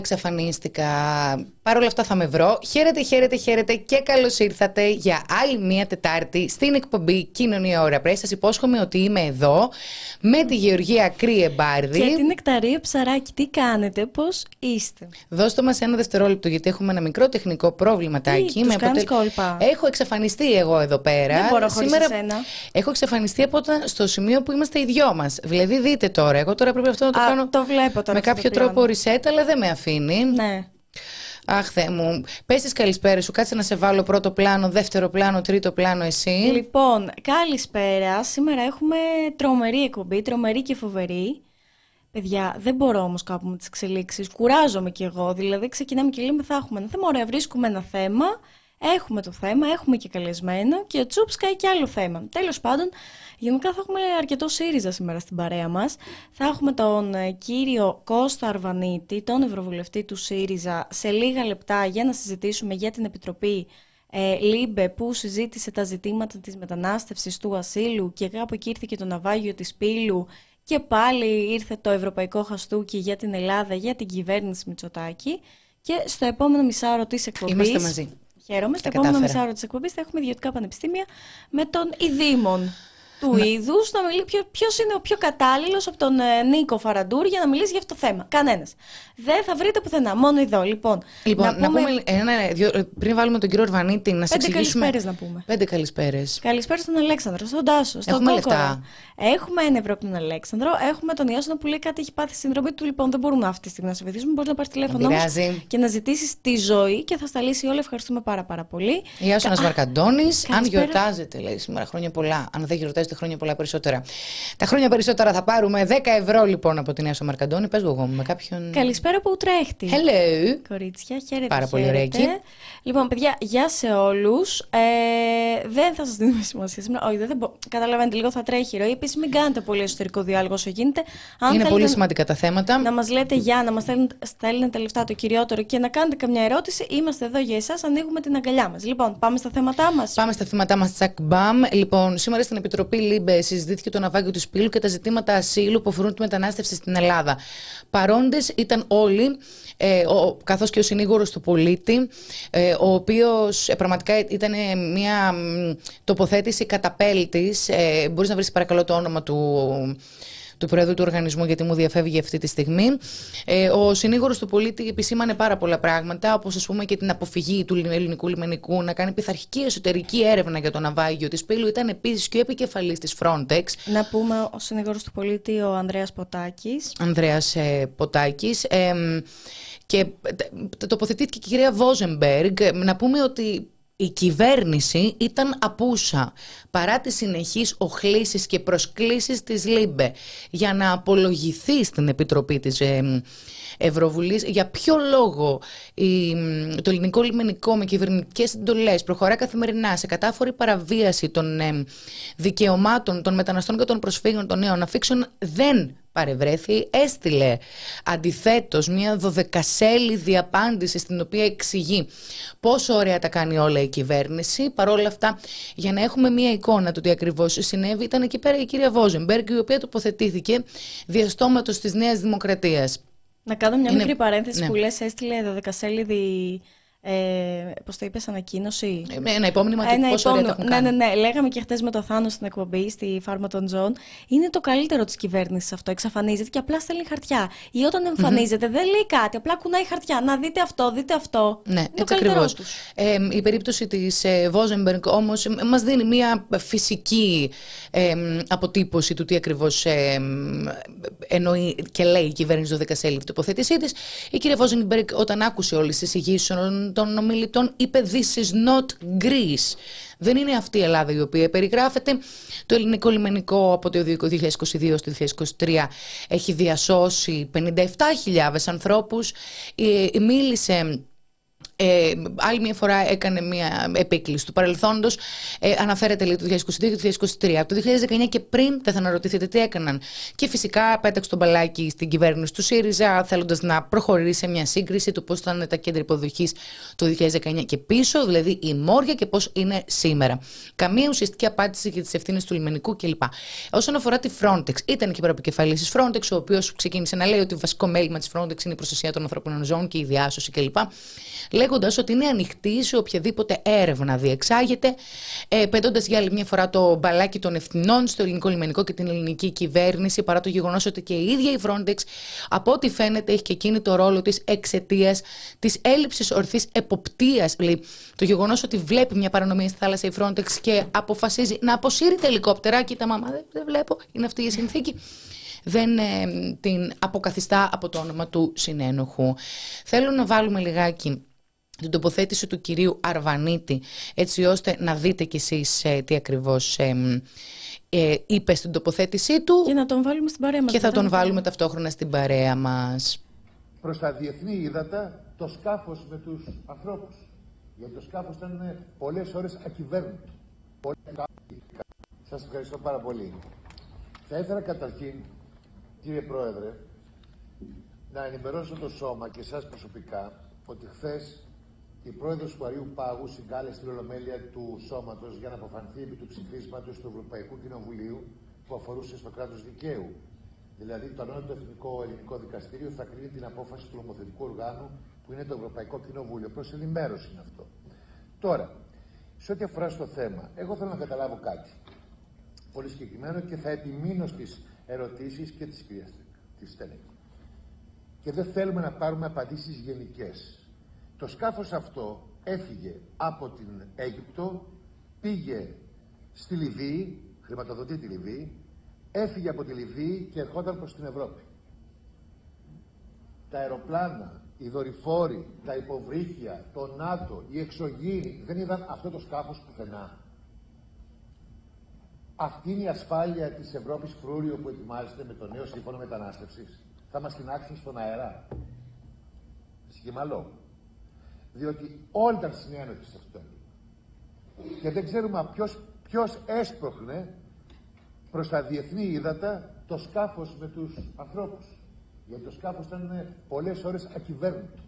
εξαφανίστηκα. Παρ' όλα αυτά θα με βρω. Χαίρετε, χαίρετε, χαίρετε και καλώς ήρθατε για άλλη μία Τετάρτη στην εκπομπή Κοινωνία Ωρα Πρέ. Σας υπόσχομαι ότι είμαι εδώ με τη Γεωργία Κρύε Μπάρδη. Και την Νεκταρία Ψαράκη. Τι κάνετε, πώς είστε; Δώστε μας ένα δευτερόλεπτο, γιατί έχουμε ένα μικρό τεχνικό προβληματάκι. Τι, τους κάνεις κόλπα; Έχω εξαφανιστεί εγώ εδώ πέρα. Δεν μπορώ χωρίς Σήμερα εσένα. έχω εξαφανιστεί από όταν, στο σημείο που είμαστε οι δυο μας. Δηλαδή, δείτε τώρα. Εγώ τώρα πρέπει αυτό να το Α, κάνω το βλέπω τώρα με αυτό κάποιο το πλάνο. τρόπο reset, αλλά δεν με αφήνει. Ναι. Αχ, Θεέ μου. Πες τις καλησπέρα σου. Κάτσε να σε βάλω πρώτο πλάνο, δεύτερο πλάνο, τρίτο πλάνο εσύ. Λοιπόν, καλησπέρα. Σήμερα έχουμε τρομερή εκπομπή, τρομερή και φοβερή. Παιδιά, δεν μπορώ όμως κάπου με τις εξελίξεις. Κουράζομαι κι εγώ. Δηλαδή, ξεκινάμε και λέμε θα έχουμε ένα θέμα. Ωραία, βρίσκουμε ένα θέμα. Έχουμε το θέμα, έχουμε και καλεσμένο και τσουπς σκάει και άλλο θέμα. Τέλος πάντων, γενικά θα έχουμε αρκετό ΣΥΡΙΖΑ σήμερα στην παρέα μας. Θα έχουμε τον ε, κύριο Κώστα Αρβανίτη, τον Ευρωβουλευτή του ΣΥΡΙΖΑ, σε λίγα λεπτά για να συζητήσουμε για την Επιτροπή ε, LIBE που συζήτησε τα ζητήματα της μετανάστευσης του ασύλου και κάπου εκεί ήρθε και το ναυάγιο της Πύλου και πάλι ήρθε το Ευρωπαϊκό Χαστούκι για την Ελλάδα, για την κυβέρνηση Μητσοτάκη και στο επόμενο μισάωρο της εκπομπής... Είμαστε μαζί. Χαίρομαι. Στο Τα επόμενο κατάφερα. μισάωρο της εκπομπής θα έχουμε ιδιωτικά πανεπιστήμια με τον ειδήμων του είδους να μιλήσει ποιο ποιος είναι ο πιο κατάλληλος από τον ε, Νίκο Φαραντούρη για να μιλήσει για αυτό το θέμα. Κανένας. Δεν θα βρείτε πουθενά. Μόνο εδώ. Λοιπόν, Λοιπόν, να πούμε, ένα, δύο, πριν βάλουμε τον κύριο Ορβανίτη να σε Πέντε εξηγήσουμε. καλησπέρες να πούμε. Πέντε καλησπέρες. Καλησπέρα στον Αλέξανδρο, στον Τάσο, στον Έχουμε Κόκορα. λεφτά. Έχουμε ένα ευρώ από τον Αλέξανδρο. Έχουμε τον Ιάσονα που λέει κάτι έχει πάθει συνδρομή του. Λοιπόν, δεν μπορούμε αυτή τη στιγμή να σε βοηθήσουμε. Μπορείς να πάρεις τηλέφωνο Δεν όμως πειράζει. και να ζητήσεις τη ζωή και θα στα λύσει όλα. Ευχαριστούμε πάρα, πάρα πολύ. Ιάσονας Βαρκαντώνης. Αν καλησπέρα. γιορτάζετε, λέει σήμερα χρόνια πολλά. Αν δεν γιορτάζετε χρόνια πολλά περισσότερα. Τα χρόνια περισσότερα θα πάρουμε 10 ευρώ λοιπόν από την Ιάσονα Μαρκαντώνη. Πες εγώ με κάποιον. Καλησπέρα από Ουτρέχτη. Hello. Κορίτσια, χαίρετε. Πάρα πολύ χαίρετε. ωραία εκεί. Λοιπόν, παιδιά, γεια σε όλους. Ε, δεν θα σας δίνουμε σημασία σήμερα. Όχι, δεν θα μπο- Καταλαβαίνετε, λίγο θα τρέχει η ροή. Επίσης, μην κάνετε πολύ εσωτερικό διάλογο όσο γίνεται. Αν Είναι θέλετε πολύ σημαντικά τα θέματα. Να μας λέτε γεια, να μας στέλνετε λεφτά το κυριότερο και να κάνετε καμιά ερώτηση. Είμαστε εδώ για εσάς. Ανοίγουμε την αγκαλιά μας. Λοιπόν, πάμε στα θέματά μας. Πάμε στα θέματά μας, τσακ μπαμ. Λοιπόν, σήμερα στην Επιτροπή LIBE συζητήθηκε το ναυάγιο της Πύλου και τα ζητήματα ασύλου που αφορούν τη μετανάστευση στην Ελλάδα. Παρόντες ήταν όλοι, ε, ο, καθώς και ο συνήγορος του πολίτη, ε, ο οποίος ε, πραγματικά ήταν ε, μια μ, τοποθέτηση καταπέλτης. Ε, μπορείς να βρεις παρακαλώ το όνομα του του Πρόεδρου του Οργανισμού, γιατί μου διαφεύγει αυτή τη στιγμή. Ε, ο συνήγορος του πολίτη επισήμανε πάρα πολλά πράγματα, όπως ας πούμε και την αποφυγή του ελληνικού λιμενικού να κάνει πειθαρχική εσωτερική έρευνα για το ναυάγιο της Πύλου. Ήταν επίσης και ο επικεφαλής της Frontex, Να πούμε ο συνήγορος του πολίτη, ο Ανδρέας Ποτάκης. Ανδρέας ε, Ποτάκης. Ε, και τε- τοποθετήθηκε και η κυρία Βόζεμπεργκ. Ε, Να πούμε ότι η κυβέρνηση ήταν απούσα παρά τις συνεχείς οχλήσεις και προσκλήσεις της LIBE για να απολογηθεί στην Επιτροπή της ε, Ευρωβουλής. Για ποιο λόγο η, το ελληνικό λιμενικό με κυβερνητικές εντολές προχωρά καθημερινά σε κατάφωρη παραβίαση των ε, δικαιωμάτων των μεταναστών και των προσφύγων των νέων αφήξεων δεν παρευρέθη, έστειλε αντιθέτως μια δωδεκασέλιδη απάντηση στην οποία εξηγεί πόσο ωραία τα κάνει όλα η κυβέρνηση. Παρ' όλα αυτά, για να έχουμε μια εικόνα του τι ακριβώς συνέβη, ήταν εκεί πέρα η κυρία Βόζεμπεργκ, η οποία τοποθετήθηκε διαστόματος της Νέας Δημοκρατίας. Να κάνω μια Είναι- μικρή παρένθεση ναι. που λες έστειλε δεκασέλιδη. Ε, Πώς το είπες, ανακοίνωση; Ε, με Ένα υπόμνημα του Ένα πόσο ωραία τα επόμενο. έχουν Ναι, κάνει. ναι, ναι. Λέγαμε και χθε με το Θάνο στην εκπομπή, στη Φάρμα των Τζον. Είναι το καλύτερο της κυβέρνησης αυτό. Εξαφανίζεται και απλά στέλνει χαρτιά. Ή όταν εμφανίζεται, δεν λέει κάτι. Απλά κουνάει χαρτιά. Να δείτε αυτό, δείτε αυτό. Ναι, είναι το έτσι καλύτερό ακριβώς. τους. Ε, η περίπτωση της ε, Βόζεμπεργκ όμως ε, μας δίνει μια φυσική ε, αποτύπωση του τι ακριβώς ε, εννοεί και λέει η κυβέρνηση το 12 σέλιδη τοποθέτησή της. Η κυρία Βόζεμπεργκ όταν άκουσε όλες τις εισηγήσεις των- των ομιλητών είπε «This is not Greece». Δεν είναι αυτή η Ελλάδα η οποία περιγράφεται. Το ελληνικό λιμενικό από το 2022 στο 2023 έχει διασώσει 57.000 ανθρώπους. Ε, Μίλησε Ε, άλλη μια φορά έκανε μια επίκληση του παρελθόντος. Ε, αναφέρεται λέει το 2022 και το 2023. Από το 2019 και πριν δεν θα αναρωτηθείτε τι έκαναν. Και φυσικά πέταξε τον μπαλάκι στην κυβέρνηση του ΣΥΡΙΖΑ, θέλοντας να προχωρήσει σε μια σύγκριση του πώς ήταν τα κέντρα υποδοχής το 2019 και πίσω, δηλαδή η Μόρια και πώς είναι σήμερα. Καμία ουσιαστική απάντηση για τις ευθύνες του λιμενικού κλπ. Όσον αφορά τη Frontex, ήταν και προεπικεφαλής της Frontex, ο οποίος ξεκίνησε να λέει ότι βασικό μέλημα της Frontex είναι η προστασία των ανθρωπίνων ζώων και η διάσωση κλπ. Λέγοντας ότι είναι ανοιχτή σε οποιαδήποτε έρευνα διεξάγεται, ε, πετώντας για άλλη μια φορά το μπαλάκι των ευθυνών στο ελληνικό λιμενικό και την ελληνική κυβέρνηση, παρά το γεγονός ότι και η ίδια η Frontex, από ό,τι φαίνεται, έχει και εκείνη το ρόλο της εξαιτίας της έλλειψης ορθής εποπτείας. Το γεγονός ότι βλέπει μια παρανομία στη θάλασσα η Frontex και αποφασίζει να αποσύρει τα ελικόπτερα. Κοίτα, μαμά, δεν, δεν βλέπω, είναι αυτή η συνθήκη δεν ε, την αποκαθιστά από το όνομα του συνένοχου. Θέλω να βάλουμε λιγάκι την τοποθέτηση του κυρίου Αρβανίτη, έτσι ώστε να δείτε κι εσείς ε, τι ακριβώς ε, ε, είπε στην τοποθέτησή του. Και να τον βάλουμε στην παρέα μας. Και θα τον βάλουμε ταυτόχρονα στην παρέα μας. Προς τα διεθνή ύδατα το σκάφος με τους ανθρώπους. Γιατί το σκάφος ήταν πολλές ώρες ακυβέρνητο. Σας ευχαριστώ πάρα πολύ. Θα ήθελα καταρχήν Κύριε Πρόεδρε, να ενημερώσω το σώμα και εσάς προσωπικά ότι χθες η πρόεδρος του Αρίου Πάγου συγκάλεσε την ολομέλεια του σώματος για να αποφανθεί επί του ψηφίσματος του Ευρωπαϊκού Κοινοβουλίου που αφορούσε στο κράτος δικαίου. Δηλαδή, το ανώτατο Εθνικό Ελληνικό Δικαστήριο θα κρίνει την απόφαση του νομοθετικού οργάνου που είναι το Ευρωπαϊκό Κοινοβούλιο. Προς ενημέρωση είναι αυτό. Τώρα, σε ό,τι αφορά στο θέμα, εγώ θέλω να καταλάβω κάτι πολύ συγκεκριμένο και θα επιμείνω στις ερωτήσεις και της κυρίας της Και δεν θέλουμε να πάρουμε απαντήσεις γενικές. Το σκάφος αυτό έφυγε από την Αίγυπτο, πήγε στη Λιβύη, χρηματοδοτεί τη Λιβύη, έφυγε από τη Λιβύη και ερχόταν προς την Ευρώπη. Τα αεροπλάνα, οι δορυφόροι, τα υποβρύχια, το ΝΑΤΟ, οι εξωγήινοι δεν είδαν αυτό το σκάφος πουθενά. Αυτή είναι η ασφάλεια της Ευρώπης φρούριο που ετοιμάζεται με το νέο σύμφωνο μετανάστευσης. Θα μας την στον αέρα. Σχημαλό. Διότι όλοι ήταν συνένοχοι σε αυτό. Και δεν ξέρουμε ποιος έσπροχνε προς τα διεθνή ύδατα το σκάφος με τους ανθρώπους. Γιατί το σκάφος ήταν πολλές ώρες ακυβέρνητο.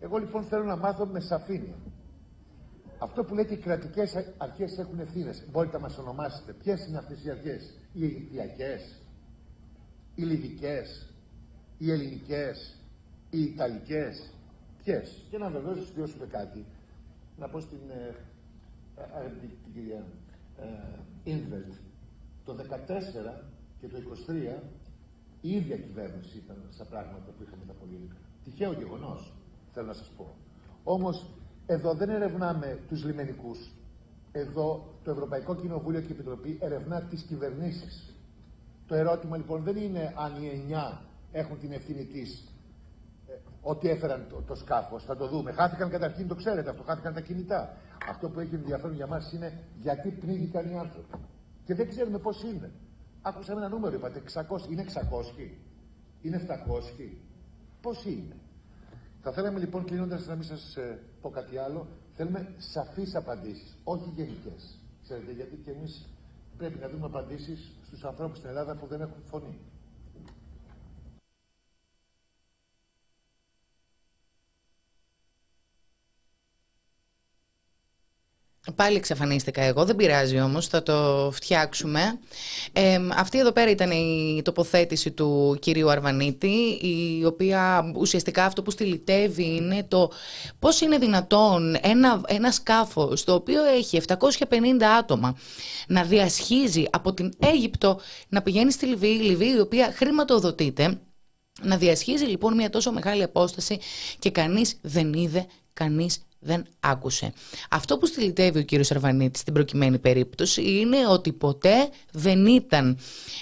Εγώ λοιπόν θέλω να μάθω με σαφήνεια αυτό που λέτε οι κρατικές αρχές έχουν ευθύνες. Μπορείτε να μας ονομάσετε. Ποιες είναι αυτές οι αρχές, Οι Αιγυπτιακέ, οι Λιβικές, οι Ελληνικές, οι Ιταλικές. Ποιε. Και να βεβαίω βιώσουμε κάτι. Να πω στην ε, αγαπητή την κυρία Ινβελτ. Το 2014 και το 2023 η ίδια κυβέρνηση ήταν στα πράγματα που είχαμε τα πολίtica. Τυχαίο γεγονός, θέλω να σας πω. Όμως εδώ δεν ερευνάμε τους λιμενικούς. Εδώ το Ευρωπαϊκό Κοινοβούλιο και η Επιτροπή ερευνά τις κυβερνήσεις. Το ερώτημα λοιπόν δεν είναι αν οι εννιά έχουν την ευθύνη της ε, ότι έφεραν το, το σκάφος. Θα το δούμε. Χάθηκαν καταρχήν, το ξέρετε αυτό, χάθηκαν τα κινητά. Αυτό που έχει ενδιαφέρον για μας είναι γιατί πνίγηκαν οι άνθρωποι. Και δεν ξέρουμε πώς είναι. Άκουσαμε ένα νούμερο, είπατε 600. Είναι 600. Είναι 700. Πώς είναι. Θα θέλαμε λοιπόν κλείνοντας να μην σας ε, πω κάτι άλλο, θέλουμε σαφείς απαντήσεις, όχι γενικές. Ξέρετε, γιατί και εμείς πρέπει να δούμε απαντήσεις στους ανθρώπους στην Ελλάδα που δεν έχουν φωνή. Πάλι εξαφανίστηκα εγώ, δεν πειράζει όμως, θα το φτιάξουμε. Ε, αυτή εδώ πέρα ήταν η τοποθέτηση του κυρίου Αρβανίτη, η οποία ουσιαστικά αυτό που στυλιτεύει είναι το πώς είναι δυνατόν ένα, ένα σκάφος το οποίο έχει 750 άτομα να διασχίζει από την Αίγυπτο να πηγαίνει στη Λιβύη, η Λιβύη η οποία χρηματοδοτείται, να διασχίζει λοιπόν μια τόσο μεγάλη απόσταση και κανείς δεν είδε, κανείς δεν άκουσε. Αυτό που στυλιτεύει ο κύριος Αρβανίτης στην προκειμένη περίπτωση είναι ότι ποτέ δεν ήταν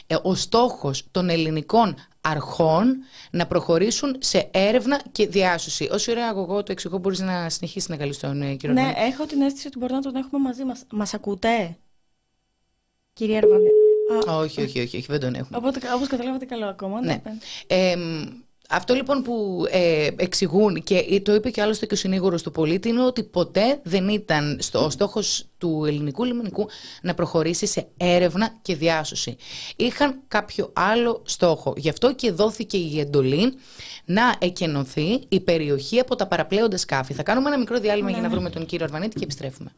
ε, ο στόχος των ελληνικών αρχών να προχωρήσουν σε έρευνα και διάσωση. Όσο ωραία εγώ το εξηγώ μπορείς να συνεχίσεις να καλείς τον ε, κύριο Ναι, έχω την αίσθηση ότι μπορούμε να τον έχουμε μαζί μας. Μας ακούτε, κύριε Αρβανίτη; όχι, όχι, όχι, όχι, δεν τον έχουμε. Οπότε, όπως καταλάβατε καλό ακόμα. Ναι. Ε, Αυτό λοιπόν που ε, εξηγούν και το είπε και άλλωστε και ο συνήγορος του πολίτη είναι ότι ποτέ δεν ήταν στο, ο στόχος του ελληνικού λιμενικού να προχωρήσει σε έρευνα και διάσωση. Είχαν κάποιο άλλο στόχο. Γι' αυτό και δόθηκε η εντολή να εκενωθεί η περιοχή από τα παραπλέοντα σκάφη. Θα κάνουμε ένα μικρό διάλειμμα για να ναι. βρούμε τον κύριο Αρβανίτη και επιστρέφουμε.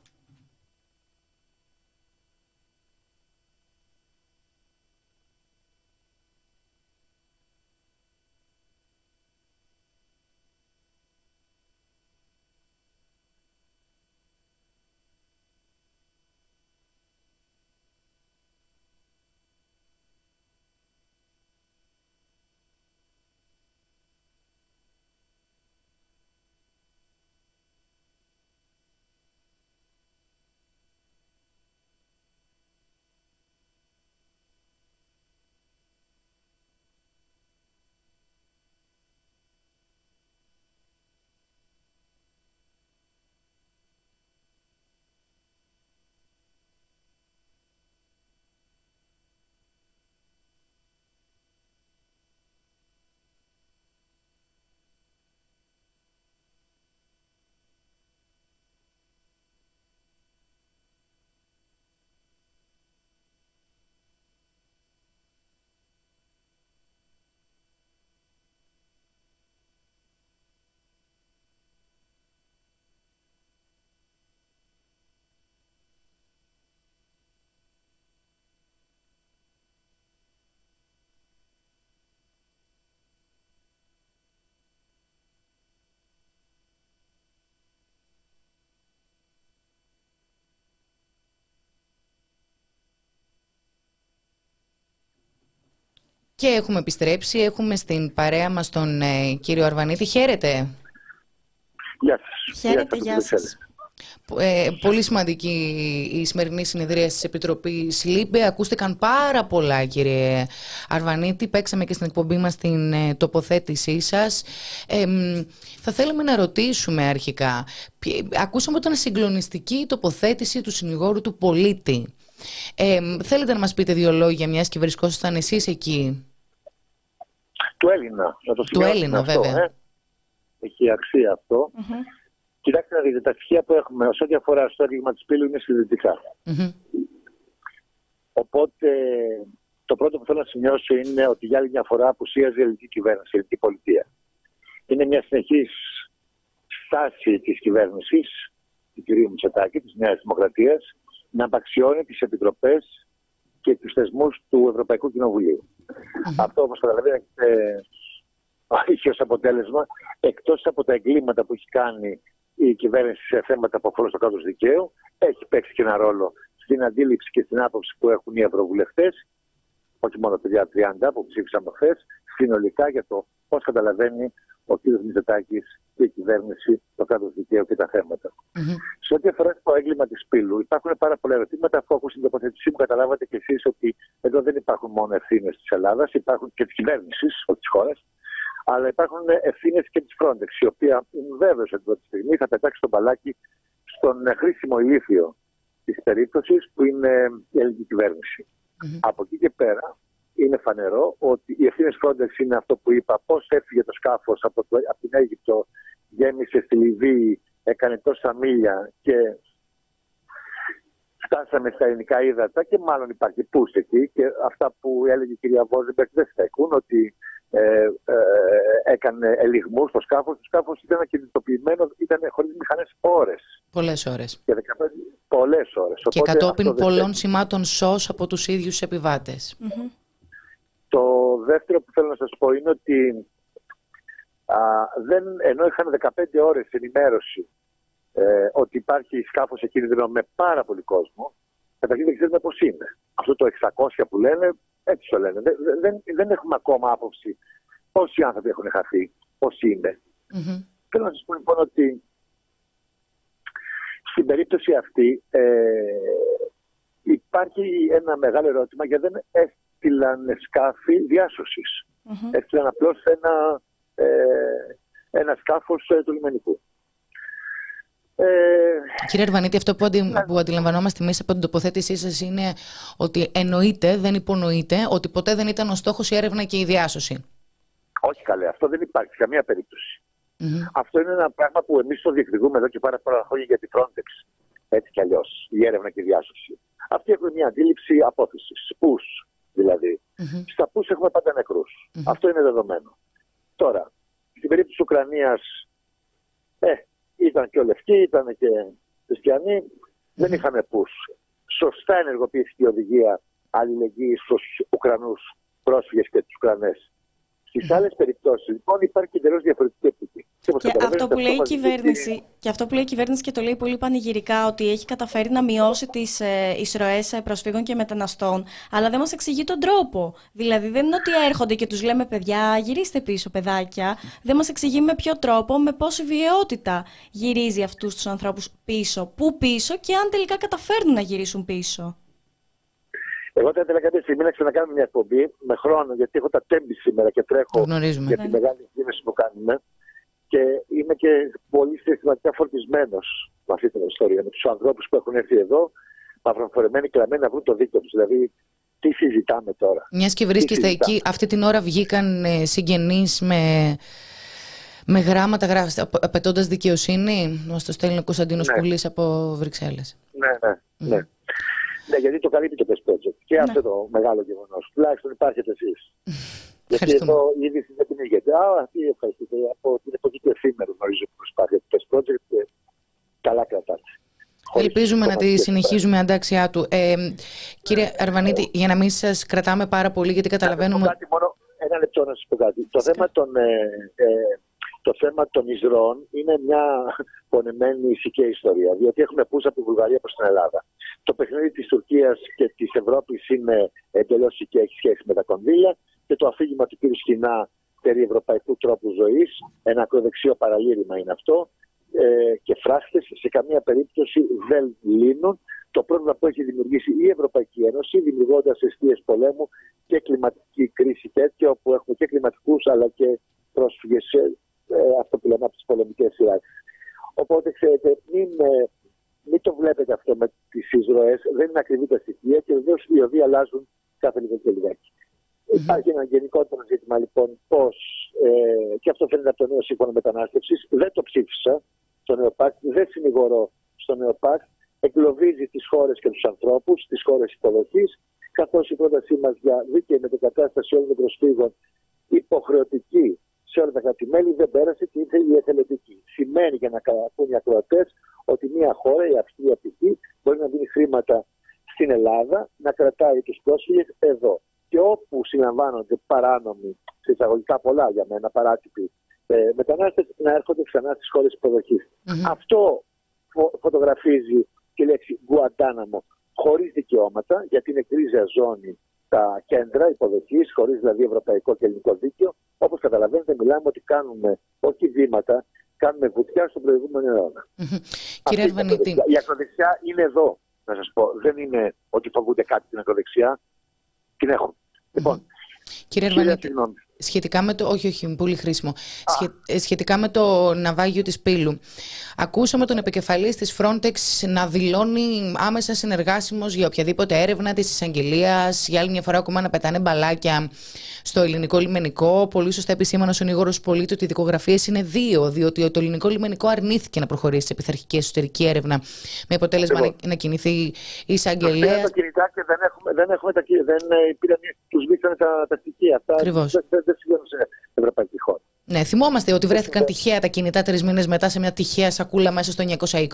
Και έχουμε επιστρέψει, έχουμε στην παρέα μας τον ε, κύριο Αρβανίτη. Χαίρετε. Γεια σας. Χαίρετε, γεια σας. Ε, πολύ σημαντική η σημερινή συνεδρία της Επιτροπής LIBE. Ακούστηκαν πάρα πολλά κύριε Αρβανίτη. Παίξαμε και στην εκπομπή μας την ε, τοποθέτησή σας. θα θέλαμε να ρωτήσουμε αρχικά. Ακούσαμε ότι ήταν συγκλονιστική η τοποθέτηση του συνηγόρου του πολίτη. Ε, θέλετε να μας πείτε δύο λόγια, μιας και βρισκόσασταν εσείς εκεί; Του Έλληνα, να το Του Έλληνα, αυτό, βέβαια. Ε. Έχει αξία αυτό. Mm-hmm. Κοιτάξτε να δείτε, τα στοιχεία που έχουμε όσο διαφορά στο έγκλημα της πύλου είναι συλλητικά. Mm-hmm. Οπότε το πρώτο που θέλω να σημειώσω είναι ότι για άλλη μια φορά απουσίαζε η ελληνική κυβέρνηση, η ελληνική πολιτεία. Είναι μια συνεχής στάση της κυβέρνησης, του κ. Μητσοτάκη, της Νέας Δημοκρατίας, να απαξιώνει τις επιτροπές και τους θεσμούς του Ευρωπαϊκού Αυτό όπως καταλαβαίνετε είχε ως αποτέλεσμα εκτός από τα εγκλήματα που έχει κάνει η κυβέρνηση σε θέματα που αφορούν στο κράτος δικαίου, έχει παίξει και ένα ρόλο στην αντίληψη και στην άποψη που έχουν οι ευρωβουλευτές, όχι μόνο παιδιά 30 που ψήφισαν χθες, συνολικά για το πώς καταλαβαίνει ο κ. Μητσοτάκης και η κυβέρνηση το κράτος δικαίου και τα θέματα. Mm-hmm. Σε ό,τι αφορά το έγκλημα της πύλου, υπάρχουν πάρα πολλά ερωτήματα. Αφού ακούσει την τοποθέτησή μου, καταλάβατε κι εσείς ότι εδώ δεν υπάρχουν μόνο ευθύνες της Ελλάδας, υπάρχουν και της κυβέρνησης, όχι της χώρας, αλλά υπάρχουν ευθύνες και της Frontex, η οποία είμαι βέβαιος ότι αυτή τη στιγμή θα πετάξει το μπαλάκι στον χρήσιμο ηλίθιο της περίπτωσης που είναι η ελληνική κυβέρνηση. Mm-hmm. Από εκεί και πέρα, είναι φανερό ότι οι ευθύνε Frontex είναι αυτό που είπα. Πώς έφυγε το σκάφος από, από την Αίγυπτο, γέμισε στη Λιβύη, έκανε τόσα μίλια και φτάσαμε στα ελληνικά ύδατα και μάλλον υπάρχει πούς εκεί και αυτά που έλεγε η κυρία Βόζεμπερκ δεν στέκουν ότι ε, ε, έκανε ελιγμούς στο σκάφος. Το σκάφος ήταν ακινητοποιημένο, ήταν χωρίς μηχανές ώρες. Πολλές ώρες. Πολλές ώρες. Και κατόπιν πολλών σημάτων σως από τους ίδιους επιβάτες. Το δεύτερο που θέλω να σας πω είναι ότι α, δεν, ενώ είχαν 15 ώρες ενημέρωση ε, ότι υπάρχει σκάφος σε κίνδυνο με πάρα πολύ κόσμο, καταρχήν δεν ξέρουμε πώς είναι. Αυτό το 600 που λένε, έτσι το λένε. Δεν, δεν, δεν έχουμε ακόμα άποψη πόσοι άνθρωποι έχουν χαθεί, πώς είναι. Mm-hmm. Θέλω να σας πω λοιπόν ότι στην περίπτωση αυτή ε, υπάρχει ένα μεγάλο ερώτημα γιατί δεν έστειλαν σκάφη διάσωσης. Mm-hmm. Έστειλαν απλώς ένα, ε, ένα σκάφος ε, του λιμενικού. Ε, Κύριε Ερβανίτη, αυτό που, αντι... Ναι. που αντιλαμβανόμαστε εμείς από την τοποθέτησή σας είναι ότι εννοείται, δεν υπονοείται, ότι ποτέ δεν ήταν ο στόχος η έρευνα και η διάσωση. Όχι καλέ, αυτό δεν υπάρχει σε καμία Αυτό είναι ένα πράγμα που εμείς το διεκδικούμε εδώ και πάρα πολλά χρόνια για τη Frontex. Έτσι κι αλλιώς, η έρευνα και η διάσωση. Αυτοί έχουν μια αντίληψη απόθεση. Πού δηλαδή. Mm-hmm. Στα πούς έχουμε πάντα Αυτό είναι δεδομένο. Τώρα, στην περίπτωση της Ουκρανίας, ε, ήταν και ο Λευκή, ήταν και χριστιανοί, δεν είχαμε πούς. Σωστά ενεργοποιήθηκε η οδηγία αλληλεγγύης στους Ουκρανούς πρόσφυγες και τους Ουκρανές. Στις άλλες περιπτώσεις, λοιπόν, υπάρχει εντελώς διαφορετική οπτική. Και, αυτό που λέει η κυβέρνηση, και αυτό που λέει η κυβέρνηση και το λέει πολύ πανηγυρικά, ότι έχει καταφέρει να μειώσει τις ε, εισρωέ ε, προσφύγων και μεταναστών, αλλά δεν μας εξηγεί τον τρόπο. Δηλαδή, δεν είναι ότι έρχονται και τους λέμε, παιδιά, γυρίστε πίσω, παιδάκια. Δεν μας εξηγεί με ποιο τρόπο, με πόση βιαιότητα γυρίζει αυτούς τους ανθρώπους πίσω. Πού πίσω και αν τελικά καταφέρνουν να γυρίσουν πίσω. Εγώ θα ήθελα κάποια στιγμή να ξανακάνουμε μια εκπομπή με χρόνο, γιατί έχω τα τέμπη σήμερα και τρέχω Γνωρίζουμε. για τη ναι. μεγάλη εκδήλωση που κάνουμε. Και είμαι και πολύ συστηματικά φορτισμένος με αυτή την ιστορία. Με τους ανθρώπους που έχουν έρθει εδώ, μαυροφορεμένοι, κλαμμένοι να βρουν το δίκτυο τους. Δηλαδή, τι συζητάμε τώρα; Μιας και βρίσκεστε εκεί, αυτή την ώρα βγήκαν ε, συγγενείς με με γράμματα γράφει, απαιτώντας δικαιοσύνη. Μα το στέλνει ο Κωνσταντίνο ναι. Πουλή από Βρυξέλλες. Ναι, ναι, ναι. Ναι, γιατί το καλύπτει το Best Project. Και ναι. αυτό το μεγάλο γεγονός. Τουλάχιστον υπάρχετε εσείς. γιατί εδώ η είδηση δεν την έχετε. Α, τι ευχαριστείτε. Από την εποχή του εφήμερου γνωρίζω που υπάρχει το Best Project και καλά κρατάτε. Ελπίζουμε να τη συνεχίζουμε αντάξιά του. Ε, κύριε Αρβανίτη, για να μην σας κρατάμε πάρα πολύ, γιατί καταλαβαίνουμε. Κάτι μόνο, ένα λεπτό να σας πω κάτι. Το θέμα των ε, ε, το θέμα των Ισραών είναι μια πονεμένη ηθική ιστορία. Διότι έχουμε πούσει από τη Βουλγαρία προς την Ελλάδα. Το παιχνίδι της Τουρκίας και της Ευρώπης είναι εντελώς και έχει σχέση με τα κονδύλια. Και το αφήγημα του κ. Σχοινά περί ευρωπαϊκού τρόπου ζωής, ένα ακροδεξιό παραλήρημα είναι αυτό. Ε, και φράχτες σε καμία περίπτωση δεν λύνουν το πρόβλημα που έχει δημιουργήσει η Ευρωπαϊκή Ένωση, δημιουργώντας αιστείες πολέμου και κλιματική κρίση τέτοια, όπου έχουμε και κλιματικούς αλλά και πρόσφυγες ε, αυτό που λέμε από τις πολεμικές σειράξεις. Οπότε, ξέρετε, μην, ε, μην το βλέπετε αυτό με τις εισρωές. Δεν είναι ακριβή τα στοιχεία και βεβαίως οι οδοί αλλάζουν κάθε λίγο και λιγάκι. Mm-hmm. Υπάρχει ένα γενικότερο ζήτημα λοιπόν πώς, ε, και αυτό φαίνεται από το νέο σύμφωνο μετανάστευσης. Δεν το ψήφισα στο ΝΕΟΠΑΚ, δεν συνηγορώ στο ΝΕΟΠΑΚ. Εγκλωβίζει τις χώρες και τους ανθρώπους, τις χώρες υποδοχής, καθώς η πρότασή μας για δίκαιη μετεκατάσταση όλων των προσφύγων υποχρεωτική σε όλα τα κράτη-μέλη δεν πέρασε και ήρθε η εθελοντική. Σημαίνει για να καταλαβούν οι ακροατές ότι μια χώρα, η Αυστρία π.χ., μπορεί να δίνει χρήματα στην Ελλάδα, να κρατάει τους πρόσφυγες εδώ. Και όπου συναμβάνονται παράνομοι, σε εισαγωγικά πολλά για μένα, παράτυποι ε, μετανάστες, να έρχονται ξανά στις χώρες υποδοχής. Mm-hmm. Αυτό φω, φωτογραφίζει τη λέξη Γκουαντάναμο χωρίς δικαιώματα, γιατί είναι κρίζα ζώνη τα κέντρα υποδοχής, χωρίς δηλαδή ευρωπαϊκό και ελληνικό δίκαιο. Όπως καταλαβαίνετε, μιλάμε ότι κάνουμε όχι βήματα, κάνουμε βουτιά στον προηγούμενο αιώνα. Κύριε Αρβανίτη. Η ακροδεξιά είναι εδώ, να σας πω. Δεν είναι ότι φοβούνται κάτι την ακροδεξιά. Την έχουν. Λοιπόν, Κύριε Αρβανίτη, Σχετικά με το. Όχι, όχι, πολύ χρήσιμο. Ε, σχετικά με το ναυάγιο της Πύλου. Ακούσαμε τον επικεφαλής της Frontex να δηλώνει άμεσα συνεργάσιμος για οποιαδήποτε έρευνα της εισαγγελίας. Για άλλη μια φορά, ακόμα να πετάνε μπαλάκια στο ελληνικό λιμενικό. Πολύ σωστά επισήμανες ο συνήγορο πολίτη ότι οι δικογραφίες είναι δύο, διότι το ελληνικό λιμενικό αρνήθηκε να προχωρήσει σε πειθαρχική εσωτερική έρευνα με αποτέλεσμα να, να κινηθεί η εισαγγελέα. Τα κινητά και δεν έχουμε, δεν έχουμε τα, δεν ε, πήραν, τους τα, τα στοιχεία. Ακριβώς δεν συμβαίνουν σε ευρωπαϊκή χώρα. Ναι, θυμόμαστε ότι βρέθηκαν τυχαία τα κινητά τρεις μήνες μετά σε μια τυχαία σακούλα μέσα στο 920.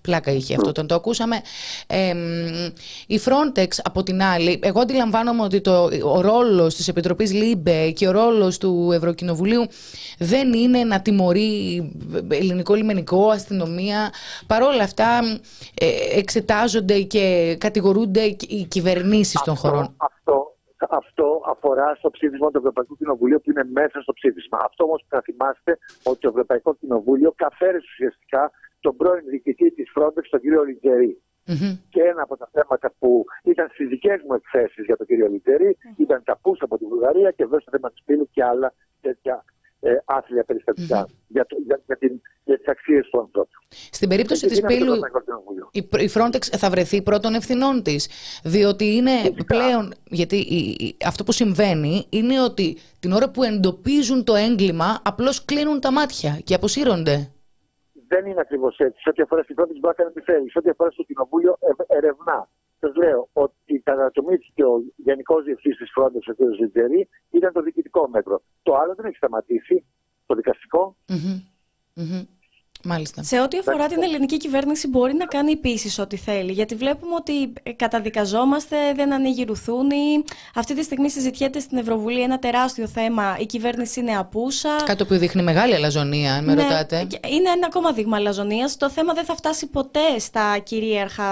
Πλάκα είχε αυτό, τον το ακούσαμε. Ε, η Frontex, από την άλλη, εγώ αντιλαμβάνομαι ότι το, ο ρόλος της Επιτροπής LIBE και ο ρόλος του Ευρωκοινοβουλίου δεν είναι να τιμωρεί ελληνικό λιμενικό, αστυνομία. Παρ' όλα αυτά, ε, εξετάζονται και κατηγορούνται οι κυβερνήσεις των χωρών. Αυτό αυτό αφορά στο ψήφισμα του Ευρωπαϊκού Κοινοβουλίου που είναι μέσα στο ψήφισμα. Αυτό όμως να θυμάστε ότι το Ευρωπαϊκό Κοινοβούλιο καφέρεσε ουσιαστικά τον πρώην διοικητή της Frontex, τον κύριο Λιτζερή. Mm-hmm. Και ένα από τα θέματα που ήταν στις δικές μου εκθέσεις για τον κύριο Λιτζερή mm-hmm. ήταν τα πούσα από τη Βουλγαρία και βέβαια το θέμα της πύλου και άλλα τέτοια ε, άθλια για, το, για, για, την, για τις αξίες του ανθρώπου. Στην περίπτωση της Πύλου, η, η Frontex θα βρεθεί πρώτων ευθυνών της. Διότι είναι πλέον. Γιατί αυτό που συμβαίνει είναι ότι την ώρα που εντοπίζουν το έγκλημα, απλώς κλείνουν τα μάτια και αποσύρονται. Δεν είναι ακριβώς έτσι. Σε ό,τι αφορά στην Frontex, μπορεί να κάνει τι θέλει. Σε ό,τι αφορά στο Κοινοβούλιο, ερευνά. Σας λέω ότι κατατομήθηκε ο Γενικός Διευθυντή της Frontex, ο κ. Ζητζερή, ήταν το διοικητικό μέτρο. Το άλλο δεν έχει σταματήσει. Το δικαστικο Μάλιστα. Σε ό,τι αφορά την ελληνική κυβέρνηση, μπορεί να κάνει επίσης ό,τι θέλει. Γιατί βλέπουμε ότι ε, καταδικαζόμαστε, δεν ανοίγει ρουθούνη. Αυτή τη στιγμή συζητιέται στην Ευρωβουλή ένα τεράστιο θέμα. Η κυβέρνηση είναι απούσα. Κάτι που δείχνει μεγάλη αλαζονία, αν με ναι, ρωτάτε. Είναι ένα ακόμα δείγμα αλαζονίας. Το θέμα δεν θα φτάσει ποτέ στα κυρίαρχα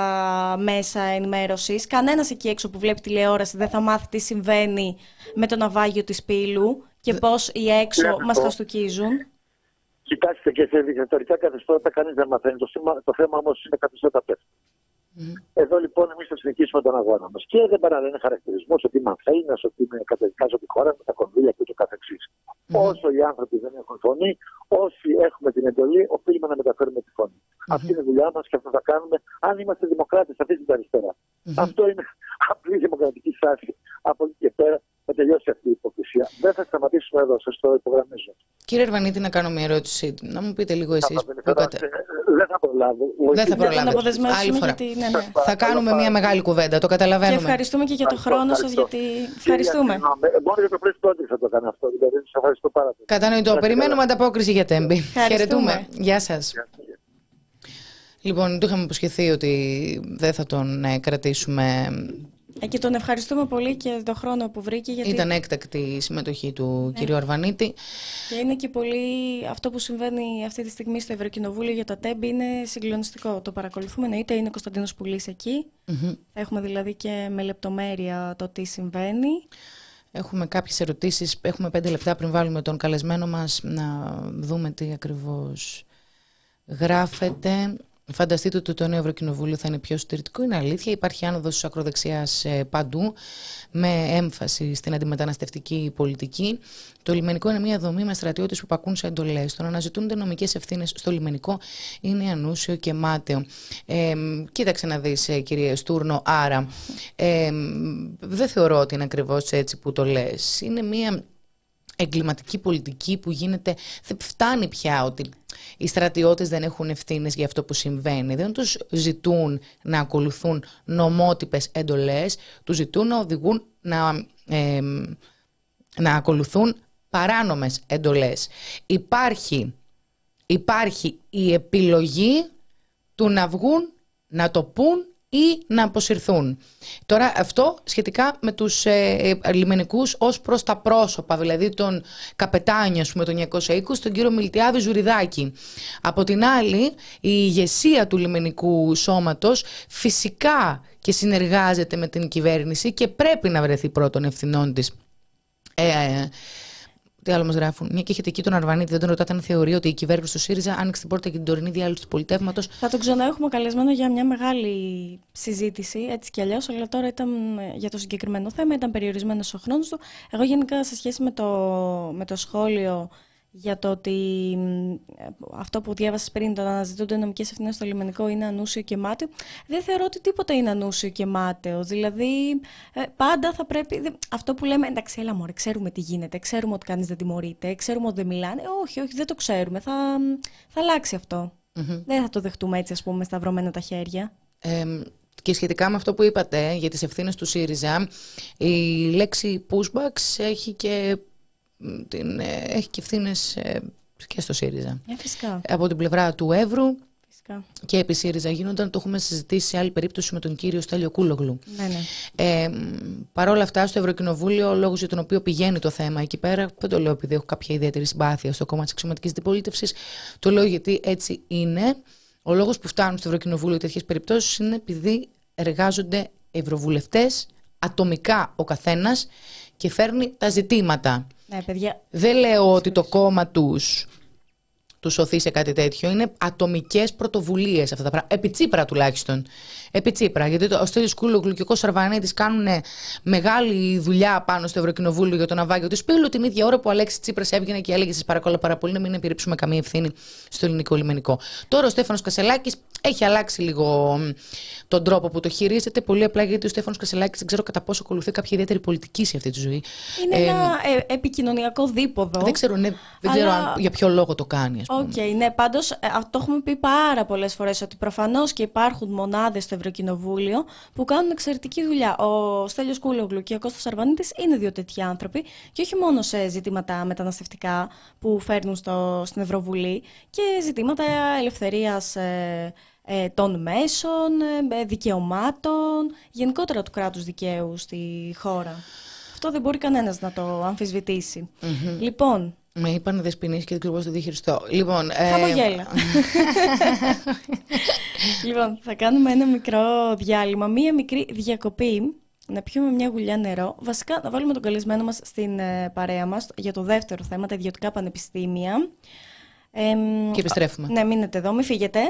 μέσα ενημέρωσης. Κανένας εκεί έξω που βλέπει τηλεόραση δεν θα μάθει τι συμβαίνει με το ναυάγιο της Πύλου και πώς οι έξω μας χαστοκίζουν. Κοιτάξτε και σε δικτατορικά καθεστώτα κανείς δεν μαθαίνει. Το, θέμα, το θέμα όμως είναι καθεστώτα πέφτει. Mm. Εδώ λοιπόν εμείς θα συνεχίσουμε τον αγώνα μας. Και δεν παραλένε χαρακτηρισμού ότι είμαι αφέλινα, ότι είμαι καταδικάζω τη χώρα με τα κονδύλια και ούτω καθεξής. Mm. Όσο οι άνθρωποι δεν έχουν φωνή, όσοι έχουμε την εντολή, οφείλουμε να μεταφέρουμε τη φωνή. Mm. Αυτή είναι η δουλειά μας και αυτό θα κάνουμε αν είμαστε δημοκράτες, αυτή την αριστερά. Αυτό είναι απλή δημοκρατική στάση. Από εκεί και πέρα θα τελειώσει αυτή η υποκρισία. Δεν θα σταματήσουμε εδώ, σας το υπογραμμίζω. Κύριε Ερβανίτη, να κάνω μια ερώτηση. Να μου πείτε λίγο εσείς. Δεν θα προλάβω. Δεν θα προλάβω. Άλλη φορά. Γιατί, ναι, ναι. Θα κάνουμε μια μεγάλη κουβέντα. Το καταλαβαίνουμε. Και ευχαριστούμε και για το χρόνο σας, γιατί. Ευχαριστούμε. Μόνο για το πρώτο θα το κάνω αυτό. Δηλαδή, σας ευχαριστώ πάρα πολύ. Κατανοητό. Περιμένουμε ανταπόκριση για τέμπη. Χαιρετούμε. Γεια σας. Λοιπόν, του είχαμε υποσχεθεί ότι δεν θα τον ε, κρατήσουμε ε, και τον ευχαριστούμε πολύ και τον χρόνο που βρήκε. Γιατί... Ήταν έκτακτη η συμμετοχή του ναι. κ. Αρβανίτη. Και είναι και πολύ. Αυτό που συμβαίνει αυτή τη στιγμή στο Ευρωκοινοβούλιο για το ΤΕΜΠ είναι συγκλονιστικό. Το παρακολουθούμε. Εννοείται είναι Κωνσταντίνος Πουλής εκεί. Έχουμε δηλαδή και με λεπτομέρεια το τι συμβαίνει. Έχουμε κάποιες ερωτήσεις. Έχουμε πέντε λεπτά πριν βάλουμε τον καλεσμένο μας να δούμε τι ακριβώς γράφεται. Φανταστείτε ότι το νέο Ευρωκοινοβούλιο θα είναι πιο συντηρητικό. Είναι αλήθεια. Υπάρχει άνοδος της ακροδεξιάς ε, παντού, με έμφαση στην αντιμεταναστευτική πολιτική. Το λιμενικό είναι μια δομή με στρατιώτες που πακούν σε εντολές. Το να αναζητούνται νομικές ευθύνες στο λιμενικό είναι ανούσιο και μάταιο. Ε, κοίταξε να δεις, ε, κύριε Στούρνο. Άρα, ε, δεν θεωρώ ότι είναι ακριβώς έτσι που το λες. Είναι μια εγκληματική πολιτική που γίνεται. Δεν φτάνει πια ότι οι στρατιώτες δεν έχουν ευθύνες για αυτό που συμβαίνει. Δεν τους ζητούν να ακολουθούν νομότυπες εντολές, τους ζητούν να οδηγούν να, να ακολουθούν παράνομες εντολές. Υπάρχει, υπάρχει η επιλογή του να βγουν, να το πούν ή να αποσυρθούν. Τώρα αυτό σχετικά με τους ε, ε λιμενικούς ως προς τα πρόσωπα, δηλαδή τον καπετάνιο με τον 920, τον κύριο Μιλτιάδη Ζουριδάκη. Από την άλλη, η ηγεσία του λιμενικού σώματος φυσικά και συνεργάζεται με την κυβέρνηση και πρέπει να βρεθεί πρώτον ευθυνών της. Ε, τι άλλο μας γράφουν. Μια και έχετε εκεί τον Αρβανίτη, δεν τον ρωτάτε αν θεωρεί ότι η κυβέρνηση του ΣΥΡΙΖΑ άνοιξε την πόρτα για την τωρινή διάλυση του πολιτεύματος. Θα τον ξαναέχουμε καλεσμένο για μια μεγάλη συζήτηση, έτσι κι αλλιώς, αλλά τώρα ήταν για το συγκεκριμένο θέμα, ήταν περιορισμένος ο χρόνος του. Εγώ γενικά σε σχέση με το, με το σχόλιο για το ότι αυτό που διάβασες πριν, το να αναζητούνται νομικές ευθύνες στο λιμενικό είναι ανούσιο και μάταιο. Δεν θεωρώ ότι τίποτα είναι ανούσιο και μάταιο. Δηλαδή, ε, πάντα θα πρέπει. Αυτό που λέμε, εντάξει, έλα μωρέ, ξέρουμε τι γίνεται, ξέρουμε ότι κανείς δεν τιμωρείται, ξέρουμε ότι δεν μιλάνε. Όχι, όχι, δεν το ξέρουμε. Θα, θα αλλάξει Δεν θα το δεχτούμε έτσι, ας πούμε, σταυρωμένα τα χέρια. Ε, και σχετικά με αυτό που είπατε για τις ευθύνες του ΣΥΡΙΖΑ, η λέξη pushbacks έχει και την, ε, έχει και ευθύνες ε, και στο ΣΥΡΙΖΑ. Ε, φυσικά. Από την πλευρά του Εύρου φυσικά. και επί ΣΥΡΙΖΑ γίνονταν, το έχουμε συζητήσει σε άλλη περίπτωση με τον κύριο Στέλιο Κούλογλου. Ναι, ναι. Ε, Παρ' όλα αυτά, στο Ευρωκοινοβούλιο, ο λόγος για τον οποίο πηγαίνει το θέμα εκεί πέρα, δεν το λέω επειδή έχω κάποια ιδιαίτερη συμπάθεια στο κόμμα της αξιωματικής αντιπολίτευσης, το λέω γιατί έτσι είναι. Ο λόγος που φτάνουν στο Ευρωκοινοβούλιο τέτοιες περιπτώσεις είναι επειδή εργάζονται ευρωβουλευτές, ατομικά ο καθένας και φέρνει τα ζητήματα. Ναι, παιδιά. Δεν λέω ότι το κόμμα τους τους σωθεί σε κάτι τέτοιο. Είναι ατομικές πρωτοβουλίες αυτά τα πράγματα. Επί Τσίπρα τουλάχιστον. Επί Τσίπρα. Γιατί το, ο Στέλιος Κούλογλου και ο Σαρβανίτη κάνουν μεγάλη δουλειά πάνω στο Ευρωκοινοβούλιο για το ναυάγιο της Πύλου την ίδια ώρα που ο Αλέξης Τσίπρας έβγαινε και έλεγε: Σας παρακαλώ πάρα πολύ να μην επιρρίψουμε καμία ευθύνη στο ελληνικό λιμενικό. Τώρα ο Στέφανος Κασελάκης έχει αλλάξει λίγο τον τρόπο που το χειρίζεται. Πολύ απλά γιατί ο Στέφανος Κασελάκης δεν ξέρω κατά πόσο ακολουθεί κάποια ιδιαίτερη πολιτική σε αυτή τη ζωή. Είναι ε, ένα ε, επικοινωνιακό δίποδο. Δεν ξέρω, ναι, δεν ξέρω αν, για ποιο λόγο το κάνει. Οκέι, okay, ναι, πάντως ε, το έχουμε πει πάρα πολλές φορές ότι προφανώς και υπάρχουν μονάδες στο Ευρωκοινοβούλιο που κάνουν εξαιρετική δουλειά. Ο Στέλιος Κούλογλου και ο Κώστας Αρβανίτης είναι δύο τέτοιοι άνθρωποι και όχι μόνο σε ζητήματα μεταναστευτικά που φέρνουν στο, στην Ευρωβουλή και ζητήματα ελευθερίας. Ε, ε, των μέσων, ε, δικαιωμάτων, γενικότερα του κράτους δικαίου στη χώρα. Αυτό δεν μπορεί κανένας να το αμφισβητήσει. Λοιπόν... Με είπαν δεσποινής και δεν ξέρω πώς το διαχειριστώ. Λοιπόν, ε... Χαμογέλα. λοιπόν, θα κάνουμε ένα μικρό διάλειμμα, μία μικρή διακοπή να πιούμε μια γουλιά νερό. Βασικά, να βάλουμε τον καλεσμένο μας στην ε, παρέα μας για το δεύτερο θέμα, τα ιδιωτικά πανεπιστήμια. και επιστρέφουμε. Ναι, μείνετε εδώ, μην φύγετε.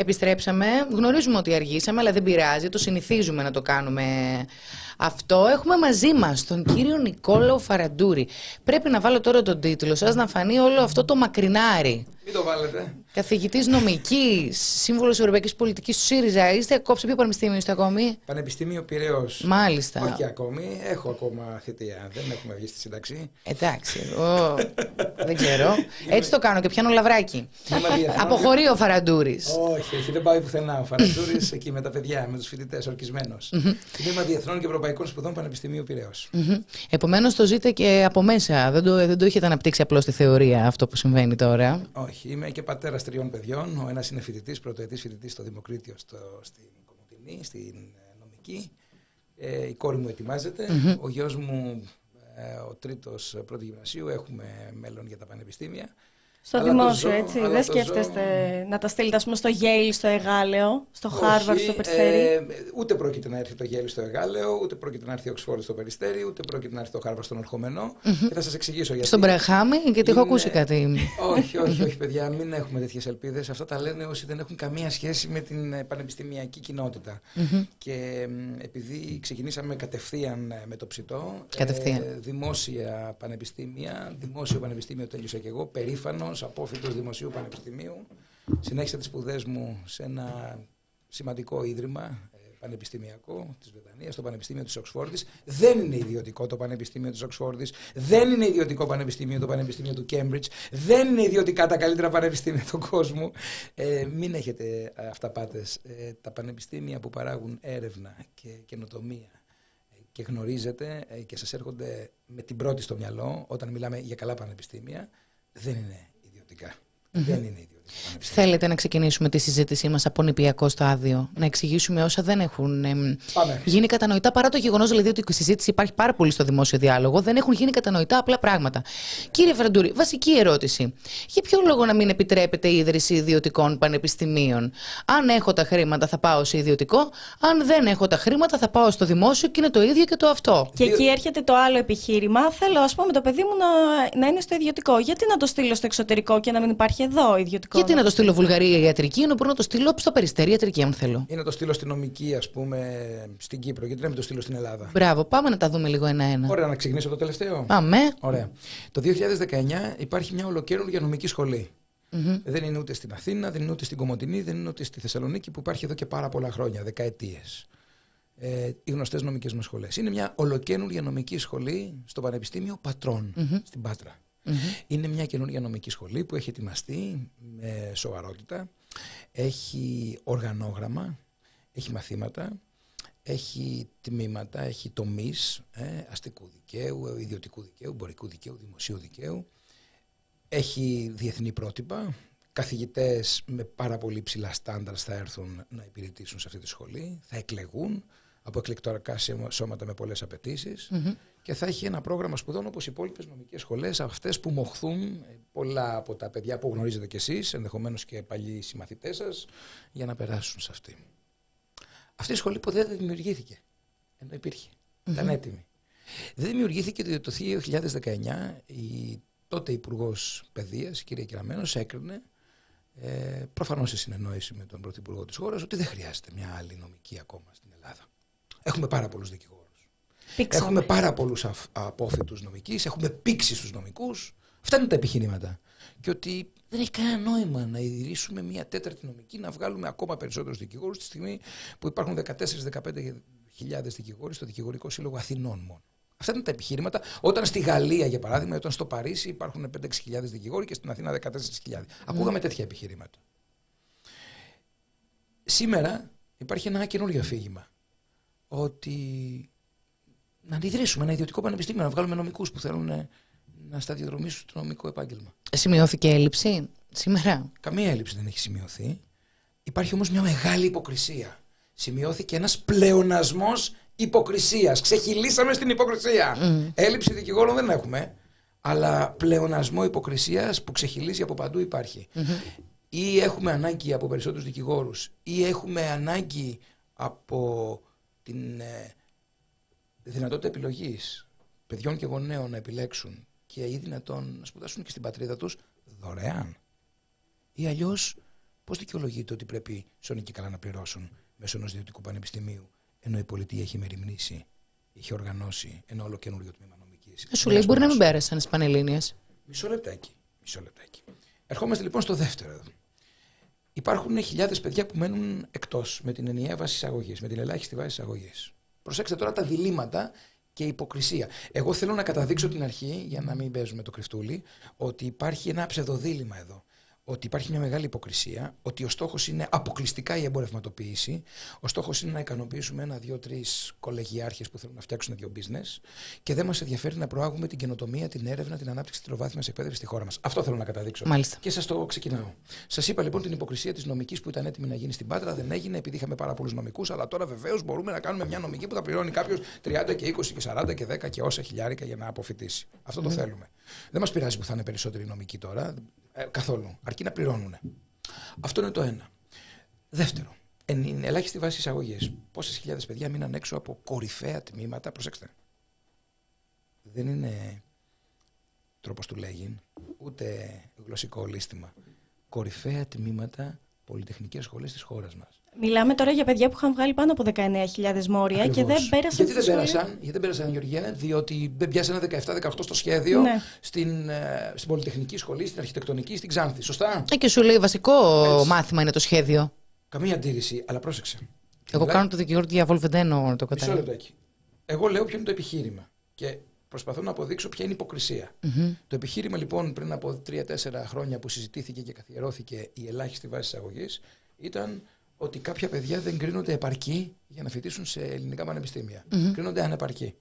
Επιστρέψαμε. Γνωρίζουμε ότι αργήσαμε, αλλά δεν πειράζει. Το συνηθίζουμε να το κάνουμε αυτό. Έχουμε μαζί μας τον κύριο Νικόλαο Φαραντούρη. Πρέπει να βάλω τώρα τον τίτλο σας να φανεί όλο αυτό το μακρινάρι. Μην το βάλετε. Καθηγητής νομικής, σύμβουλος Ευρωπαϊκής Πολιτικής του ΣΥΡΙΖΑ. Είστε κόψε ποιο πανεπιστήμιο είστε ακόμη; Πανεπιστήμιο Πυραιό. Μάλιστα. Όχι ακόμη. Έχω ακόμα θητεία. Δεν έχουμε βγει στη σύνταξη. Εντάξει. Εγώ δεν ξέρω. Έτσι το κάνω και πιάνω λαβράκι. Τμήμα διεθνών- Αποχωρεί ο Φαραντούρης. Όχι, όχι, δεν πάει πουθενά. Ο Φαραντούρης εκεί με τα παιδιά, με τους φοιτητές, ορκισμένος. Τμήμα Διεθνών και Ευρωπαϊκών Σπουδών Πανεπιστημίου Πυραιό. Επομένως το ζείτε και από μέσα. Δεν το, δεν το έχετε αναπτύξει απλώς στη θεωρία αυτό που συμβαίνει τώρα. Όχι, είμαι και πατέρας τριών παιδιών. Ο ένας είναι φοιτητής, πρωτοετής φοιτητής στο Δημοκρίτιο στο, στην Κομωτινή, στην ε, νομική. Ε, η κόρη μου ετοιμάζεται. Ο γιος μου, ε, ο τρίτος πρώτη γυμνασίου, έχουμε μέλλον για τα πανεπιστήμια. Στο Αλλά το δημόσιο, ζω, έτσι. αλλά Δεν το σκέφτεστε ζω. να τα στείλετε, ας πούμε, στο Yale, στο Εγάλεο, στο Harvard, Όχι, στο Περιστέρι; ε, ούτε πρόκειται να έρθει το γέλιο στο Εγάλεο, ούτε πρόκειται να έρθει ο Οξφόρδη στο Περιστέρι, ούτε πρόκειται να έρθει το Χάρβαρ στον Ορχομενό. Και θα σας εξηγήσω γιατί. Στον Μπραχάμι, γιατί έχω Είναι- ακούσει κάτι. όχι, όχι, όχι, παιδιά, μην έχουμε τέτοιες ελπίδες. Αυτά τα λένε όσοι δεν έχουν καμία σχέση με την ε, πανεπιστημιακή κοινότητα. Και μ, επειδή ξεκινήσαμε κατευθείαν ε, με το ψητό, Κατευθείαν. ε, δημόσια πανεπιστήμια, δημόσιο πανεπιστήμιο τέλειωσα και εγώ, περήφανο, απόφοιτο δημοσίου πανεπιστημίου. Συνέχισα τις σπουδές μου σε ένα σημαντικό ίδρυμα ε, πανεπιστημιακό της Βρετανίας, το Πανεπιστήμιο της Οξφόρδης. Δεν είναι ιδιωτικό το Πανεπιστήμιο της Οξφόρδης. Δεν είναι ιδιωτικό πανεπιστήμιο το Πανεπιστήμιο του Κέμπριτζ. Δεν είναι ιδιωτικά τα καλύτερα πανεπιστήμια του κόσμου. Ε, μην έχετε αυταπάτε. Ε, τα πανεπιστήμια που παράγουν έρευνα και καινοτομία ε, και γνωρίζετε ε, και σας έρχονται με την πρώτη στο μυαλό όταν μιλάμε για καλά πανεπιστήμια, δεν είναι ιδιωτικά. Δεν είναι ιδιωτικά πανεπιστήμια. Θέλετε να ξεκινήσουμε τη συζήτησή μας από νηπιακό στάδιο, να εξηγήσουμε όσα δεν έχουν εμ, Πάμε. γίνει κατανοητά, παρά το γεγονός δηλαδή ότι η συζήτηση υπάρχει πάρα πολύ στο δημόσιο διάλογο, δεν έχουν γίνει κατανοητά απλά πράγματα. Κύριε Φραντούρη, βασική ερώτηση. Για ποιο λόγο να μην επιτρέπεται η ίδρυση ιδιωτικών πανεπιστημίων; Αν έχω τα χρήματα θα πάω σε ιδιωτικό, αν δεν έχω τα χρήματα θα πάω στο δημόσιο και είναι το ίδιο και το αυτό. Και εκεί έρχεται το άλλο επιχείρημα. Θέλω, ας πούμε, το παιδί μου να, να είναι στο ιδιωτικό. Γιατί να το στείλω στο εξωτερικό και να μην υπάρχει εδώ ιδιωτικό; Γιατί να το στείλω Βουλγαρία ιατρική, ενώ μπορώ να το στείλω στο περιστέρι ιατρική, αν θέλω. Ή να το στείλω στην νομική, ας πούμε, στην Κύπρο, γιατί να μην το στείλω στην Ελλάδα; Μπράβο, πάμε να τα δούμε λίγο ένα-ένα. Ωραία, να ξεκινήσω από το τελευταίο. Πάμε. Ωραία. Το 2019 υπάρχει μια ολοκαίρια νομική σχολή. Δεν είναι ούτε στην Αθήνα, δεν είναι ούτε στην Κομωτινή, δεν είναι ούτε στη Θεσσαλονίκη που υπάρχει εδώ και πάρα πολλά χρόνια, δεκαετίες. Ε, οι γνωστές νομικές μας σχολές. Είναι μια ολοκένουργια νομική σχολή στο Πανεπιστήμιο Πατρών, στην πατρα Είναι μια καινούργια νομική σχολή που έχει ετοιμαστεί με σοβαρότητα. Έχει οργανόγραμμα, έχει μαθήματα, έχει τμήματα, έχει τομείς ε, αστικού δικαίου, ιδιωτικού δικαίου, εμπορικού δικαίου, δημοσίου δικαίου. Έχει διεθνή πρότυπα. Καθηγητές με πάρα πολύ ψηλά στάνταρ θα έρθουν να υπηρετήσουν σε αυτή τη σχολή. Θα εκλεγούν από εκλεκτορικά σώμα- σώματα με πολλές απαιτήσεις και θα έχει ένα πρόγραμμα σπουδών όπως οι υπόλοιπες νομικές σχολές, αυτές που μοχθούν ε, πολλά από τα παιδιά που γνωρίζετε κι εσείς, ενδεχομένως και παλιοί συμμαθητές σας, για να περάσουν σε αυτή. Αυτή η σχολή ποτέ δεν δημιουργήθηκε. Ενώ υπήρχε. Ήταν έτοιμη. Δεν δημιουργήθηκε διότι το 2019 η τότε Υπουργός Παιδείας, η κυρία Κυραμένο, έκρινε ε, προφανώς σε συνεννόηση με τον Πρωθυπουργό της χώρας ότι δεν χρειάζεται μια άλλη νομική ακόμα στην Ελλάδα. Έχουμε πάρα πολλούς δικηγόρους. Πήξαμε. Έχουμε πάρα πολλούς απόφοιτους νομικής, έχουμε πήξει στους νομικούς. Αυτά είναι τα επιχειρήματα. Και ότι δεν έχει κανένα νόημα να ιδρύσουμε μια τέταρτη νομική, να βγάλουμε ακόμα περισσότερους δικηγόρους τη στιγμή που υπάρχουν 14-15 χιλιάδες δικηγόροι στο Δικηγορικό Σύλλογο Αθηνών μόνο. Αυτά είναι τα επιχειρήματα. Όταν στη Γαλλία, για παράδειγμα, όταν στο Παρίσι υπάρχουν 5-6 χιλιάδες δικηγόροι και στην Αθήνα 14.000. Ακούγαμε τέτοια επιχειρήματα. Σήμερα υπάρχει ένα καινούριο αφήγημα. Ότι να ιδρύσουμε ένα ιδιωτικό πανεπιστήμιο, να βγάλουμε νομικούς που θέλουν να σταδιοδρομήσουν το νομικό επάγγελμα. Σημειώθηκε έλλειψη σήμερα; Καμία έλλειψη δεν έχει σημειωθεί. Υπάρχει όμως μια μεγάλη υποκρισία. Σημειώθηκε ένας πλεονασμός υποκρισίας. Ξεχυλήσαμε στην υποκρισία. Έλλειψη δικηγόρων δεν έχουμε. Αλλά πλεονασμό υποκρισίας που ξεχυλίζει από παντού υπάρχει. Ή έχουμε ανάγκη από περισσότερους δικηγόρους ή έχουμε ανάγκη από την ε, δυνατότητα επιλογής παιδιών και γονέων να επιλέξουν και ή δυνατόν να σπουδάσουν και στην πατρίδα τους δωρεάν ή αλλιώς Πώς δικαιολογείται ότι πρέπει σώνοι και καλά να πληρώσουν μέσω ενός ιδιωτικού πανεπιστημίου, ενώ η πολιτεία έχει μεριμνήσει, έχει οργανώσει ένα όλο καινούριο τμήμα νομικής. Ε, Σου λέει μπορεί να μην πέρασαν στι Πανελλήνιε. Μισό λεπτάκι. Μισό λεπτάκι. Ερχόμαστε λοιπόν στο δεύτερο εδώ. Υπάρχουν χιλιάδες παιδιά που μένουν εκτός με την ενιαία βάση εισαγωγής, με την ελάχιστη βάση εισαγωγής. Προσέξτε τώρα τα διλήμματα και υποκρισία. Εγώ θέλω να καταδείξω την αρχή, για να μην παίζουμε το κρυφτούλι, ότι υπάρχει ένα ψευδοδίλημα εδώ ότι υπάρχει μια μεγάλη υποκρισία, ότι ο στόχος είναι αποκλειστικά η εμπορευματοποίηση. Ο στόχος είναι να ικανοποιήσουμε ένα, δύο, τρεις κολεγιάρχες που θέλουν να φτιάξουν δύο business και δεν μας ενδιαφέρει να προάγουμε την καινοτομία, την έρευνα, την ανάπτυξη τη τροβάθμιας εκπαίδευσης στη χώρα μας. Αυτό θέλω να καταδείξω. Μάλιστα. Και σας το ξεκινάω. Σας είπα λοιπόν την υποκρισία της νομικής που ήταν έτοιμη να γίνει στην Πάτρα, δεν έγινε επειδή είχαμε πάρα πολλούς νομικούς, αλλά τώρα βεβαίως μπορούμε να κάνουμε μια νομική που θα πληρώνει κάποιος 30 και 20 και 40 και 10 και όσα χιλιάρικα για να αποφυτίσει. Αυτό το θέλουμε. Δεν μας πειράζει που θα είναι περισσότεροι νομικοί τώρα. Ε, καθόλου. Αρκεί να πληρώνουν. Αυτό είναι το ένα. Δεύτερο, εν ελάχιστη βάση εισαγωγής. Πόσες χιλιάδες παιδιά μείναν έξω από κορυφαία τμήματα; Προσέξτε. Δεν είναι τρόπος του λέγει, ούτε γλωσσικό λύστημα. Κορυφαία τμήματα πολυτεχνικές σχολές της χώρας μας. Μιλάμε τώρα για παιδιά που είχαν βγάλει πάνω από 19.000 μόρια και δεν πέρασαν. Γιατί δεν πέρασαν, γιατί δεν πέρασαν, Γεωργία, διότι δεν πιάσανε 17-18 στο σχέδιο ναι. στην, ε, στην Πολυτεχνική Σχολή, στην Αρχιτεκτονική, στην Ξάνθη. Σωστά; Ε, και σου λέει βασικό Έτσι. μάθημα είναι το σχέδιο. Καμία αντίρρηση, αλλά πρόσεξε. Εγώ κάνω το δικηγόρο του διαβολβεντένο το κατάλαβα. Μισό λεπτάκι. Εγώ λέω ποιο είναι το επιχείρημα. Και προσπαθώ να αποδείξω ποια είναι η υποκρισία. Mm-hmm. Το επιχείρημα λοιπόν πριν από 3-4 χρόνια που συζητήθηκε και καθιερώθηκε η ελάχιστη βάση εισαγωγής ήταν ότι κάποια παιδιά δεν κρίνονται επαρκή για να φοιτήσουν σε ελληνικά πανεπιστήμια. Mm-hmm. Κρίνονται ανεπαρκή.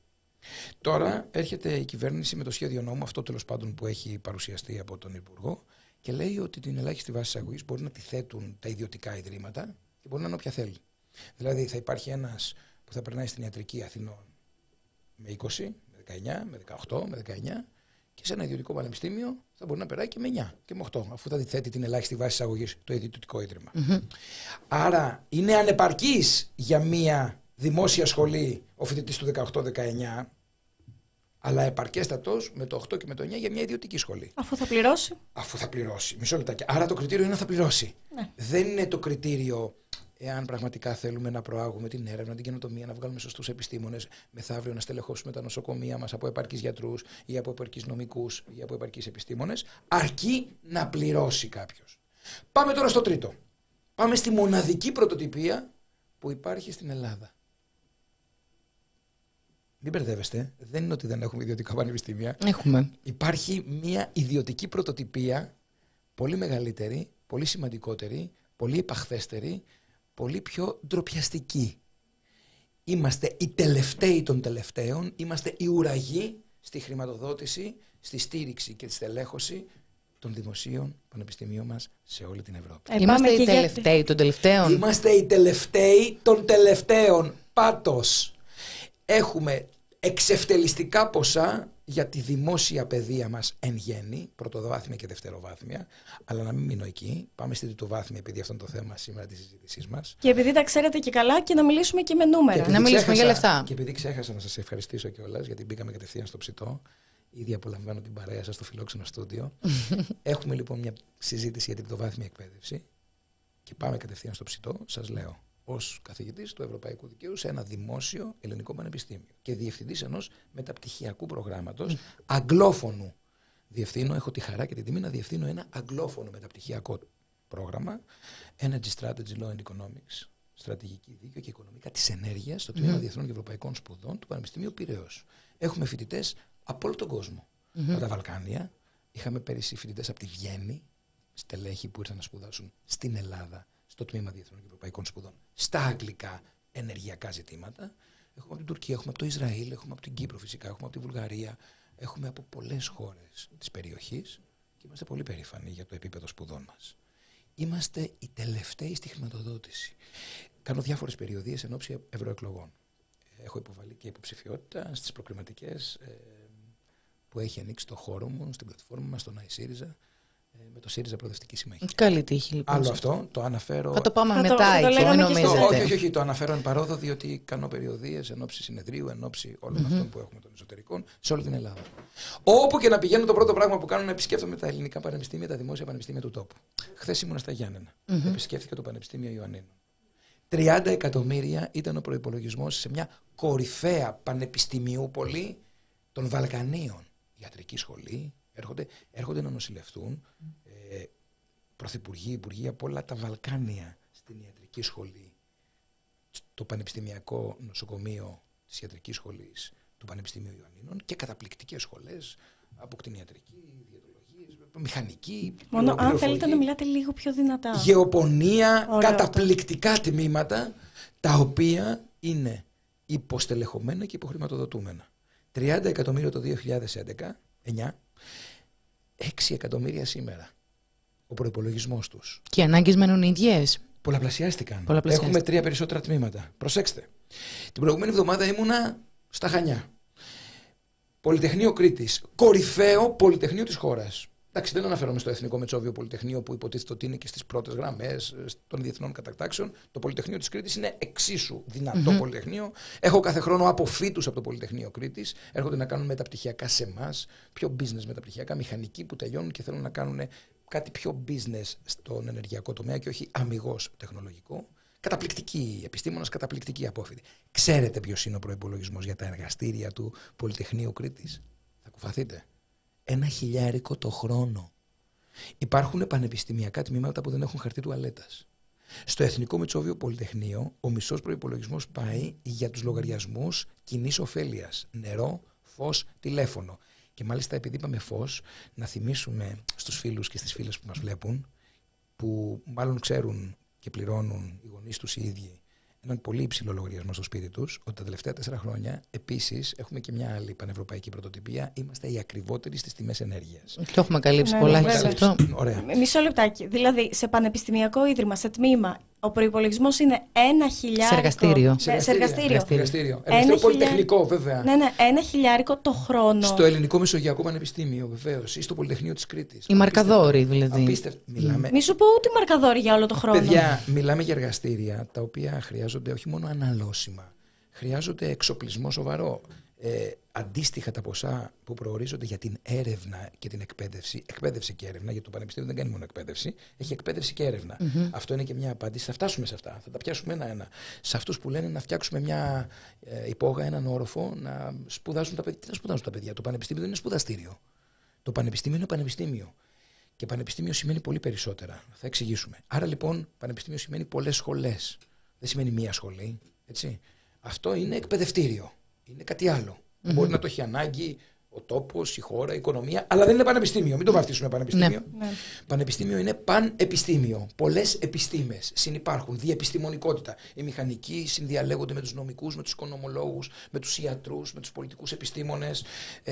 Τώρα έρχεται η κυβέρνηση με το σχέδιο νόμου, αυτό τέλος πάντων που έχει παρουσιαστεί από τον Υπουργό, και λέει ότι την ελάχιστη βάση εισαγωγής μπορεί να τη θέτουν τα ιδιωτικά ιδρύματα και μπορεί να είναι όποια θέλει. Δηλαδή θα υπάρχει ένας που θα περνάει στην ιατρική Αθηνών με 20, με 19, με 18, με 19 και σε ένα ιδιωτικό πανεπιστήμιο θα μπορεί να περάει και με 9 και με 8, αφού θα διθέτει την ελάχιστη βάση εισαγωγή το ιδιωτικό ίδρυμα. Mm-hmm. Άρα είναι ανεπαρκής για μία δημόσια σχολή ο φοιτητής του 18-19, αλλά επαρκέστατος με το 8 και με το 9 για μια ιδιωτική σχολή. Αφού θα πληρώσει. Αφού θα πληρώσει. Μισό λεπτάκι. Άρα το κριτήριο είναι να θα πληρώσει. Ναι. Δεν είναι το κριτήριο εάν πραγματικά θέλουμε να προάγουμε την έρευνα, την καινοτομία, να βγάλουμε σωστούς επιστήμονες, μεθαύριο να στελεχώσουμε τα νοσοκομεία μας από επαρκείς γιατρούς ή από επαρκείς νομικούς ή από επαρκείς επιστήμονες, αρκεί να πληρώσει κάποιος. Πάμε τώρα στο τρίτο. Πάμε στη μοναδική πρωτοτυπία που υπάρχει στην Ελλάδα. Μην μπερδεύεστε. Δεν είναι ότι δεν έχουμε ιδιωτικά πανεπιστήμια. Έχουμε. Υπάρχει μια ιδιωτική πρωτοτυπία πολύ μεγαλύτερη, πολύ σημαντικότερη, πολύ επαχθέστερη πολύ πιο ντροπιαστική. Είμαστε οι τελευταίοι των τελευταίων, είμαστε οι ουραγοί στη χρηματοδότηση, στη στήριξη και τη στελέχωση των δημοσίων πανεπιστημίων μας σε όλη την Ευρώπη. Ε, είμαστε οι τελευταίοι των τελευταίων. Είμαστε οι τελευταίοι των τελευταίων. Πάτος. Έχουμε εξευτελιστικά ποσά για τη δημόσια παιδεία μας εν γέννη, πρωτοβάθμια και δευτεροβάθμια, αλλά να μην μείνω εκεί. Πάμε στη τριτοβάθμια, επειδή αυτό είναι το θέμα σήμερα της συζήτησής μας. Και επειδή τα ξέρετε και καλά, και να μιλήσουμε και με νούμερα. Να μιλήσουμε για λεφτά. Και επειδή ξέχασα να σας ευχαριστήσω κιόλας, γιατί μπήκαμε κατευθείαν στο ψητό. Ήδη απολαμβάνω την παρέα σας στο φιλόξενο στούντιο. Έχουμε λοιπόν μια συζήτηση για την πρωτοβάθμια εκπαίδευση. Και πάμε κατευθείαν στο ψητό. Σας λέω ως καθηγητής του Ευρωπαϊκού Δικαίου σε ένα δημόσιο ελληνικό πανεπιστήμιο και διευθυντής ενός μεταπτυχιακού προγράμματος mm. αγγλόφωνου. Διευθύνω, έχω τη χαρά και την τιμή να διευθύνω ένα αγγλόφωνο μεταπτυχιακό πρόγραμμα Energy Strategy Law and Economics, στρατηγική δίκαιο και οικονομικά της ενέργειας στο τμήμα mm. Διεθνών και Ευρωπαϊκών Σπουδών του Πανεπιστημίου Πυραιός. Έχουμε φοιτητές από όλο τον κόσμο. Mm-hmm. Από τα Βαλκάνια, είχαμε πέρυσι φοιτητές από τη Βιέννη, στελέχη που ήρθαν να σπουδάσουν στην Ελλάδα στο τμήμα Διεθνών και Ευρωπαϊκών Σπουδών στα αγγλικά ενεργειακά ζητήματα. Έχουμε από την Τουρκία, έχουμε από το Ισραήλ, έχουμε από την Κύπρο φυσικά, έχουμε από τη Βουλγαρία, έχουμε από πολλές χώρες της περιοχής και είμαστε πολύ περήφανοι για το επίπεδο σπουδών μας. Είμαστε οι τελευταίοι στη χρηματοδότηση. Κάνω διάφορες περιοδίες εν ώψη ευρωεκλογών. Έχω υποβάλει και υποψηφιότητα στις προκριματικές ε, που έχει ανοίξει το χώρο μου, στην πλατφόρμα μας, στον ΑΙΣΥΡΙΖΑ με το ΣΥΡΙΖΑ Προοδευτική Συμμαχία. Καλή τύχη λοιπόν. Άλλο αυτό, το αναφέρω. Θα το πάμε Θα το- μετά θα το εκεί, μην λέγαμε και στο- νομίζετε. όχι, όχι, όχι, το αναφέρω εν παρόδο, διότι κάνω περιοδίες εν ώψη συνεδρίου, εν ώψη όλων αυτών που έχουμε των εσωτερικών σε όλη την Ελλάδα. Όπου και να πηγαίνω, το πρώτο πράγμα που κάνω είναι να επισκέφτομαι τα ελληνικά πανεπιστήμια, τα δημόσια πανεπιστήμια του τόπου. Χθες ήμουν στα γιαννενα Επισκέφθηκα το Πανεπιστήμιο Ιωαννίνων. 30 εκατομμύρια ήταν ο προπολογισμό σε μια κορυφαία πανεπιστημιούπολη των Βαλκανίων. Ιατρική σχολή, έρχονται, έρχονται να νοσηλευτούν ε, πρωθυπουργοί, υπουργοί από όλα τα Βαλκάνια στην ιατρική σχολή, το Πανεπιστημιακό Νοσοκομείο της Ιατρικής Σχολής του Πανεπιστημίου Ιωαννίνων και καταπληκτικές σχολές από κτηνιατρική, διαιτολογίες, μηχανική, Μόνο αν πληροφορική, θέλετε να μιλάτε λίγο πιο δυνατά. γεωπονία, Ωραίο καταπληκτικά τμήματα, τα οποία είναι υποστελεχωμένα και υποχρηματοδοτούμενα. 30 εκατομμύρια το 2011, 9, 6 εκατομμύρια σήμερα. Ο προπολογισμό τους. Και οι ανάγκες μένουν ίδιες. Πολλαπλασιάστηκαν. Πολλαπλασιάστηκαν. Έχουμε τρία περισσότερα τμήματα. Προσέξτε. Την προηγούμενη εβδομάδα ήμουνα στα Χανιά. Πολυτεχνείο Κρήτης. Κορυφαίο πολυτεχνείο της χώρας. Εντάξει, δεν αναφέρομαι στο Εθνικό Μετσόβιο Πολυτεχνείο που υποτίθεται ότι είναι και στις πρώτες γραμμές των διεθνών κατακτάξεων. Το Πολυτεχνείο της Κρήτης είναι εξίσου δυνατό πολυτεχνείο. Έχω κάθε χρόνο αποφύτους από το Πολυτεχνείο Κρήτης. Έρχονται να κάνουν μεταπτυχιακά σε εμάς, πιο business μεταπτυχιακά, μηχανικοί που τελειώνουν και θέλουν να κάνουν κάτι πιο business στον ενεργειακό τομέα και όχι αμυγός τεχνολογικό. Καταπληκτική επιστήμονας, καταπληκτική απόφοιτη. Ξέρετε ποιος είναι ο προπολογισμό για τα εργαστήρια του Πολυτεχνείου Κρήτης; Θα κουφαθείτε. Ένα χιλιάρικο το χρόνο. Υπάρχουν πανεπιστημιακά τμήματα που δεν έχουν χαρτί τουαλέτας. Στο Εθνικό Μετσόβιο Πολυτεχνείο, ο μισός προπολογισμό πάει για τους λογαριασμούς κοινής ωφέλειας. Νερό, φως, τηλέφωνο. Και μάλιστα, επειδή είπαμε φως, να θυμίσουμε στους φίλους και στις φίλες που μας βλέπουν, που μάλλον ξέρουν και πληρώνουν οι γονείς τους οι ίδιοι έναν πολύ υψηλό λογαριασμό στο σπίτι τους, ότι τα τελευταία τέσσερα χρόνια επίσης έχουμε και μια άλλη πανευρωπαϊκή πρωτοτυπία. Είμαστε οι ακριβότεροι στις τιμές ενέργειας. Το έχουμε καλύψει Ναι, πολλά ναι, και σε βέβαια. αυτό. Ωραία. Μισό λεπτάκι. Δηλαδή, σε πανεπιστημιακό ίδρυμα, σε τμήμα, ο προπολογισμό είναι ένα χιλιάρικο. Σε εργαστήριο. Ναι, σε εργαστήριο. Εργαστήριο. Ένα Εργαστήριο χιλιάρικο. πολυτεχνικό, βέβαια. Ναι, ναι, ένα χιλιάρικο το χρόνο. Στο Ελληνικό Μεσογειακό Πανεπιστήμιο, βεβαίως, ή στο Πολυτεχνείο της Κρήτης. Οι μαρκαδόροι δηλαδή. Απίστευτα. Μιλάμε, Μη σου πω ούτε μαρκαδόρι για όλο το χρόνο. Παιδιά, μιλάμε για εργαστήρια τα οποία χρειάζονται όχι μόνο αναλώσιμα, χρειάζονται εξοπλισμό σοβαρό. Ε, αντίστοιχα τα ποσά που προορίζονται για την έρευνα και την εκπαίδευση, εκπαίδευση και έρευνα, γιατί το Πανεπιστήμιο δεν κάνει μόνο εκπαίδευση, έχει εκπαίδευση και ερευνα Αυτό είναι και μια απάντηση. Θα φτάσουμε σε αυτά, θα τα πιάσουμε ένα-ένα. Σε αυτούς που λένε να φτιάξουμε μια ε, υπόγα, έναν όροφο, να σπουδάσουν τα παιδιά. Τι να σπουδάσουν τα παιδιά, το Πανεπιστήμιο δεν είναι σπουδαστήριο. Το Πανεπιστήμιο είναι πανεπιστήμιο. Και πανεπιστήμιο σημαίνει πολύ περισσότερα. Θα εξηγήσουμε. Άρα λοιπόν, πανεπιστήμιο σημαίνει πολλές σχολές. Δεν σημαίνει μία σχολή. Έτσι. Αυτό είναι εκπαιδευτήριο. Είναι κάτι άλλο. Μπορεί να το έχει ανάγκη ο τόπος, η χώρα, η οικονομία, αλλά δεν είναι πανεπιστήμιο. Μην το βαφτίσουμε πανεπιστήμιο. Ναι. Πανεπιστήμιο είναι πανεπιστήμιο. Πολλές επιστήμες συνυπάρχουν. Διεπιστημονικότητα. Οι μηχανικοί συνδιαλέγονται με τους νομικούς, με τους οικονομολόγους, με τους ιατρούς, με τους πολιτικούς επιστήμονες,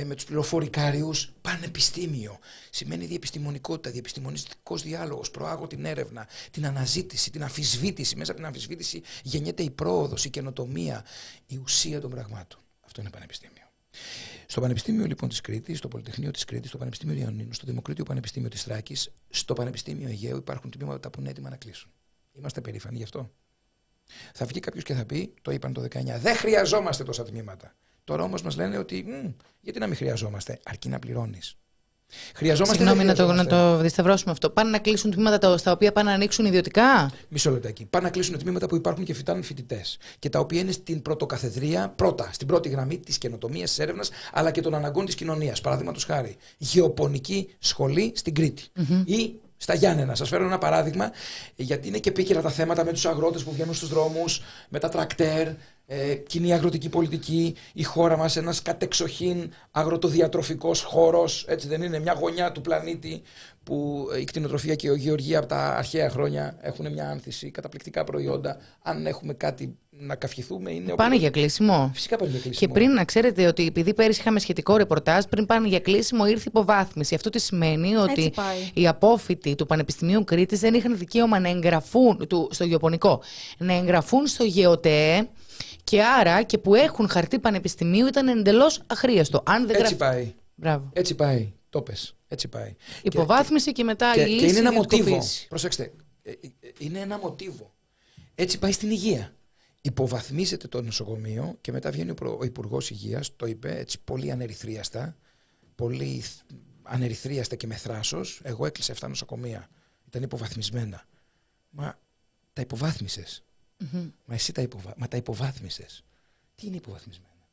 με τους πληροφορικάριους. Πανεπιστήμιο. Σημαίνει διεπιστημονικότητα, διεπιστημονιστικός διάλογος. Προάγω την έρευνα, την αναζήτηση, την αμφισβήτηση. Μέσα από την αμφισβήτηση γεννιέται η πρόοδος, η καινοτομία, η ουσία των πραγμάτων. Αυτό είναι πανεπιστήμιο. Στο Πανεπιστήμιο λοιπόν της Κρήτη, στο Πολυτεχνείο της Κρήτης, στο Πανεπιστήμιο Ιωαννίνου, στο Δημοκρίτιο Πανεπιστήμιο της Θράκης, στο Πανεπιστήμιο Αιγαίου υπάρχουν τμήματα που είναι έτοιμα να κλείσουν. Είμαστε περήφανοι γι' αυτό. Θα βγει κάποιος και θα πει, το είπαν το 19, δεν χρειαζόμαστε τόσα τμήματα. Τώρα όμως μας λένε ότι, «Μμ, γιατί να μην χρειαζόμαστε, αρκεί να πληρώνεις. Χρειαζόμαστε. Συγγνώμη δεν να το, να χρειαζόμαστε. το δισταυρώσουμε αυτό. Πάνε να κλείσουν τμήματα τα- στα οποία πάνε να ανοίξουν ιδιωτικά; Μισό λεπτάκι. Πάνε να κλείσουν τμήματα που υπάρχουν και φυτάνουν φοιτητές. Και τα οποία είναι στην πρωτοκαθεδρία, πρώτα, στην πρώτη γραμμή της καινοτομίας, της έρευνας, αλλά και των αναγκών της κοινωνίας. Παραδείγματος χάρη, γεωπονική σχολή στην κρητη Ή στα Γιάννενα. Σας φέρω ένα παράδειγμα, γιατί είναι και επίκαιρα τα θέματα με τους αγρότες που βγαίνουν στους δρόμους, με τα τρακτέρ, ε, κοινή αγροτική πολιτική, η χώρα μας ένας κατεξοχήν αγροτοδιατροφικός χώρος. Έτσι δεν είναι μια γωνιά του πλανήτη που η κτηνοτροφία και η γεωργία από τα αρχαία χρόνια έχουν μια άνθηση, καταπληκτικά προϊόντα. Αν έχουμε κάτι να καυχηθούμε, είναι. Πάνε ο- για κλείσιμο. Φυσικά πάνε για κλείσιμο. Και πριν να ξέρετε ότι επειδή πέρυσι είχαμε σχετικό ρεπορτάζ, πριν πάνε για κλείσιμο ήρθε υποβάθμιση. Αυτό τι σημαίνει ότι πάει. οι απόφοιτοι του Πανεπιστημίου Κρήτης δεν είχαν δικαίωμα να εγγραφούν του, στο γεωπονικό, να εγγραφούν στο ΓεωΤΕ και άρα και που έχουν χαρτί πανεπιστημίου ήταν εντελώς αχρίαστο. Αν δεν Έτσι γραφ- πάει. Μπράβο. Έτσι πάει. Το πες. Έτσι πάει. Υποβάθμιση και, μετά και, η λύση και είναι ένα ιδιωτικοποίηση. μοτίβο. Προσέξτε. ε, ε, Είναι ένα μοτίβο. Έτσι πάει στην υγεία. Υποβαθμίζεται το νοσοκομείο και μετά βγαίνει ο, προ- ο Υπουργός Υγείας, το είπε έτσι πολύ ανερυθρίαστα. Πολύ θ- ανερυθρίαστα και με θράσος. Εγώ έκλεισα 7 νοσοκομεία. Ήταν υποβαθμισμένα. Μα τα υποβάθμισες. Μα εσύ τα, υποβα... Μα τα υποβάθμισες. Τι είναι υποβαθμισμένα.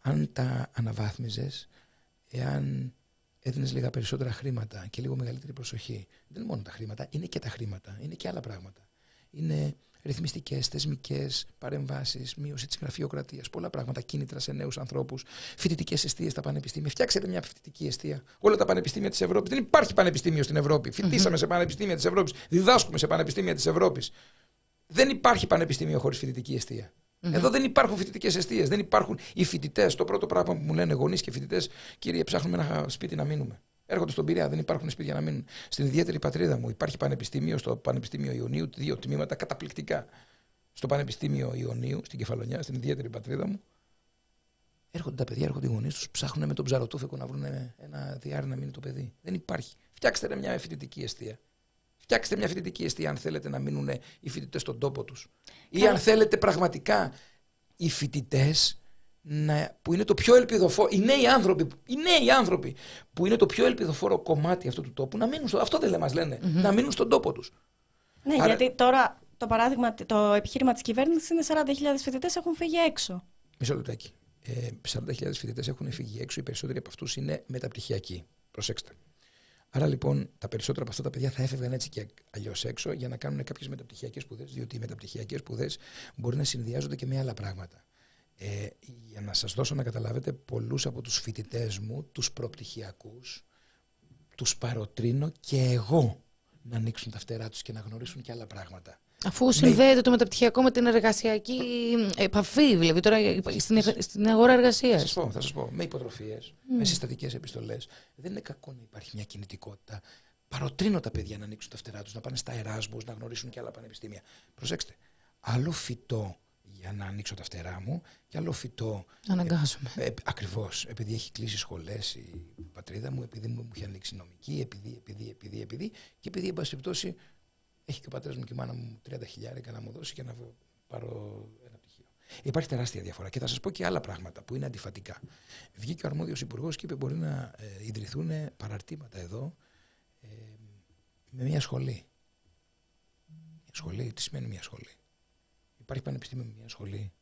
Αν τα αναβάθμιζες, εάν έδινες λίγα περισσότερα χρήματα και λίγο μεγαλύτερη προσοχή. Δεν είναι μόνο τα χρήματα, είναι και τα χρήματα, είναι και άλλα πράγματα. Είναι ρυθμιστικές, θεσμικές παρεμβάσεις, μείωση της γραφειοκρατίας, πολλά πράγματα, κίνητρα σε νέους ανθρώπους, φοιτητικές αιστείες στα πανεπιστήμια. Φτιάξετε μια φοιτητική αιστεία. Όλα τα πανεπιστήμια της Ευρώπης. Δεν υπάρχει πανεπιστήμιο στην Ευρώπη. Φοιτήσαμε σε πανεπιστήμια της Ευρώπης, διδάσκουμε σε πανεπιστήμια της Ευρώπης. Δεν υπάρχει πανεπιστήμιο χωρίς φοιτητική αιστεία. Εδώ δεν υπάρχουν φοιτητικές αιστείες. Δεν υπάρχουν οι φοιτητές. Το πρώτο πράγμα που μου λένε γονείς και φοιτητές, κύριε, ψάχνουμε ένα σπίτι να μείνουμε. Έρχονται στον Πειραιά, δεν υπάρχουν σπίτια να μείνουν. Στην ιδιαίτερη πατρίδα μου υπάρχει πανεπιστήμιο, στο Πανεπιστήμιο Ιωνίου, δύο τμήματα καταπληκτικά. Στο Πανεπιστήμιο Ιωνίου, στην Κεφαλονιά, στην ιδιαίτερη πατρίδα μου. Έρχονται τα παιδιά, έρχονται οι γονείς τους, ψάχνουν με τον ψαροτούφεκο να βρουν ένα διάρρη να μείνει το παιδί. Δεν υπάρχει. Φτιάξτε ρε μια φοιτητική αιστεία. Φτιάξτε μια φοιτητική αιστεία αν θέλετε να μείνουν οι φοιτητές στον τόπο τους. Ή αν θέλετε πραγματικά οι φοιτητές που είναι το πιο ελπιδοφόρο, οι νέοι άνθρωποι, οι νέοι άνθρωποι που είναι το πιο ελπιδοφόρο κομμάτι αυτού του τόπου να μείνουν στο, αυτό δεν λέ- μας λένε, να μείνουν στον τόπο τους. Ναι, Άρα- γιατί τώρα το παράδειγμα, το επιχείρημα της κυβέρνησης είναι 40.000 φοιτητές έχουν φύγει έξω. Μισό λεπτάκι. Ε, 40.000 φοιτητές έχουν φύγει έξω, οι περισσότεροι από αυτούς είναι μεταπτυχιακοί. Προσέξτε. Άρα λοιπόν τα περισσότερα από αυτά τα παιδιά θα έφευγαν έτσι και αλλιώς έξω για να κάνουν κάποιες μεταπτυχιακές σπουδές, διότι οι μεταπτυχιακές σπουδές μπορεί να συνδυάζονται και με άλλα πράγματα. Ε, για να σας δώσω να καταλάβετε, πολλούς από τους φοιτητές μου, τους προπτυχιακούς, τους παροτρύνω και εγώ να ανοίξουν τα φτερά τους και να γνωρίσουν και άλλα πράγματα. Αφού συνδέεται το μεταπτυχιακό με την εργασιακή επαφή, δηλαδή τώρα στην, στην αγορά εργασίας. Θα σας πω, θα σας πω. Με υποτροφίες, με συστατικές επιστολές. Δεν είναι κακό να υπάρχει μια κινητικότητα. Παροτρύνω τα παιδιά να ανοίξουν τα φτερά τους, να πάνε στα Εράσμους, να γνωρίσουν και άλλα πανεπιστήμια. Προσέξτε. Άλλο φυτό για να ανοίξω τα φτερά μου και άλλο φυτό. Αναγκάζομαι. Ε, Ακριβώς. Επειδή έχει κλείσει σχολές η πατρίδα μου, επειδή μου έχει ανοίξει νομική, επειδή, επειδή, επειδή, επειδή. Και επειδή, εν πάση περιπτώσει, έχει και ο πατέρας μου και η μάνα μου 30 χιλιάρικα να μου δώσει και να β- πάρω ένα πτυχίο. Υπάρχει τεράστια διαφορά και θα σας πω και άλλα πράγματα που είναι αντιφατικά. Βγήκε ο αρμόδιος υπουργός και είπε: Μπορεί να ε, ιδρυθούν παραρτήματα εδώ ε, με μια σχολή. Μια σχολή, τι σημαίνει μια σχολή; Υπάρχει πανεπιστήμιο με μια σχολή;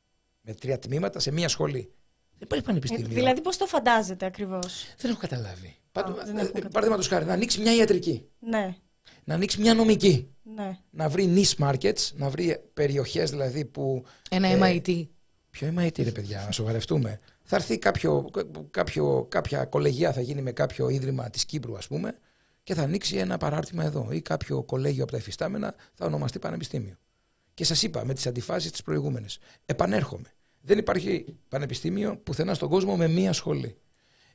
Με τρία τμήματα σε μια σχολή; Δεν υπάρχει Ε, πανεπιστήμιο. δηλαδή, πώς το φαντάζεται ακριβώς; Δεν έχω καταλάβει. Πάντω, δεν ε, έχουμε καταλάβει. Παραδείγματος χάρη, να ανοίξει μια ιατρική, Ναι, να ανοίξει μια νομική, ναι. να βρει niche markets, να βρει περιοχές δηλαδή που. Ένα ε, MIT. Ποιο MIT ρε παιδιά, να σοβαρευτούμε. Θα έρθει κάποιο, κάποιο, κάποια κολεγία, θα γίνει με κάποιο ίδρυμα της Κύπρου, ας πούμε, και θα ανοίξει ένα παράρτημα εδώ. Ή κάποιο κολέγιο από τα εφιστάμενα θα ονομαστεί Πανεπιστήμιο. Και σας είπα με τις αντιφάσεις τις προηγούμενες. Επανέρχομαι. Δεν υπάρχει πανεπιστήμιο πουθενά στον κόσμο με μία σχολή.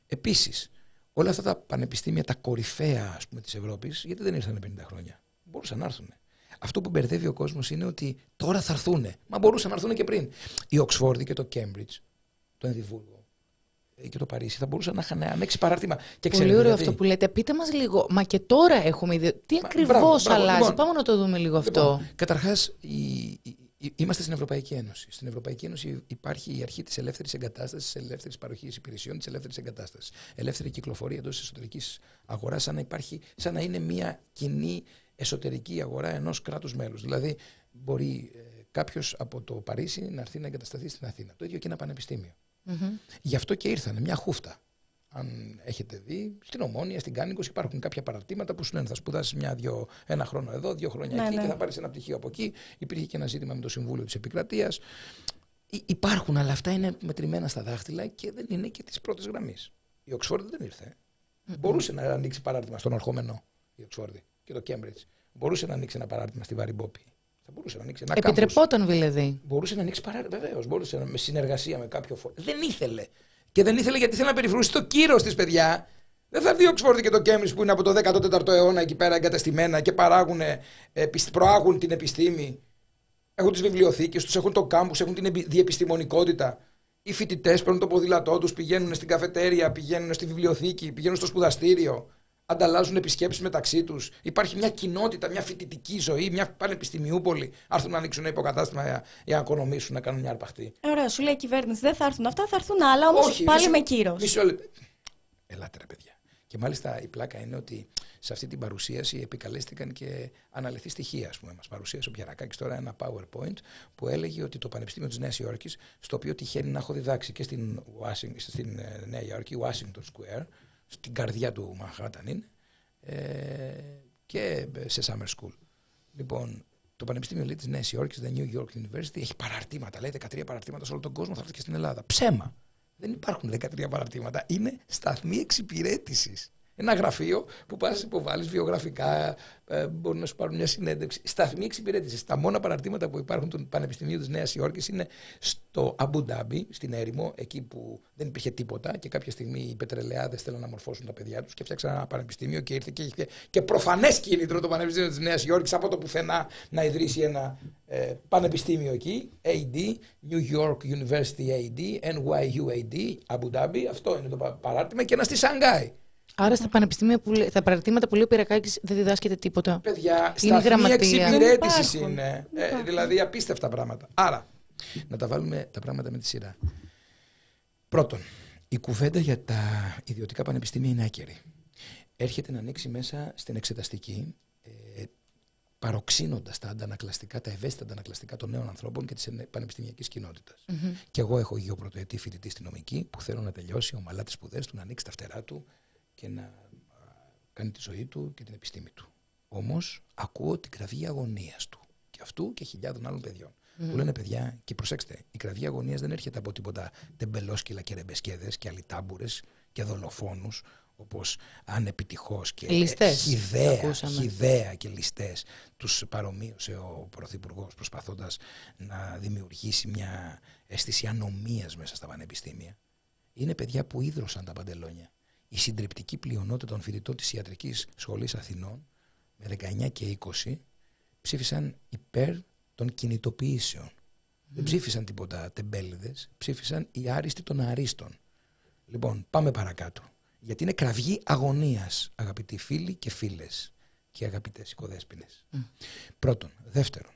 Επίσης, όλα αυτά τα πανεπιστήμια, τα κορυφαία ας πούμε, της Ευρώπης, γιατί δεν ήρθαν 50 χρόνια. Μπορούσαν να έρθουν. Αυτό που μπερδεύει ο κόσμος είναι ότι τώρα θα έρθουν. Μα μπορούσαν να έρθουν και πριν. Η Οξφόρδη και το Κέμπριτζ, το Ενδιβούργο ε, και το Παρίσι θα μπορούσαν να είχαν ανοίξει παράρτημα. Και Πολύ ξέρετε ωραίο γιατί; αυτό που λέτε. Πείτε μας λίγο, μα και τώρα έχουμε ιδέα. Τι Μα, ακριβώς μπράβο, μπράβο. αλλάζει; Λοιπόν, Πάμε να το δούμε λίγο αυτό. Λοιπόν, Καταρχά, είμαστε στην Ευρωπαϊκή Ένωση. Στην Ευρωπαϊκή Ένωση υπάρχει η αρχή της ελεύθερης εγκατάστασης, της ελεύθερης παροχής υπηρεσιών, της ελεύθερης εγκατάστασης. Ελεύθερη κυκλοφορία εντός της εσωτερικής αγοράς, σαν, να υπάρχει, σαν να είναι μια κοινή εσωτερική αγορά ενός κράτους μέλους. Δηλαδή, μπορεί ε, κάποιος από το Παρίσι να έρθει να εγκατασταθεί στην Αθήνα. Το ίδιο και ένα πανεπιστήμιο. Γι' αυτό και ήρθανε μια χούφτα. Αν έχετε δει, στην Ομόνια, στην Κάνικος υπάρχουν κάποια παραρτήματα που σου λένε θα σπουδάσεις μια-δυο, ένα χρόνο εδώ, δύο χρόνια Ναι, εκεί ναι. και θα πάρεις ένα πτυχίο από εκεί. Υπήρχε και ένα ζήτημα με το Συμβούλιο της Επικρατείας. Υπάρχουν, αλλά αυτά είναι μετρημένα στα δάχτυλα και δεν είναι και της πρώτης γραμμής. Η Οξφόρδη δεν ήρθε. Μπορούσε να ανοίξει παράρτημα στον Αρχόμενο η Οξφόρδη και το Κέμπριτζ. Μπορούσε να ανοίξει ένα παράρτημα στη Βαριμπόπη. Θα μπορούσε να ανοίξει ένα κάμπους. Επιτρεπόταν δηλαδή. Μπορούσε να ανοίξει παράρτημα. Βεβαίως, μπορούσε να, με συνεργασία με κάποιο φόρο. Δεν ήθελε. Και δεν ήθελε γιατί θέλει να περιφρουρήσει το κύρος της, παιδιά. Δεν θα έρθει η Οξφόρδη και το Κέμπριτζ που είναι από το 14ο αιώνα εκεί πέρα εγκαταστημένα και παράγουν, ε, επισ- προάγουν την επιστήμη. Έχουν τις βιβλιοθήκες τους, έχουν το κάμπους, έχουν την επι- διεπιστημονικότητα. Οι φοιτητές παίρνουν το ποδήλατό τους, πηγαίνουν στην καφετέρια, πηγαίνουν στη βιβλιοθήκη, πηγαίνουν στο σπουδαστήριο. Ανταλλάζουν επισκέψεις μεταξύ τους. Υπάρχει μια κοινότητα, μια φοιτητική ζωή, μια πανεπιστημιούπολη. Άρθουν να ανοίξουν ένα υποκατάστημα για, για να οικονομήσουν, να κάνουν μια αρπαχτή. Ε, Ωραία, σου λέει η κυβέρνηση δεν θα έρθουν αυτά, θα έρθουν άλλα όμως Όχι, πάλι μισό- με κύρος. Μισό λεπτό. Ελάτε ρε παιδιά. Και μάλιστα η πλάκα είναι ότι σε αυτή την παρουσίαση επικαλέστηκαν και αναλυθεί στοιχεία. Ας πούμε. Μας παρουσίασε ο Πιαρακάκης τώρα ένα PowerPoint που έλεγε ότι το Πανεπιστήμιο της Νέας Υόρκης, στο οποίο τυχαίνει να έχω διδάξει και στην, Washington, στην ε, Νέα Υόρκη, Washington Square, στην καρδιά του Manhattan είναι, ε, και σε summer school. Λοιπόν, το Πανεπιστήμιο λέει, της Νέας Υόρκης, the New York University, έχει παραρτήματα, λέει 13 παραρτήματα σε όλο τον κόσμο, θα έρθει και στην Ελλάδα. Ψέμα. Δεν υπάρχουν 13 παραρτήματα. Είναι σταθμοί εξυπηρέτησης. Ένα γραφείο που πας υποβάλει βιογραφικά, ε, μπορεί να σου πάρουν μια συνέντευξη. Σταθμοί εξυπηρέτησης. Τα μόνα παραρτήματα που υπάρχουν του Πανεπιστημίου της Νέας Υόρκης είναι στο Αμπου Ντάμπι, στην έρημο, εκεί που δεν υπήρχε τίποτα και κάποια στιγμή οι πετρελαιάδες θέλουν να μορφώσουν τα παιδιά τους και φτιάξαν ένα πανεπιστήμιο και ήρθε και είχε και προφανές κίνητρο το Πανεπιστήμιο της Νέας Υόρκης από το πουθενά να ιδρύσει ένα ε, πανεπιστήμιο εκεί. AD, New York University AD, NYU AD, Abu Dhabi. Αυτό είναι το πα- παράρτημα και ένα στη Σανγκάη. Άρα στα πανεπιστήμια, που, λέ- τα παρατήματα που λέει ο Πυρακάκης δεν διδάσκεται τίποτα. Παιδιά, Είναι σταθμοί γραμματεία. εξυπηρέτησης Δεν υπάρχουν. είναι. Δεν Ε, υπάρχουν. δηλαδή απίστευτα πράγματα. Άρα, να τα βάλουμε τα πράγματα με τη σειρά. Πρώτον, η κουβέντα για τα ιδιωτικά πανεπιστήμια είναι άκερη. Έρχεται να ανοίξει μέσα στην εξεταστική, ε, παροξύνοντας τα αντανακλαστικά, τα ευαίσθητα αντανακλαστικά των νέων ανθρώπων και της ene- πανεπιστημιακής κοινότητας. Και εγώ έχω γιο πρωτοετή φοιτητή στην νομική που θέλω να τελειώσει ομαλά τις σπουδές του, να ανοίξει τα φτερά του και να α, κάνει τη ζωή του και την επιστήμη του. Όμως ακούω την κραυγή αγωνίας του και αυτού και χιλιάδων άλλων παιδιών. Που λένε παιδιά, και προσέξτε, η κραυγή αγωνίας δεν έρχεται από τίποτα τεμπελόσκυλα και ρεμπεσκέδες και αλιτάμπουρες και δολοφόνους όπως ανεπιτυχώς και Ληστές, χιδέα, ακούσαμε. χιδέα και ληστές τους παρομοίωσε ο Πρωθυπουργός προσπαθώντας να δημιουργήσει μια αίσθηση ανομίας μέσα στα πανεπιστήμια. Είναι παιδιά που ίδρωσαν τα παντελόνια. Η συντριπτική πλειονότητα των φοιτητών της Ιατρικής Σχολής Αθηνών με 19 και 20 ψήφισαν υπέρ των κινητοποιήσεων. Δεν ψήφισαν τίποτα τεμπέληδες, ψήφισαν οι άριστοι των αρίστων. Λοιπόν, πάμε παρακάτω. Γιατί είναι κραυγή αγωνίας, αγαπητοί φίλοι και φίλες και αγαπητές οικοδέσποινες. Πρώτον. Δεύτερον,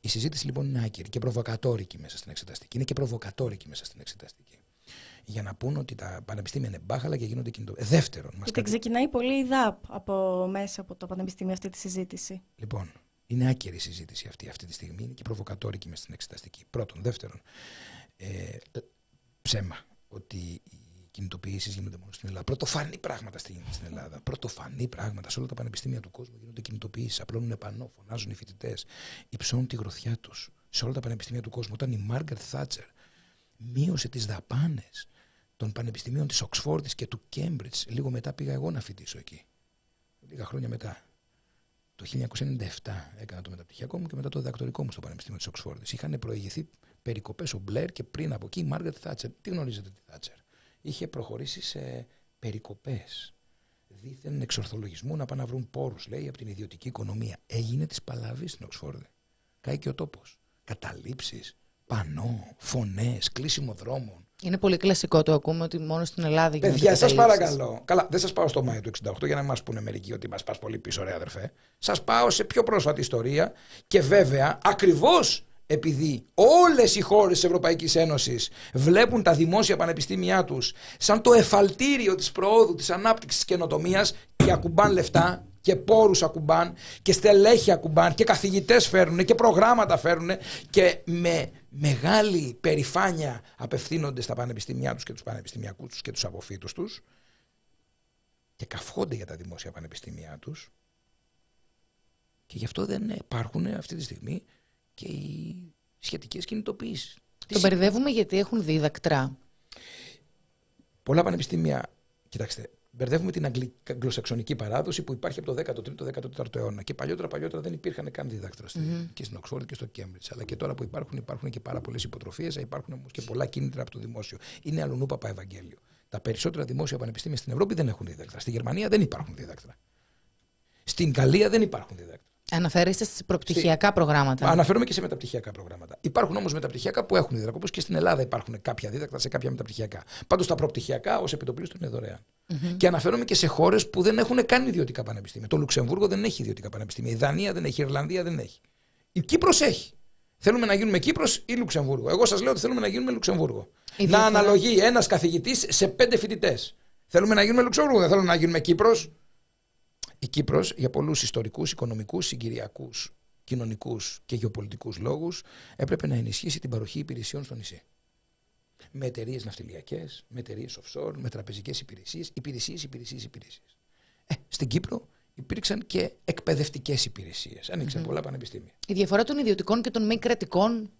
η συζήτηση λοιπόν είναι άκυρη και προβοκατόρικη μέσα στην εξεταστική. Είναι και προβοκατόρικη μέσα στην εξεταστική. Για να πούν ότι τα πανεπιστήμια είναι μπάχαλα και γίνονται κινητοποιήσεις. Δεύτερον, μας Γιατί κατη- ξεκινάει πολύ η ΔΑΠ από μέσα από το Πανεπιστήμιο αυτή τη συζήτηση. Λοιπόν, είναι άκαιρη η συζήτηση αυτή αυτή τη στιγμή. Είναι και προβοκατόρικη μες στην εξεταστική. Πρώτον. Δεύτερον, ε, ψέμα ότι οι κινητοποιήσεις γίνονται μόνο στην Ελλάδα. Πρωτοφανή πράγματα στην, στην Ελλάδα. Πρωτοφανή πράγματα. Σε όλα τα πανεπιστήμια του κόσμου γίνονται κινητοποιήσεις. Απλώνουν πανό, φωνάζουν οι φοιτητές, υψώνουν τη γροθιά τους. Σε όλα τα πανεπιστήμια του κόσμου. Όταν η Μάργκαρτ Θάτσερ μείωσε τις δαπάνες των πανεπιστημίων της Οξφόρδη και του Κέμπριτζ, λίγο μετά πήγα εγώ να φοιτήσω εκεί. Λίγα χρόνια μετά. Το 1997 έκανα το μεταπτυχιακό μου και μετά το διδακτορικό μου στο Πανεπιστήμιο της Οξφόρδη. Είχαν προηγηθεί περικοπές ο Μπλερ και πριν από εκεί η Μάργαρετ Θάτσερ. Τι γνωρίζετε τη Θάτσερ; Είχε προχωρήσει σε περικοπές. Δίθεν εξορθολογισμού να πάνε να βρουν πόρους, λέει, από την ιδιωτική οικονομία. Έγινε της παλαβής στην Οξφόρδη. Κάει και ο τόπος. Καταλήψεις, πανό, φωνές, κλείσιμο δρόμων. Είναι πολύ κλασικό το ακούμε ότι μόνο στην Ελλάδα γίνονται Παιδιά, σας καταλήψεις. παρακαλώ. Καλά, δεν σας πάω στο Μάιο του 68 για να μας πούνε μερικοί ότι μας πας πολύ πίσω, ρε αδερφέ. Σας πάω σε πιο πρόσφατη ιστορία και βέβαια ακριβώς επειδή όλες οι χώρες της Ευρωπαϊκής Ένωσης βλέπουν τα δημόσια πανεπιστήμια τους σαν το εφαλτήριο της προόδου, της ανάπτυξης, της καινοτομίας και ακουμπάν λεφτά και πόρους ακουμπάν και στελέχη ακουμπάν και καθηγητές φέρνουν και προγράμματα φέρνουν και με μεγάλη περηφάνεια απευθύνονται στα πανεπιστήμια τους και τους πανεπιστημιακούς τους και τους αποφύτους τους και καυχόνται για τα δημόσια πανεπιστήμια τους και γι' αυτό δεν υπάρχουν αυτή τη στιγμή και οι σχετικές κινητοποιήσεις. Το μπερδεύουμε γιατί έχουν δίδακτρα. Πολλά πανεπιστήμια, κοιτάξτε, μπερδεύουμε την αγγλι- αγγλοσαξονική παράδοση που υπάρχει από το 13ο-14ο αιώνα. Και παλιότερα, παλιότερα δεν υπήρχαν καν διδάκτρα στη- και στην Οξφόρδη και στο Κέμπριτζ. Αλλά και τώρα που υπάρχουν, υπάρχουν και πάρα πολλές υποτροφίες, υπάρχουν όμως και πολλά κίνητρα από το δημόσιο. Είναι αλλονού παπά Ευαγγέλιο. Τα περισσότερα δημόσια πανεπιστήμια στην Ευρώπη δεν έχουν δίδακτρα. Στη Γερμανία δεν υπάρχουν δίδακτρα. Στην Γαλλία δεν υπάρχουν δίδακτρα. Αναφέρεστε στις προπτυχιακά προγράμματα. Αναφέρομαι και σε μεταπτυχιακά προγράμματα. Υπάρχουν όμως μεταπτυχιακά που έχουν δίδακτρα, όπως και στην Ελλάδα υπάρχουν κάποια δίδακτρα σε κάποια μεταπτυχιακά. Πάντως τα προπτυχιακά ως επιτοπλίστων είναι δωρεάν. Και αναφέρομαι και σε χώρες που δεν έχουν καν ιδιωτικά πανεπιστήμια. Το Λουξεμβούργο δεν έχει ιδιωτικά πανεπιστήμια. Η Δανία δεν έχει, η Ιρλανδία δεν έχει. Η Κύπρος έχει. Θέλουμε να γίνουμε Κύπρος ή Λουξεμβούργο. Εγώ σας λέω ότι θέλουμε να γίνουμε Λουξεμβούργο. Η Να διαφορά- αναλογεί ένας καθηγητής σε πέντε φοιτητές. Θέλουμε να γίνουμε Λουξεμβούργο, δεν θέλουμε να γίνουμε Κύπρος. Η Κύπρος για πολλούς ιστορικούς, οικονομικούς, συγκυριακούς, κοινωνικούς και γεωπολιτικούς λόγους έπρεπε να ενισχύσει την παροχή υπηρεσιών στο νησί. Με εταιρείες ναυτιλιακές, με εταιρείες offshore, με τραπεζικές υπηρεσίες, υπηρεσίες, υπηρεσίες, υπηρεσίες. Ε, στην Κύπρο υπήρξαν και εκπαιδευτικές υπηρεσίες. Ανοίξαν πολλά πανεπιστήμια. Η διαφορά των ιδιωτικών και των μη κρατικών.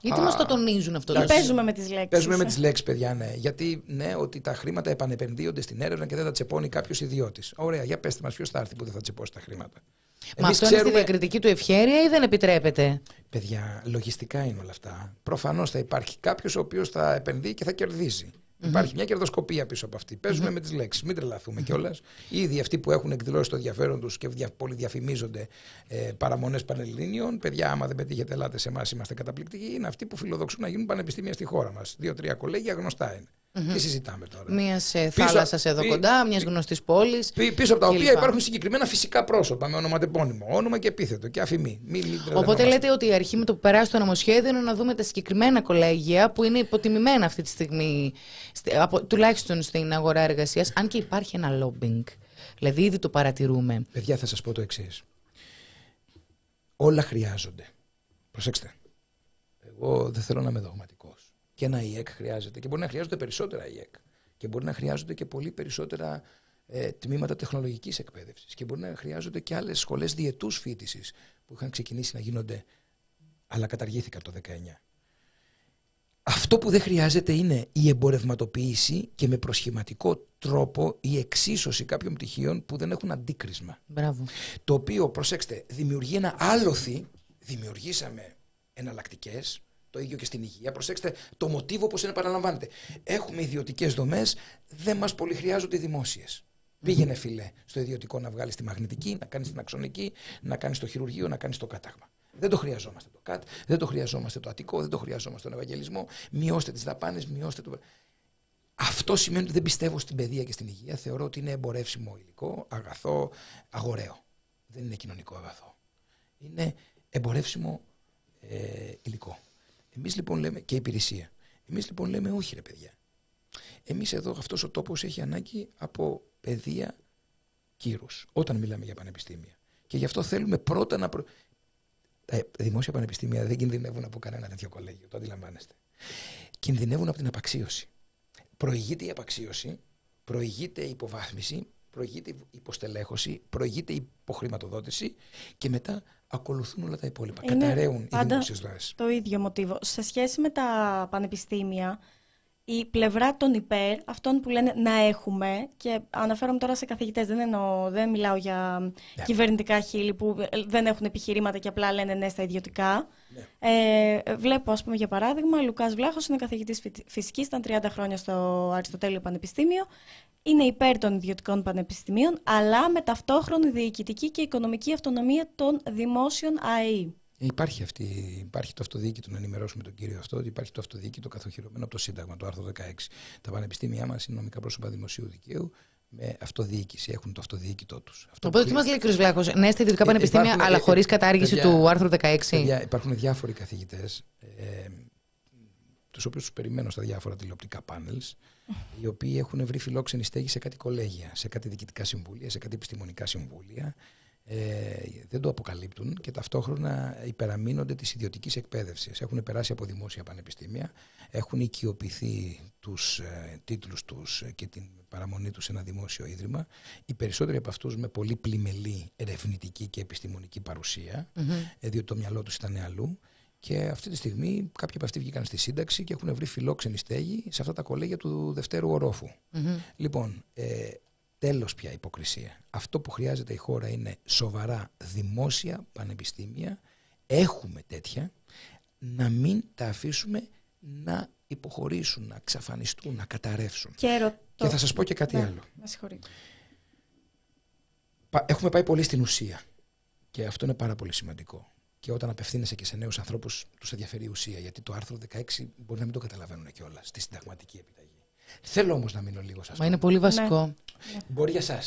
Γιατί Α, μας το τονίζουν αυτό το Παίζουμε με τις λέξεις. Παίζουμε με ε. τις λέξεις, παιδιά, ναι. Γιατί ναι, ότι τα χρήματα επανεπενδύονται στην έρευνα και δεν τα τσεπώνει κάποιος ιδιώτης. Ωραία, για πετε μας, ποιος θα έρθει που δεν θα τσεπώσει τα χρήματα. Μα Εμείς αυτό είναι στη διακριτική του ευχέρεια ή δεν επιτρέπεται; Παιδιά, λογιστικά είναι όλα αυτά. Προφανώς θα υπάρχει κάποιος ο οποίος θα επενδύει και θα κερδίσει. Υπάρχει μια κερδοσκοπία πίσω από αυτή. Παίζουμε με τις λέξεις. Μην τρελαθούμε κιόλας. Ήδη αυτοί που έχουν εκδηλώσει το ενδιαφέρον τους και δια, πολύ διαφημίζονται ε, παραμονές πανελληνίων, παιδιά, άμα δεν πετύχετε, ελάτε σε εμάς, είμαστε καταπληκτικοί. Είναι αυτοί που φιλοδοξούν να γίνουν πανεπιστήμια στη χώρα μας. Δύο-τρία κολέγια γνωστά είναι. Τι συζητάμε τώρα; Μιας Πίσω- θάλασσας εδώ πι- κοντά, μιας γνωστής πόλης. Πι- Πίσω από τα οποία κλπ. υπάρχουν συγκεκριμένα φυσικά πρόσωπα με ονοματεπώνυμο. Όνομα και επίθετο και αφημί. Μην, μην Οπότε τρελαινόμαστε. λέτε ότι η αρχή με το που περάσει το νομοσχέδιο είναι να δούμε τα συγκεκριμένα κολέγια που είναι υποτιμημένα αυτή τη στιγμή, στη- από, τουλάχιστον στην αγορά εργασίας, αν και υπάρχει ένα lobbying. Δηλαδή ήδη το παρατηρούμε. Παιδιά, θα σας πω το εξής. Όλα χρειάζονται. Προσέξτε. Εγώ δεν θέλω να είμαι δογματικός. Και ένα ΙΕΚ χρειάζεται. Και μπορεί να χρειάζονται περισσότερα ΙΕΚ. Και μπορεί να χρειάζονται και πολύ περισσότερα ε, τμήματα τεχνολογικής εκπαίδευσης. Και μπορεί να χρειάζονται και άλλες σχολές διετούς φοιτησης που είχαν ξεκινήσει να γίνονται, αλλά καταργήθηκαν το 19. Αυτό που δεν χρειάζεται είναι η εμπορευματοποίηση και με προσχηματικό τρόπο η εξίσωση κάποιων πτυχίων που δεν έχουν αντίκρισμα. Μπράβο. Το οποίο, προσέξτε, δημιουργεί ένα άλοθη. Δημιουργήσαμε εναλλακτικές. Το ίδιο και στην υγεία. Προσέξτε το μοτίβο πώ είναι παραλαμβάνεται. Έχουμε ιδιωτικές δομές, δεν μας πολύ χρειάζονται οι δημόσιες. Πήγαινε, φίλε, στο ιδιωτικό να βγάλεις τη μαγνητική, να κάνεις την αξονική, να κάνεις το χειρουργείο, να κάνεις το κάταγμα. Δεν το χρειαζόμαστε το ΚΑΤ, δεν το χρειαζόμαστε το Αττικό, δεν το χρειαζόμαστε τον Ευαγγελισμό. Μειώστε τις δαπάνες, μειώστε το. Αυτό σημαίνει ότι δεν πιστεύω στην παιδεία και στην υγεία. Θεωρώ ότι είναι εμπορεύσιμο υλικό, αγαθό, αγοραίο. Δεν είναι κοινωνικό αγαθό. Είναι εμπορεύσιμο ε, υλικό. Εμείς λοιπόν λέμε και υπηρεσία. Εμείς λοιπόν λέμε όχι, ρε παιδιά. Εμείς εδώ αυτός ο τόπος έχει ανάγκη από παιδεία κύρους. Όταν μιλάμε για πανεπιστήμια. Και γι' αυτό θέλουμε πρώτα να. Προ... Τα δημόσια πανεπιστήμια δεν κινδυνεύουν από κανένα τέτοιο κολέγιο. Το αντιλαμβάνεστε. Κινδυνεύουν από την απαξίωση. Προηγείται η απαξίωση, προηγείται η υποβάθμιση, προηγείται η υποστελέχωση, προηγείται η υποχρηματοδότηση και μετά ακολουθούν όλα τα υπόλοιπα. Είναι Καταραίουν οι πάντα δημόσιες δράσεις. Το ίδιο μοτίβο. Σε σχέση με τα πανεπιστήμια, η πλευρά των υπέρ, αυτών που λένε να έχουμε, και αναφέρομαι τώρα σε καθηγητές, δεν, εννοώ, δεν μιλάω για Ναι. κυβερνητικά χείλη που δεν έχουν επιχειρήματα και απλά λένε ναι στα ιδιωτικά. Ναι. Ε, βλέπω, ας πούμε, για παράδειγμα, Λουκάς Βλάχος είναι καθηγητής φυ- φυσικής, ήταν 30 χρόνια στο Αριστοτέλειο Πανεπιστήμιο, είναι υπέρ των ιδιωτικών πανεπιστημίων, αλλά με ταυτόχρονη διοικητική και οικονομική αυτονομία των δημόσιων ΑΕΗ. Υπάρχει, αυτή, υπάρχει το αυτοδιοίκητο, να ενημερώσουμε τον κύριο αυτό, ότι υπάρχει το αυτοδιοίκητο καθοχυρωμένο από το Σύνταγμα, το άρθρο 16. Τα πανεπιστήμια μας είναι νομικά πρόσωπα δημοσίου δικαίου με αυτοδιοίκηση, έχουν το αυτοδιοίκητό τους. Οπότε τι μας λέει ο κ. Βλάχος, ναι, στα ιδιωτικά Ε, πανεπιστήμια, υπάρχουν, αλλά ε, χωρίς ε, κατάργηση παιδιά, του άρθρου 16. Παιδιά, υπάρχουν διάφοροι καθηγητές, ε, τους οποίους τους περιμένω στα διάφορα τηλεοπτικά πάνελς, οι οποίοι έχουν βρει φιλόξενη στέγη σε κάτι κολέγια, σε κάτι διοικητικά συμβούλια, σε κάτι επιστημονικά συμβούλια. Ε, δεν το αποκαλύπτουν και ταυτόχρονα υπεραμείνονται της ιδιωτικής εκπαίδευσης. Έχουν περάσει από δημόσια πανεπιστήμια, έχουν οικειοποιηθεί τους ε, τίτλους τους και την παραμονή του σε ένα δημόσιο ίδρυμα. Οι περισσότεροι από αυτούς με πολύ πλημελή ερευνητική και επιστημονική παρουσία, ε, διότι το μυαλό τους ήταν αλλού. Και αυτή τη στιγμή κάποιοι από αυτοί βγήκαν στη σύνταξη και έχουν βρει φιλόξενη στέγη σε αυτά τα κολέγια του δευτέρου ορόφου. Λοιπόν, ε, τέλος πια υποκρισία. Αυτό που χρειάζεται η χώρα είναι σοβαρά δημόσια πανεπιστήμια. Έχουμε τέτοια. Να μην τα αφήσουμε να υποχωρήσουν, να εξαφανιστούν, να καταρρεύσουν. Και, ρωτώ... Και θα σας πω και κάτι Ναι, άλλο. Με συγχωρείτε. Πα- Έχουμε πάει πολύ στην ουσία. Και αυτό είναι πάρα πολύ σημαντικό. Και όταν απευθύνεσαι και σε νέους ανθρώπους, τους ενδιαφέρει η ουσία. Γιατί το άρθρο 16 μπορεί να μην το καταλαβαίνουν κιόλας στη συνταγματική επιταγή. Θέλω όμως να μείνω λίγο σε αυτό. Μα είναι πολύ βασικό. Μπορεί για εσά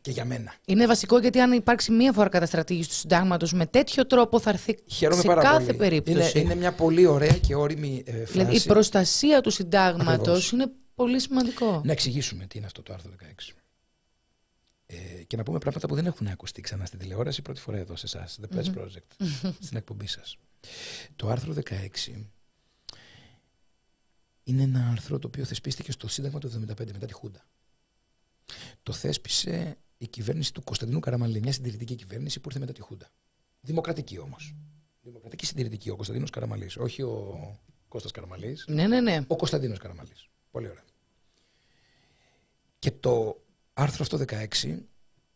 και για μένα. Είναι βασικό γιατί αν υπάρξει μία φορά καταστρατήγηση του συντάγματος με τέτοιο τρόπο θα έρθει Χαίρομαι σε πάρα κάθε πολύ. περίπτωση. Είναι, είναι μια πολύ ωραία και όρημη ε, φράση. Δηλαδή η προστασία του συντάγματος Ακριβώς. είναι πολύ σημαντικό. Να εξηγήσουμε τι είναι αυτό το άρθρο 16. Ε, και να πούμε πράγματα που δεν έχουν ακουστεί ξανά στην τηλεόραση πρώτη φορά εδώ σε εσάς, The Press Project, στην εκπομπή σας. Το άρθρο 16 είναι ένα άρθρο το οποίο θεσπίστηκε στο Σύνταγμα του 1975 μετά τη Χούντα. Το θέσπισε η κυβέρνηση του Κωνσταντίνου Καραμαλή, μια συντηρητική κυβέρνηση που ήρθε μετά τη Χούντα. Δημοκρατική όμως. Δημοκρατική συντηρητική ο Κωνσταντίνος Καραμαλής, όχι ο Κώστας Καραμαλής. Ναι, ναι, ναι. Ο Κωνσταντίνος Καραμαλής. Πολύ ωραία. Και το άρθρο αυτό 16,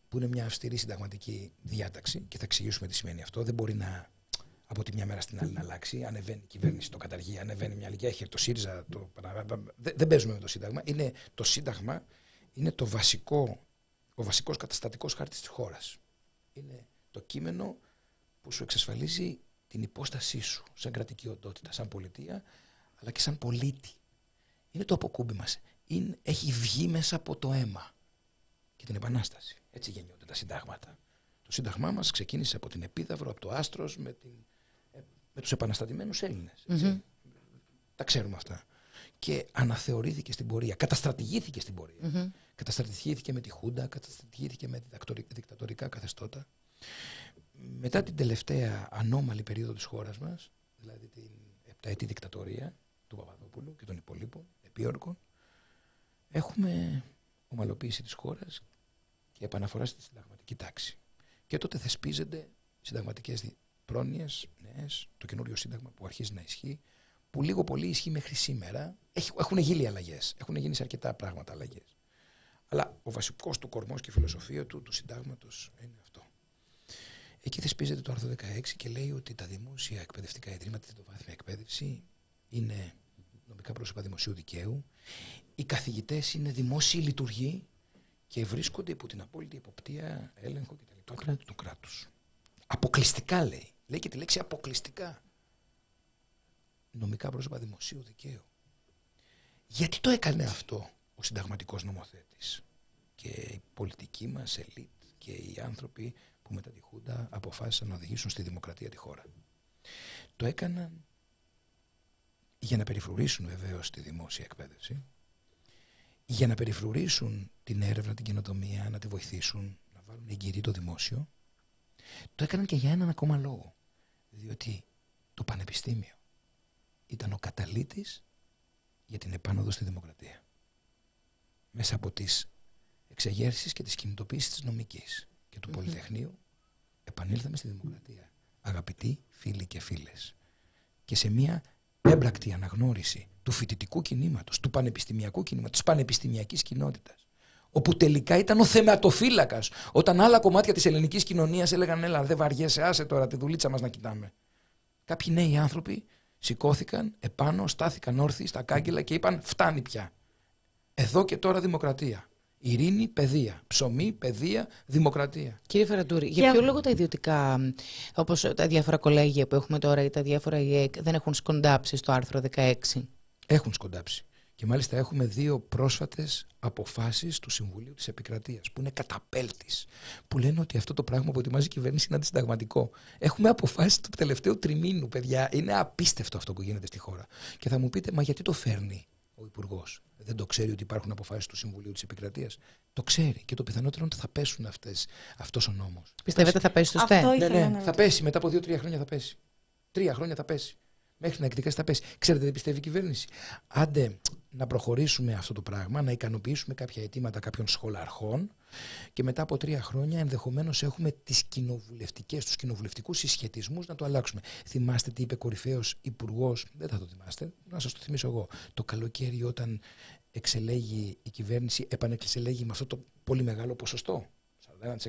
που είναι μια αυστηρή συνταγματική διάταξη, και θα εξηγήσουμε τι σημαίνει αυτό, δεν μπορεί να από τη μια μέρα στην άλλη να αλλάξει. Ανεβαίνει η κυβέρνηση, το καταργεί, ανεβαίνει μια άλλη και έχει το ΣΥΡΙΖΑ. Το... Δεν, δεν παίζουμε με το Σύνταγμα. Είναι, το Σύνταγμα είναι το βασικό, ο βασικός καταστατικός χάρτης της χώρας. Είναι το κείμενο που σου εξασφαλίζει την υπόστασή σου σαν κρατική οντότητα, σαν πολιτεία, αλλά και σαν πολίτη. Είναι το αποκούμπι μας. Είναι, έχει βγει μέσα από το αίμα και την Επανάσταση. Έτσι γεννιόνται τα συντάγματα. Το σύνταγμά μας ξεκίνησε από την Επίδαυρο, από το Άστρος, με, την, ε, με τους επαναστατημένους Έλληνες. έτσι. Τα ξέρουμε αυτά. Και αναθεωρήθηκε στην πορεία, καταστρατηγήθηκε στην πορεία. Καταστρατηγήθηκε με τη Χούντα, καταστρατηγήθηκε με δικτατορι- δικτατορικά καθεστώτα. Μετά την τελευταία ανώμαλη περίοδο της χώρας μας, δηλαδή την επταετή δικτατορία του Παπαδόπουλου και των υπολείπων επίορκων, έχουμε ομαλοποίηση της χώρας και επαναφορά στη συνταγματική τάξη. Και τότε θεσπίζονται συνταγματικές δι- πρόνοιες, νέες, το καινούριο σύνταγμα που αρχίζει να ισχύει, που λίγο πολύ ισχύει μέχρι σήμερα. Έχει- Έχουν γίνει αλλαγές. Έχουν γίνει σε αρκετά πράγματα αλλαγές. Αλλά ο βασικός του κορμός και η φιλοσοφία του, του συντάγματος είναι αυτό. Εκεί θεσπίζεται το άρθρο 16 και λέει ότι τα δημόσια εκπαιδευτικά ιδρύματα, τη βάθμια εκπαίδευση, είναι νομικά πρόσωπα δημοσίου δικαίου. Οι καθηγητές είναι δημόσιοι λειτουργοί και βρίσκονται υπό την απόλυτη υποπτία, έλεγχο και τα λοιπά του κράτους. Αποκλειστικά λέει. Λέει και τη λέξη αποκλειστικά. Νομικά πρόσωπα δημοσίου δικαίου. Γιατί το έκανε αυτό ο συνταγματικός νομοθέτης και η πολιτική μας ελίτ και οι άνθρωποι που μετά τη Χούντα αποφάσισαν να οδηγήσουν στη δημοκρατία τη χώρα. Το έκαναν για να περιφρουρήσουν βεβαίως τη δημόσια εκπαίδευση, για να περιφρουρήσουν την έρευνα, την καινοτομία, να τη βοηθήσουν, να βάλουν εγκυρή το δημόσιο. Το έκαναν και για έναν ακόμα λόγο. Διότι το πανεπιστήμιο ήταν ο καταλήτης για την επάνωδο στη δημοκρατία. Μέσα από τις εξεγέρσεις και τις κινητοποίησεις της νομικής και του Πολυτεχνείου επανήλθαμε στη δημοκρατία. Αγαπητοί φίλοι και φίλες. Και σε μια έμπρακτη αναγνώριση του φοιτητικού κινήματος, του πανεπιστημιακού κινήματος, της πανεπιστημιακής κοινότητας όπου τελικά ήταν ο θεματοφύλακας όταν άλλα κομμάτια της ελληνικής κοινωνίας έλεγαν έλα δεν βαριέσαι άσε τώρα τη δουλίτσα μας να κοιτάμε κάποιοι νέοι άνθρωποι σηκώθηκαν επάνω, στάθηκαν όρθιοι στα κάγκελα και είπαν φτάνει πια. Εδώ και τώρα δημοκρατία. Ειρήνη, παιδεία. Ψωμί, παιδεία, δημοκρατία. Κύριε Φεραντούρη, για Για- ποιο λόγο τα ιδιωτικά, όπως τα διάφορα κολέγια που έχουμε τώρα ή τα διάφορα ΙΕΚ, δεν έχουν σκοντάψει στο άρθρο 16. Έχουν σκοντάψει. Και μάλιστα έχουμε δύο πρόσφατες αποφάσεις του Συμβουλίου της Επικρατείας που είναι καταπέλτης. Που λένε ότι αυτό το πράγμα που ετοιμάζει η κυβέρνηση είναι αντισυνταγματικό. Έχουμε αποφάσεις του τελευταίου τριμήνου, παιδιά. Είναι απίστευτο αυτό που γίνεται στη χώρα. Και θα μου πείτε, μα γιατί το φέρνει ο Υπουργός; Δεν το ξέρει ότι υπάρχουν αποφάσεις του Συμβουλίου της Επικρατείας. Το ξέρει και το πιθανότερο είναι ότι θα πέσουν αυτές, αυτός ο νόμος. Πιστεύετε θα πέσει στο Αυτό ΣΤΕ. ή- Ναι, ήθελα ναι, να θα ρωτήσω. πέσει. Μετά από δύο-τρία χρόνια θα πέσει. Τρία χρόνια θα πέσει. Μέχρι να εκδικάσει θα πέσει. Ξέρετε, δεν πιστεύει η κυβέρνηση. Άντε να προχωρήσουμε αυτό το πράγμα, να ικανοποιήσουμε κάποια αιτήματα κάποιων σχολαρχών και μετά από τρία χρόνια ενδεχομένως έχουμε τις κοινοβουλευτικές, τους κοινοβουλευτικούς συσχετισμούς να το αλλάξουμε. Θυμάστε τι είπε κορυφαίος υπουργός, δεν θα το θυμάστε, να σας το θυμίσω εγώ. Το καλοκαίρι όταν εξελέγει η κυβέρνηση, επανεξελέγει με αυτό το πολύ μεγάλο ποσοστό.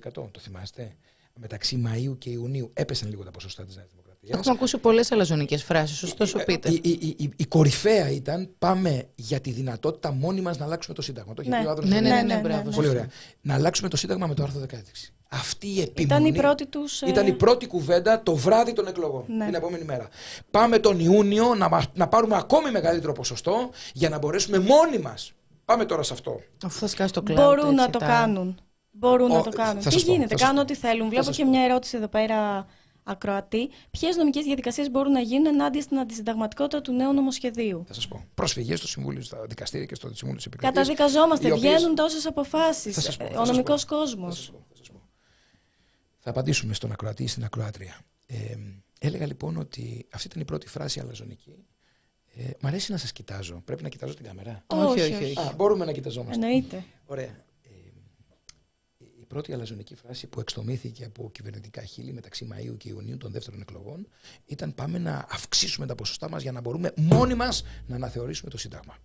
41%. Το θυμάστε; Μεταξύ Μαΐου και Ιουνίου έπεσαν λίγο τα ποσοστά της Νέας Δημοκρατίας. Έχουμε ακούσει πολλές αλαζονικές φράσεις, ωστόσο πείτε. Η, η, η, η, η κορυφαία ήταν πάμε για τη δυνατότητα μόνοι μας να αλλάξουμε το Σύνταγμα. Το είχε Ναι. πει ο Άδωνης Ναι, ναι, ναι, Βενιζέλος. ναι, ναι, μπράβο. ναι. Πολύ ωραία. Να αλλάξουμε το Σύνταγμα με το άρθρο 16. Αυτή η επιμονή. Ήταν η πρώτη τους, ε, Ήταν η πρώτη κουβέντα το βράδυ των εκλογών. Ναι. Την επόμενη μέρα. Πάμε τον Ιούνιο να, μα- να πάρουμε ακόμη μεγαλύτερο ποσοστό για να μπορέσουμε μόνοι μας. Πάμε τώρα σε αυτό. Αφού θα σκάσει το κλαμπ. Μπορούν έτσι, να το τα- κάνουν. Μπορούν Ο, να το κάνουν. θα Τι σας πω, γίνεται, θα σας κάνουν πω. ό,τι θέλουν. Βλέπω σας και πω. μια ερώτηση εδώ πέρα ακροατή. Ποιες νομικές διαδικασίες μπορούν να γίνουν ενάντια στην αντισυνταγματικότητα του νέου νομοσχεδίου; Θα σας πω. Προσφυγές στο Συμβούλιο, στα δικαστήρια και στο Συμβούλιο της Επικρατείας. Καταδικαζόμαστε, οι οποίες- βγαίνουν τόσες αποφάσεις. Θα σας πω, θα Ο σας νομικός πω. κόσμος. Θα σας πω, θα σας πω. Θα απαντήσουμε στον ακροατή ή στην ακροάτρια. Ε, έλεγα λοιπόν ότι αυτή ήταν η πρώτη φράση αλαζονική. Ε, μ' αρέσει να σας κοιτάζω. Πρέπει να κοιτάζω την κάμερα; Όχι, όχι, όχι. Α, μπορούμε να κοιταζόμαστε. Εννοείται. Ωραία. Ε, η πρώτη αλαζονική φράση που εξτομήθηκε από κυβερνητικά χείλη μεταξύ Μαΐου και Ιουνίου των δεύτερων εκλογών ήταν πάμε να αυξήσουμε τα ποσοστά μας για να μπορούμε μόνοι μας να αναθεωρήσουμε το Σύνταγμα.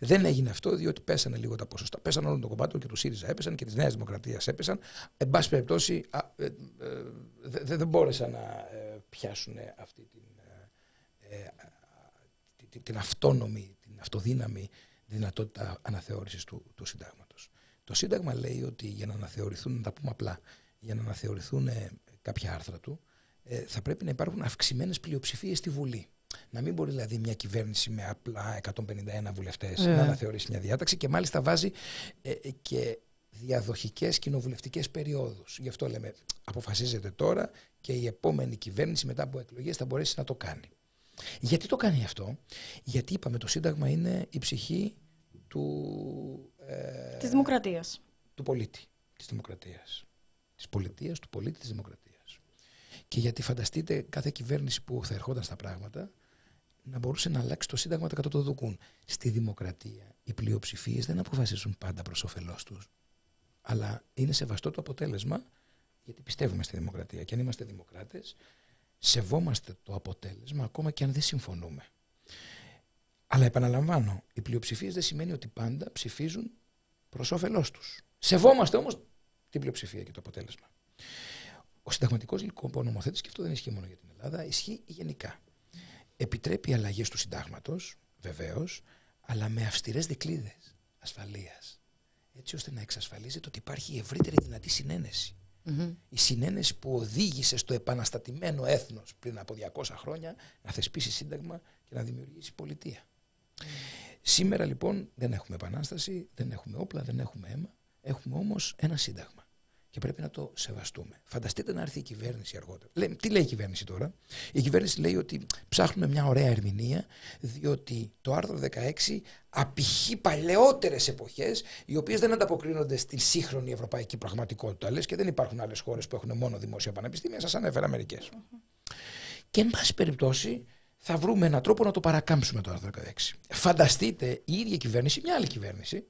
Δεν έγινε αυτό διότι πέσανε λίγο τα ποσοστά. Πέσαν όλων των κομμάτων και του ΣΥΡΙΖΑ έπεσαν και της Νέας Δημοκρατίας έπεσαν. Εν πάση περιπτώσει α, ε, ε, δε- δε- δεν μπόρεσαν να ε, πιάσουν αυτή την, ε, ε, τη- τη- την αυτόνομη, την αυτοδύναμη δυνατότητα αναθεώρησης του, του συντάγματος. Το Σύνταγμα λέει ότι για να αναθεωρηθούν, να τα πούμε απλά, για να αναθεωρηθούν ε, κάποια άρθρα του, ε, θα πρέπει να υπάρχουν αυξημένες πλειοψηφίες στη Βουλή. Να μην μπορεί δηλαδή μια κυβέρνηση με απλά 151 βουλευτές Ε. να αναθεωρήσει μια διάταξη και μάλιστα βάζει ε, ε, και διαδοχικές κοινοβουλευτικές περιόδους. Γι' αυτό λέμε αποφασίζεται τώρα και η επόμενη κυβέρνηση μετά από εκλογές θα μπορέσει να το κάνει. Γιατί το κάνει αυτό, γιατί είπαμε το Σύνταγμα είναι η ψυχή του, ε, Της δημοκρατίας. του πολίτη, της δημοκρατίας. Της πολιτείας, του πολίτη, της δημοκρατίας. Και γιατί φανταστείτε κάθε κυβέρνηση που θα ερχόταν στα πράγματα να μπορούσε να αλλάξει το Σύνταγμα τα κατά το δοκούν. Στη δημοκρατία οι πλειοψηφίες δεν αποφασίζουν πάντα προς όφελός τους. Αλλά είναι σεβαστό το αποτέλεσμα γιατί πιστεύουμε στη δημοκρατία. Και αν είμαστε δημοκράτες σεβόμαστε το αποτέλεσμα ακόμα και αν δεν συμφωνούμε. Αλλά επαναλαμβάνω, οι πλειοψηφίες δεν σημαίνει ότι πάντα ψηφίζουν προς όφελός τους. Σεβόμαστε όμως την πλειοψηφία και το αποτέλεσμα. Ο συνταγματικός λοιπόν νομοθέτης, και αυτό δεν ισχύει μόνο για την Ελλάδα, ισχύει γενικά. Επιτρέπει αλλαγές του συντάγματος, βεβαίως, αλλά με αυστηρές δικλείδες ασφαλείας. Έτσι ώστε να εξασφαλίζεται ότι υπάρχει η ευρύτερη δυνατή συνένεση. Η συνένεση που οδήγησε στο επαναστατημένο έθνος πριν από 200 χρόνια να θεσπίσει σύνταγμα και να δημιουργήσει πολιτεία. Σήμερα λοιπόν δεν έχουμε επανάσταση, δεν έχουμε όπλα, δεν έχουμε αίμα. Έχουμε όμως ένα σύνταγμα και πρέπει να το σεβαστούμε. Φανταστείτε να έρθει η κυβέρνηση αργότερα. Λέει, τι λέει η κυβέρνηση τώρα; Η κυβέρνηση λέει ότι ψάχνουμε μια ωραία ερμηνεία διότι το άρθρο 16 απηχεί παλαιότερες εποχές οι οποίες δεν ανταποκρίνονται στην σύγχρονη ευρωπαϊκή πραγματικότητα. Λες και δεν υπάρχουν άλλες χώρες που έχουν μόνο δημόσια πανεπιστήμια. Σας ανέφερα μερικές. Και εν πάση περιπτώσει θα βρούμε έναν τρόπο να το παρακάμψουμε το άρθρο 16. Φανταστείτε η ίδια κυβέρνηση, μια άλλη κυβέρνηση,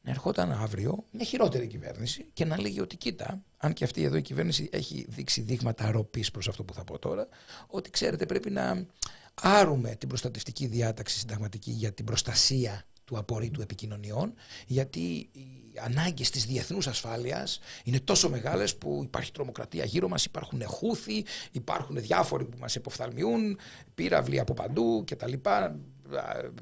να ερχόταν αύριο μια χειρότερη κυβέρνηση και να λέγει ότι κοίτα, αν και αυτή εδώ η κυβέρνηση έχει δείξει δείγματα αρρωπής προς αυτό που θα πω τώρα, ότι ξέρετε πρέπει να άρουμε την προστατευτική διάταξη συνταγματική για την προστασία του απορρίτου επικοινωνιών, γιατί οι ανάγκες της διεθνούς ασφάλειας είναι τόσο μεγάλες που υπάρχει τρομοκρατία γύρω μας, υπάρχουν χούθη, υπάρχουν διάφοροι που μας υποφθαλμιούν, πύραυλοι από παντού κτλ.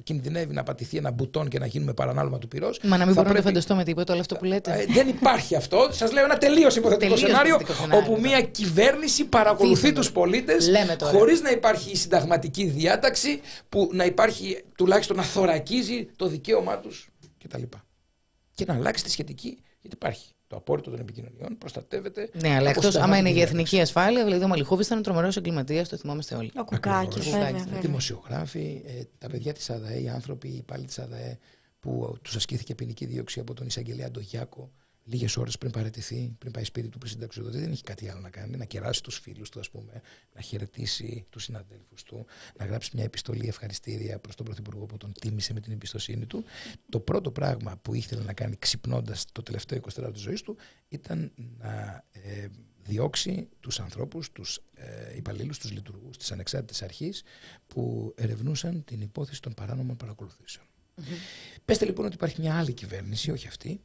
Κινδυνεύει να πατηθεί ένα μπουτόν και να γίνουμε παρανάλωμα του πυρός. Μα να μην Θα μπορώ να το πρέπει- φανταστώ με τίποτα όλο αυτό που λέτε. ε, δεν υπάρχει αυτό. Σας λέω ένα τελείως υποθετικό Τελείως σενάριο, υποθετικό σενάριο, όπου ναι. μια κυβέρνηση παρακολουθεί Δίθεν. τους πολίτες Λέμε τώρα. χωρίς να υπάρχει η συνταγματική διάταξη που να υπάρχει τουλάχιστον να θωρακίζει το δικαίωμά τους κτλ. Και να αλλάξει τη σχετική, γιατί υπάρχει. Το απόρριτο των επικοινωνιών προστατεύεται. Ναι, αλλά από εκτός άμα συνταγματική είναι για διάταξη. εθνική ασφάλεια, δηλαδή ο Μαλιχούβη ήταν τρομερός εγκληματίας, το θυμόμαστε όλοι. Ο Κουκάκης, Ακριβώς. βέβαια. Κουκάκης, βέβαια. Δημοσιογράφοι, ε, τα παιδιά της ΑΔΕ, οι άνθρωποι, οι υπάλληλοι της ΑΔΕ που τους ασκήθηκε ποινική δίωξη από τον εισαγγελέα Ντογιάκο λίγες ώρες πριν παραιτηθεί, πριν πάει σπίτι του, πριν συνταξιοδοτεί. Δεν έχει κάτι άλλο να κάνει. Να κεράσει τους φίλους του, ας πούμε, να χαιρετήσει τους συναδέλφους του, να γράψει μια επιστολή ευχαριστήρια προς τον Πρωθυπουργό που τον τίμησε με την εμπιστοσύνη του. Το πρώτο πράγμα που ήθελε να κάνει ξυπνώντας το τελευταίο 24 της ζωής του ήταν να ε, διώξει τους ανθρώπους, τους ε, υπαλλήλους, τους λειτουργούς της ανεξάρτητης αρχής που ερευνούσαν την υπόθεση των παράνομων παρακολουθήσεων. Πέστε λοιπόν ότι υπάρχει μια άλλη κυβέρνηση, όχι αυτή,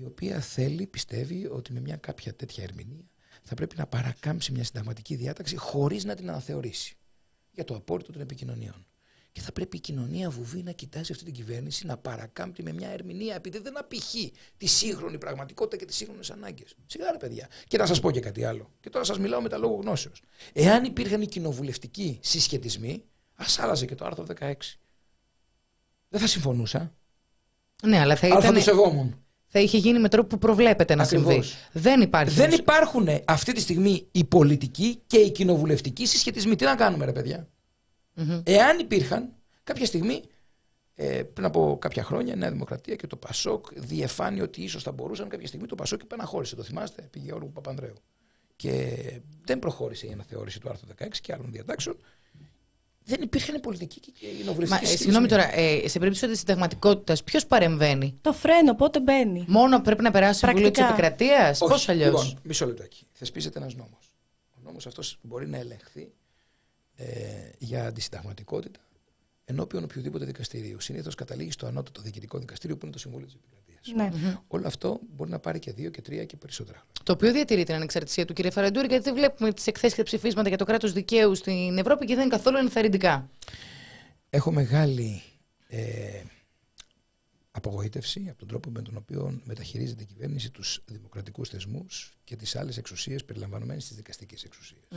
η οποία θέλει, πιστεύει ότι με μια κάποια τέτοια ερμηνεία θα πρέπει να παρακάμψει μια συνταγματική διάταξη χωρίς να την αναθεωρήσει για το απόρριτο των επικοινωνιών. Και θα πρέπει η κοινωνία βουβή να κοιτάζει αυτή την κυβέρνηση να παρακάμπτει με μια ερμηνεία επειδή δεν απηχεί τη σύγχρονη πραγματικότητα και τις σύγχρονες ανάγκες. Σιγά ρε παιδιά. Και να σας πω και κάτι άλλο. Και τώρα σας μιλάω με τα λόγω γνώσεως. Εάν υπήρχαν οι κοινοβουλευτικοί συσχετισμοί, ας άλλαζε και το άρθρο 16. Δεν θα συμφωνούσα. Ναι, αλλά θα Αλλά θα ήταν. το σεβόμουν. Θα είχε γίνει με τρόπο που προβλέπεται να Ακριβώς. συμβεί. Δεν υπάρχει. Δεν υπάρχουν αυτή τη στιγμή οι πολιτικοί και οι κοινοβουλευτικοί συσχετισμοί. Τι να κάνουμε, ρε παιδιά; Μμμ. Εάν υπήρχαν, κάποια στιγμή, ε, πριν από κάποια χρόνια, η Νέα Δημοκρατία και το Πασόκ διεφάνει ότι ίσως θα μπορούσαν κάποια στιγμή το Πασόκ υπαναχώρησε. Το θυμάστε, πήγε Γιώργου Παπανδρέου. Και δεν προχώρησε η αναθεώρηση του άρθρου 16 και άλλων διατάξεων. Δεν υπήρχαν πολιτικοί και Μα, κοινοβουλευτικοί ε, συγγνώμη τώρα, ε, σε περίπτωση της συνταγματικότητας, ποιος παρεμβαίνει; Το φρένο πότε μπαίνει; Μόνο πρέπει να περάσει το Συμβούλιο της Πρακτικά. Επικρατείας; Πώς Όχι, αλλιώς; Λοιπόν, μισό λεπτάκι. Θεσπίζεται ένας νόμος. Ο νόμος αυτός μπορεί να ελεγχθεί ε, για αντισυνταγματικότητα ενώπιον οποιοδήποτε δικαστηρίου. Συνήθως καταλήγει στο ανώτατο διοικητικό δικαστήριο που είναι το Συμβούλιο της Επικρατείας. Ναι. Όλο αυτό μπορεί να πάρει και δύο και τρία και περισσότερα χρόνια. Το οποίο διατηρεί την ανεξαρτησία του κ. Φαραντούρη, γιατί δεν βλέπουμε τις εκθέσεις και ψηφίσματα για το κράτος δικαίου στην Ευρώπη και δεν είναι καθόλου ενθαρρυντικά. Έχω μεγάλη ε, απογοήτευση από τον τρόπο με τον οποίο μεταχειρίζεται η κυβέρνηση τους δημοκρατικούς θεσμούς και τις άλλες εξουσίες περιλαμβανομένες της δικαστικής εξουσίας.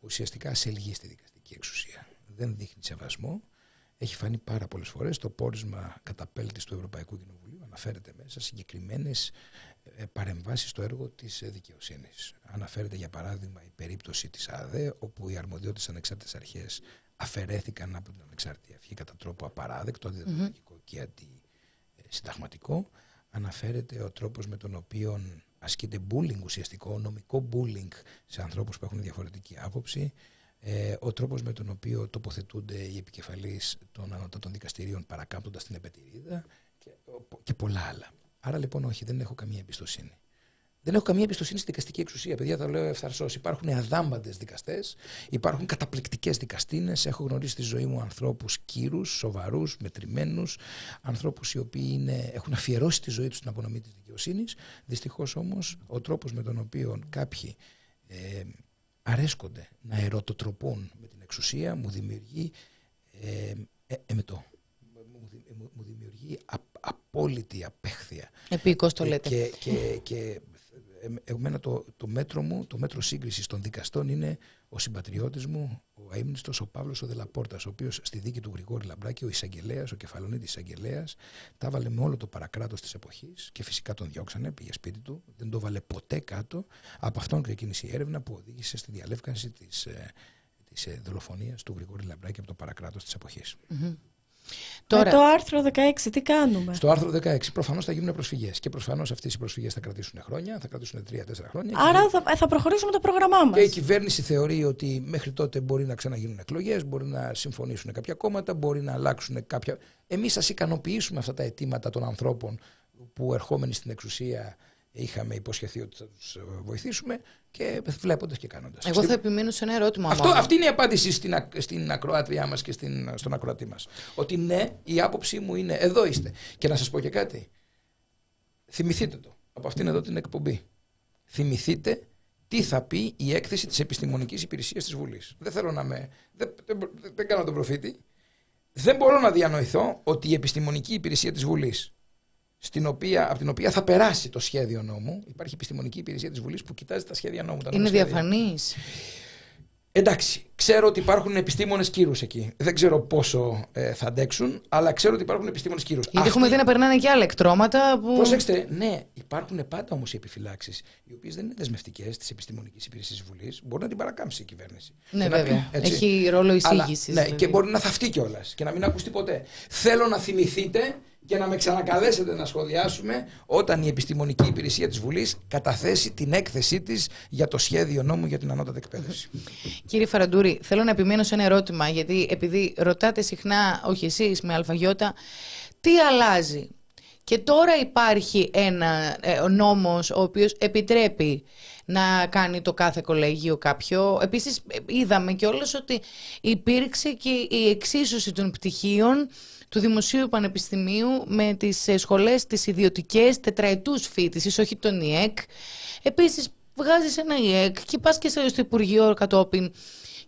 Ουσιαστικά ασελγεί στη δικαστική εξουσία. Δεν δείχνει σεβασμό. Έχει φανεί πάρα πολλές φορές το πόρισμα καταπέλτης του Ευρωπαϊκού Κοινοβουλίου αναφέρεται μέσα συγκεκριμένες ε, παρεμβάσεις στο έργο της ε, δικαιοσύνης. Αναφέρεται για παράδειγμα η περίπτωση της ΑΔΕ όπου οι αρμοδιότητες ανεξάρτητες αρχές αφαιρέθηκαν από την ανεξάρτητη αρχή κατά τρόπο απαράδεκτο, αντιδημοκρατικό και αντισυνταγματικό. Αναφέρεται ο τρόπος με τον οποίο ασκείται bullying ουσιαστικό, νομικό bullying σε ανθρώπους που έχουν διαφορετική άποψη, ε, ο τρόπος με τον οποίο τοποθετούνται οι επικεφαλείς των ανώτατων δικαστηρίων παρακάμπτοντας την επετηρίδα και, και πολλά άλλα. Άρα λοιπόν όχι, δεν έχω καμία εμπιστοσύνη. Δεν έχω καμία εμπιστοσύνη στη δικαστική εξουσία. Παιδιά, τα λέω ευθαρσώ. Υπάρχουν αδάμπαντε δικαστές, υπάρχουν καταπληκτικές δικαστίνες. Έχω γνωρίσει στη ζωή μου ανθρώπους κύρους, σοβαρούς, μετρημένους, ανθρώπους οι οποίοι είναι, έχουν αφιερώσει τη ζωή τους στην απονομή της δικαιοσύνης. Δυστυχώς όμως, ο τρόπος με τον οποίο κάποιοι ε, αρέσκονται να ερωτοτροπούν με την εξουσία μου δημιουργεί ε, ε, εμετό. Μου, δη- μου- μου δημιουργεί α, απόλυτη απέχθεια. Επίκω το Ε, λέτε. Και, και, και ε, εμένα το, το μέτρο μου, το μέτρο σύγκρισης των δικαστών είναι ο συμπατριώτης μου, ο αείμνηστος, ο Παύλος ο Δελαπόρτας, ο οποίος στη δίκη του Γρηγόρη Λαμπράκη, ο εισαγγελέας, ο κεφαλονίτης εισαγγελέας, τα έβαλε με όλο το παρακράτος της εποχής και φυσικά τον διώξανε, πήγε σπίτι του, δεν το βάλε ποτέ κάτω. Από αυτόν ξεκίνησε η έρευνα που οδήγησε στη διαλεύκανση της, ε, της ε, δολοφονίας του Γρηγόρη Λαμπράκη από το παρακράτος της εποχής. Τώρα, Με το άρθρο 16 τι κάνουμε; Στο άρθρο 16 προφανώς θα γίνουν προσφυγές. Και προφανώς αυτές οι προσφυγές θα κρατήσουν χρόνια, θα κρατήσουν 3-4 χρόνια. Άρα θα, ε, θα προχωρήσουμε το πρόγραμμά μας. Και η κυβέρνηση θεωρεί ότι μέχρι τότε μπορεί να ξαναγίνουν εκλογές, μπορεί να συμφωνήσουν κάποια κόμματα, μπορεί να αλλάξουν κάποια. Εμείς σα ικανοποιήσουμε αυτά τα αιτήματα των ανθρώπων που ερχόμενοι στην εξουσία είχαμε υποσχεθεί ότι θα τους βοηθήσουμε και βλέποντας και κάνοντας. εγώ θα επιμείνω σε ένα ερώτημα Αυτό, μόνο. αυτή είναι η απάντηση στην, ακ- στην ακροάτριά μας και στην, στον ακροατή μας. Ότι ναι, η άποψή μου είναι εδώ είστε. Και να σας πω και κάτι. Θυμηθείτε το από αυτήν εδώ την εκπομπή. Θυμηθείτε τι θα πει η έκθεση της επιστημονικής υπηρεσίας της Βουλής. Δεν θέλω να με. Δεν, δεν, δεν- δεν κάνω τον προφήτη. Δεν μπορώ να διανοηθώ ότι η επιστημονική υπηρεσία της Βουλής, στην οποία, από την οποία θα περάσει το σχέδιο νόμου, υπάρχει επιστημονική υπηρεσία της Βουλής που κοιτάζει τα σχέδια νόμου. τα Είναι νομοσχέδια. διαφανής. Εντάξει, ξέρω ότι υπάρχουν επιστήμονες κύρους εκεί. Δεν ξέρω πόσο ε, θα αντέξουν, αλλά ξέρω ότι υπάρχουν επιστήμονες κύρους. Γιατί έχουμε δει να περνάνε και άλλα εκτρώματα που. Προσέξτε, ναι, υπάρχουν πάντα όμως οι επιφυλάξεις, οι οποίες δεν είναι δεσμευτικές της επιστημονικής υπηρεσίας της Βουλής. Μπορεί να την παρακάμψει η κυβέρνηση. Ναι, Και να βέβαια. πει, έτσι. Έχει ρόλο Αλλά, εισήγησης. Ναι, και μπορεί να θαυτεί κιόλας και να μην ακουστεί ποτέ. Θέλω να θυμηθείτε και να με ξανακαλέσετε να σχολιάσουμε όταν η επιστημονική υπηρεσία της Βουλής καταθέσει την έκθεσή της για το σχέδιο νόμου για την ανώτατη εκπαίδευση. Κύριε Φαραντούρη, θέλω να επιμείνω σε ένα ερώτημα, γιατί επειδή ρωτάτε συχνά, όχι εσείς με αλφαγιώτα, τι αλλάζει; Και τώρα υπάρχει ένα ε, ο νόμος ο οποίος επιτρέπει να κάνει το κάθε κολέγιο κάποιο. Επίσης ε, είδαμε κιόλας ότι υπήρξε και η εξίσωση των πτυχίων του Δημοσίου Πανεπιστημίου με τις ε, σχολές τις ιδιωτικές τετραετούς φοιτησης, όχι τον ΙΕΚ. Επίσης βγάζεις ένα ΙΕΚ και πας και στο στο Υπουργείο κατόπιν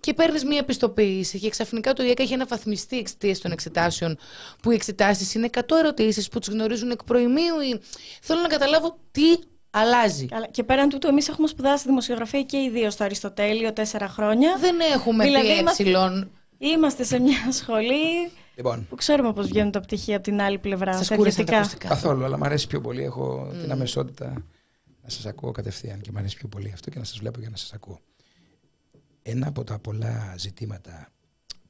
και παίρνεις μία επιστοποίηση και ξαφνικά το ΙΕΚ έχει αναβαθμιστεί εξαιτίας των εξετάσεων που οι εξετάσεις είναι 100 ερωτήσεις που τι γνωρίζουν εκ προημίου. Ή... Θέλω να καταλάβω τι αλλάζει. Καλά. Και πέραν τούτου, εμείς έχουμε σπουδάσει δημοσιογραφία και οι δύο στο Αριστοτέλειο τέσσερα χρόνια. Δεν έχουμε Δηλαδή, πει είμαστε- ε. Είμαστε σε μια σχολή Λοιπόν, που ξέρουμε πώς βγαίνουν τα πτυχία από την άλλη πλευρά. Σας τα κούρασαν τα ιδιωτικά. ακουστικά. καθόλου, αλλά μου αρέσει πιο πολύ. Έχω την αμεσότητα να σας ακούω κατευθείαν και μου αρέσει πιο πολύ αυτό και να σας βλέπω για να σας ακούω. Ένα από τα πολλά ζητήματα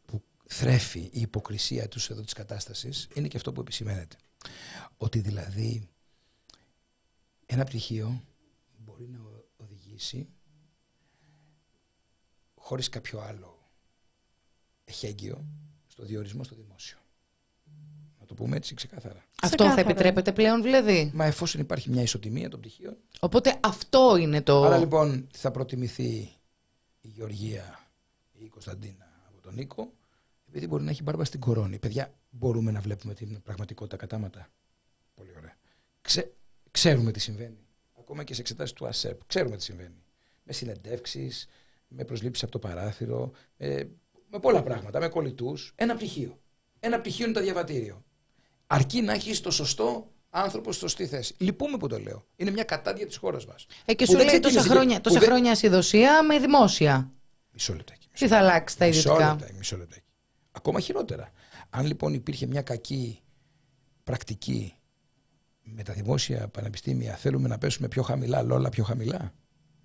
που θρέφει η υποκρισία τους εδώ της κατάστασης είναι και αυτό που επισημαίνεται. Ότι δηλαδή ένα πτυχίο μπορεί να ο- οδηγήσει χωρίς κάποιο άλλο εχέγγυο στο διορισμό στο δημόσιο. Να το πούμε έτσι ξεκάθαρα. Αυτό θα Ξεκάθαρα. επιτρέπεται πλέον δηλαδή; Μα εφόσον υπάρχει μια ισοτιμία των πτυχίων. Οπότε αυτό είναι το. Άρα λοιπόν θα προτιμηθεί η Γεωργία ή η Κωνσταντίνα από τον Νίκο, επειδή μπορεί να έχει μπάρμπα στην κορώνη. Παιδιά, μπορούμε να βλέπουμε την πραγματικότητα κατάματα. Πολύ ωραία. Ξε, ξέρουμε τι συμβαίνει. Ακόμα και σε εξετάσεις του ΑΣΕΠ. Ξέρουμε τι συμβαίνει. Με συνεντεύξεις, με προσλήψεις από το παράθυρο, με, με πολλά πράγματα, με κολλητούς. Ένα πτυχίο. Ένα πτυχίο είναι το διαβατήριο. Αρκεί να έχεις το σωστό άνθρωπο στη σωστή θέση. Λυπούμε που το λέω. Είναι μια κατάδια της χώρας μας. Ε, και σου λέει τόσα χρόνια, τόσα χρόνια ασυδοσία με δημόσια. Μισό λεπτάκι. Τι θα αλλάξει τα Μισό ιδιωτικά; λεπτάκι, μισό λεπτάκι. Ακόμα χειρότερα. Αν λοιπόν υπήρχε μια κακή πρακτική με τα δημόσια πανεπιστήμια, θέλουμε να πέσουμε πιο χαμηλά, λόλα πιο χαμηλά;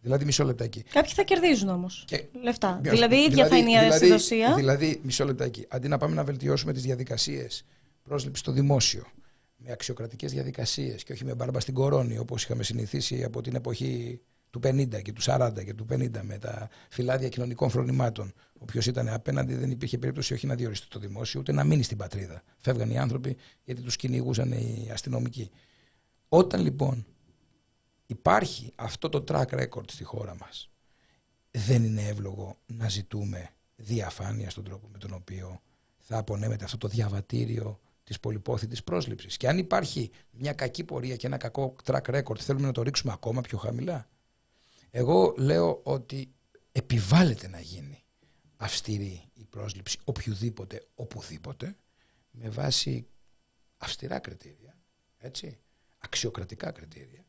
Δηλαδή, μισό λεπτάκι. Κάποιοι θα κερδίζουν όμως Και- λεφτά. Μοιάζει- Δηλαδή η ίδια θα είναι η δηλαδή- ασυδοσία. Δηλαδή, μισό λεπτάκι. Αντί να πάμε να βελτιώσουμε τις διαδικασίες πρόσληψης στο δημόσιο με αξιοκρατικές διαδικασίες και όχι με μπάρμπα στην κορώνη όπως είχαμε συνηθίσει από την εποχή του 50 και του 40 και του 50 με τα φυλάδια κοινωνικών φρονημάτων. Όποιο ήταν απέναντι δεν υπήρχε περίπτωση όχι να διοριστεί το δημόσιο ούτε να μείνει στην πατρίδα. Φεύγαν οι άνθρωποι γιατί τους κυνηγούσαν οι αστυνομικοί. Όταν λοιπόν υπάρχει αυτό το track record στη χώρα μας δεν είναι εύλογο να ζητούμε διαφάνεια στον τρόπο με τον οποίο θα απονέμεται αυτό το διαβατήριο της πολυπόθητης πρόσληψης. Και αν υπάρχει μια κακή πορεία και ένα κακό track record, θέλουμε να το ρίξουμε ακόμα πιο χαμηλά. Εγώ λέω ότι επιβάλλεται να γίνει αυστηρή η πρόσληψη οποιοδήποτε, οπουδήποτε, με βάση αυστηρά κριτήρια, έτσι, αξιοκρατικά κριτήρια.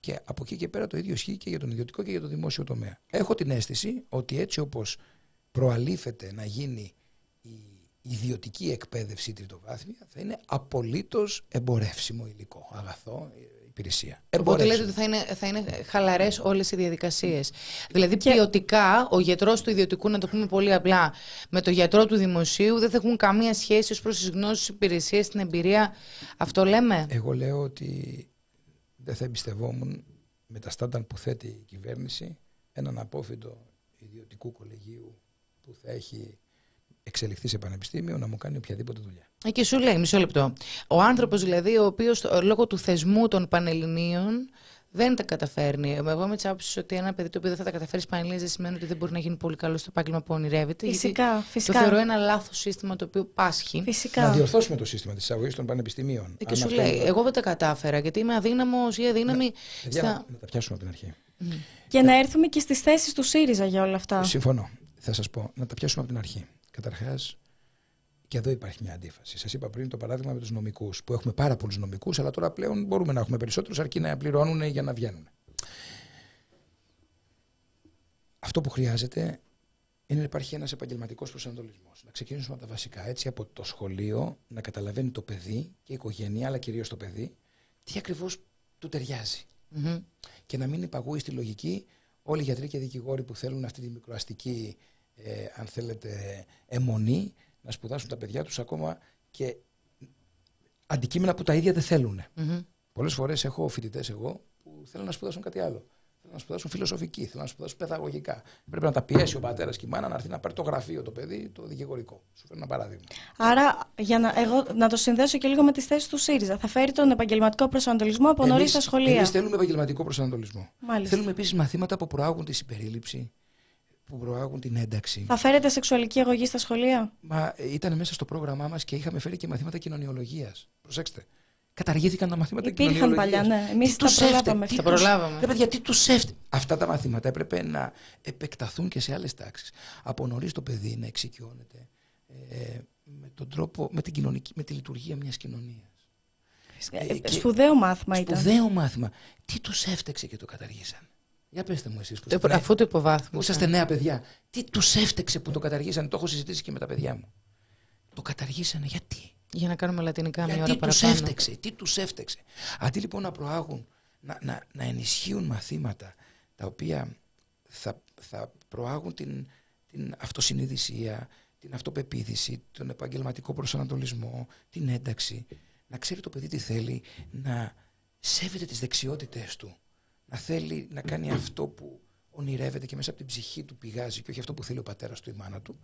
Και από εκεί και πέρα το ίδιο ισχύει και για τον ιδιωτικό και για το δημόσιο τομέα. Έχω την αίσθηση ότι έτσι όπως προαλήφεται να γίνει η ιδιωτική εκπαίδευση τριτοβάθμια θα είναι απολύτως εμπορεύσιμο υλικό, αγαθό, ε, υπηρεσία. Οπότε λέτε Εμπορεύσιμο. ότι θα είναι, θα είναι χαλαρές όλες οι διαδικασίες. Δηλαδή, ποιοτικά, ο γιατρός του ιδιωτικού, να το πούμε πολύ απλά, με το γιατρό του δημοσίου δεν θα έχουν καμία σχέση ως προς τις γνώσεις, υπηρεσίες, την εμπειρία. Αυτό λέμε; Εγώ λέω ότι δεν θα εμπιστευόμουν με τα στάνταρ που θέτει η κυβέρνηση έναν απόφυτο ιδιωτικού κολεγίου που θα έχει εξελιχθεί σε πανεπιστήμιο να μου κάνει οποιαδήποτε δουλειά. Ε, Και σου λέει, μισό λεπτό. Ο άνθρωπος δηλαδή, ο οποίος λόγω του θεσμού των Πανελληνίων δεν τα καταφέρνει. Εγώ είμαι της άποψης ότι ένα παιδί το οποίο δεν θα τα καταφέρει Πανελλήνιε δεν σημαίνει ότι δεν μπορεί να γίνει πολύ καλό στο επάγγελμα που ονειρεύεται. γιατί Φυσικά, φυσικά. Το θεωρώ ένα λάθος σύστημα το οποίο πάσχει. Φυσικά. Να διορθώσουμε το σύστημα της εισαγωγής των πανεπιστημίων. Ε, Και Αν σου αυτό λέει, είναι- εγώ δεν τα κατάφερα γιατί είμαι αδύναμος ή αδύναμη. Παιδιά, στα... να, να τα πιάσουμε από την αρχή. Και να έρθουμε και στις θέσεις του ΣΥΡΙΖΑ για όλα αυτά. Συμφωνώ. Θα σας πω, να τα πιάσουμε από την αρχή. Καταρχάς, και εδώ υπάρχει μια αντίφαση. Σας είπα πριν το παράδειγμα με τους νομικούς, που έχουμε πάρα πολλούς νομικούς, αλλά τώρα πλέον μπορούμε να έχουμε περισσότερους αρκεί να πληρώνουν για να βγαίνουν. Αυτό που χρειάζεται είναι να υπάρχει ένας επαγγελματικός προσανατολισμός. Να ξεκινήσουμε από τα βασικά. Έτσι, από το σχολείο, να καταλαβαίνει το παιδί και η οικογένεια, αλλά κυρίως το παιδί, τι ακριβώς του ταιριάζει. Μμμ. Και να μην υπαγούει στη λογική όλοι οι γιατροί και δικηγόροι που θέλουν αυτή τη μικροαστική, ε, αν θέλετε, αιμονή, να σπουδάσουν τα παιδιά τους ακόμα και αντικείμενα που τα ίδια δεν θέλουν. Μμμ. Πολλές φορές έχω φοιτητές εγώ που θέλουν να σπουδάσουν κάτι άλλο. Θέλουν να σπουδάσουν φιλοσοφική, θέλουν να σπουδάσουν παιδαγωγικά. Πρέπει να τα πιέσει ο πατέρας και η μάνα να έρθει να πάρει το γραφείο το παιδί, το δικηγορικό. Σου φέρνω ένα παράδειγμα. Άρα, για να, εγώ, να το συνδέσω και λίγο με τις θέσεις του ΣΥΡΙΖΑ. Θα φέρει τον επαγγελματικό προσανατολισμό από νωρίς στα σχολεία. Εμείς θέλουμε επαγγελματικό προσανατολισμό. Μάλιστα. Θέλουμε επίσης μαθήματα που προάγουν τη συμπερίληψη, που προάγουν την ένταξη. Θα φέρετε σεξουαλική αγωγή στα σχολεία; Μα ε, ήταν μέσα στο πρόγραμμά μας και είχαμε φέρει και μαθήματα κοινωνιολογίας. Προσέξτε. Καταργήθηκαν τα μαθήματα Υπήρχαν κοινωνιολογίας. παλιά, ναι. Εμείς Τι τα τους προλάβαμε έφτε- αυτά. τι Τα τους- προλάβαμε. Ρε παιδιά, τι τους έφτε- Αυτά τα μαθήματα έπρεπε να επεκταθούν και σε άλλες τάξεις. Από νωρίς το παιδί να εξοικειώνεται ε, με τον τρόπο, με, την κοινωνική, με τη λειτουργία μιας κοινωνίας. Ε, Ε, και- Σπουδαίο μάθημα ήταν. Σπουδαίο μάθημα. Τι τους έφτεξε και το καταργήσαν. Για πέστε μου εσείς που Το- είστε νέα- Αφού το που υποβάθμισα. είσαστε νέα παιδιά. Τι τους έφτεξε που το καταργήσαν. Το έχω συζητήσει και με τα παιδιά μου. Το καταργήσανε γιατί; Για να κάνουμε λατινικά μια ώρα Γιατί τους παραπάνω. έφτεξε, τι τους έφτεξε; Αντί λοιπόν να προάγουν, να, να, να ενισχύουν μαθήματα τα οποία θα, θα προάγουν την, την αυτοσυνειδησία, την αυτοπεποίθηση, τον επαγγελματικό προσανατολισμό, την ένταξη, να ξέρει το παιδί τι θέλει, να σέβεται τις δεξιότητες του, να θέλει να κάνει αυτό που ονειρεύεται και μέσα από την ψυχή του πηγάζει και όχι αυτό που θέλει ο πατέρας του ή η μάνα του,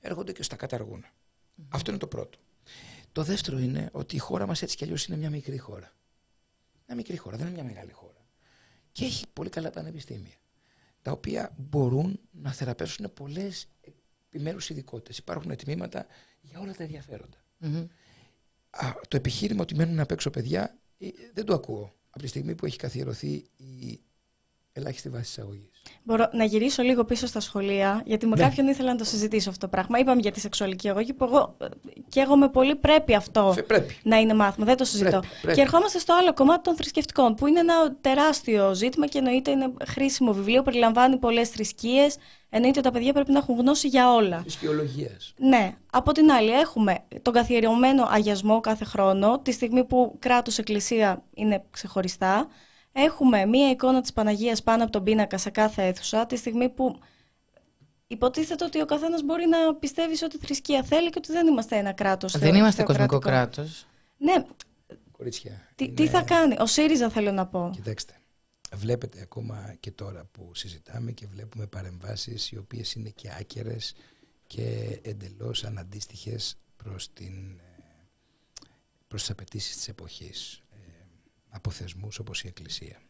έρχονται και στα καταργούν. Αυτό είναι το πρώτο. Το δεύτερο είναι ότι η χώρα μας έτσι κι αλλιώς είναι μια μικρή χώρα. Μια μικρή χώρα, δεν είναι μια μεγάλη χώρα. Και έχει πολύ καλά πανεπιστήμια, τα οποία μπορούν να θεραπεύσουν πολλές επιμέρους ειδικότητες. Υπάρχουν τμήματα για όλα τα ενδιαφέροντα. Μμμ. Α, το επιχείρημα ότι μένουν απ' έξω παιδιά ε, δεν το ακούω από τη στιγμή που έχει καθιερωθεί η ελάχιστη βάση εισαγωγής. Μπορώ να γυρίσω λίγο πίσω στα σχολεία, γιατί με Ναι. κάποιον ήθελα να το συζητήσω αυτό το πράγμα. Είπαμε για τη σεξουαλική αγωγή, που εγώ ε, και εγώ με πολύ πρέπει αυτό Πρέπει. να είναι μάθημα. Δεν το συζητώ. Πρέπει, πρέπει. Και ερχόμαστε στο άλλο κομμάτι των θρησκευτικών, που είναι ένα τεράστιο ζήτημα και εννοείται είναι χρήσιμο βιβλίο, περιλαμβάνει πολλές θρησκείες. Εννοείται ότι τα παιδιά πρέπει να έχουν γνώση για όλα. Φυσιολογία. Ναι. Από την άλλη, έχουμε τον καθιερωμένο αγιασμό κάθε χρόνο, τη στιγμή που κράτος εκκλησία είναι ξεχωριστά. Έχουμε μία εικόνα της Παναγίας πάνω από τον πίνακα σε κάθε αίθουσα, τη στιγμή που υποτίθεται ότι ο καθένας μπορεί να πιστεύει σε ό,τι θρησκεία θέλει και ότι δεν είμαστε ένα κράτος Δεν θεο- είμαστε κοσμικό θεοκρατικό. κράτος. Ναι, Κορίτσια. τι, τι είναι- θα κάνει. Ο ΣΥΡΙΖΑ θέλω να πω. Κοιτάξτε, βλέπετε ακόμα και τώρα που συζητάμε και βλέπουμε παρεμβάσεις οι οποίες είναι και άκερες και εντελώς αναντίστοιχες προς, την, ε, προς τις απαιτήσεις της εποχής ε, από θεσμούς όπως η Εκκλησία.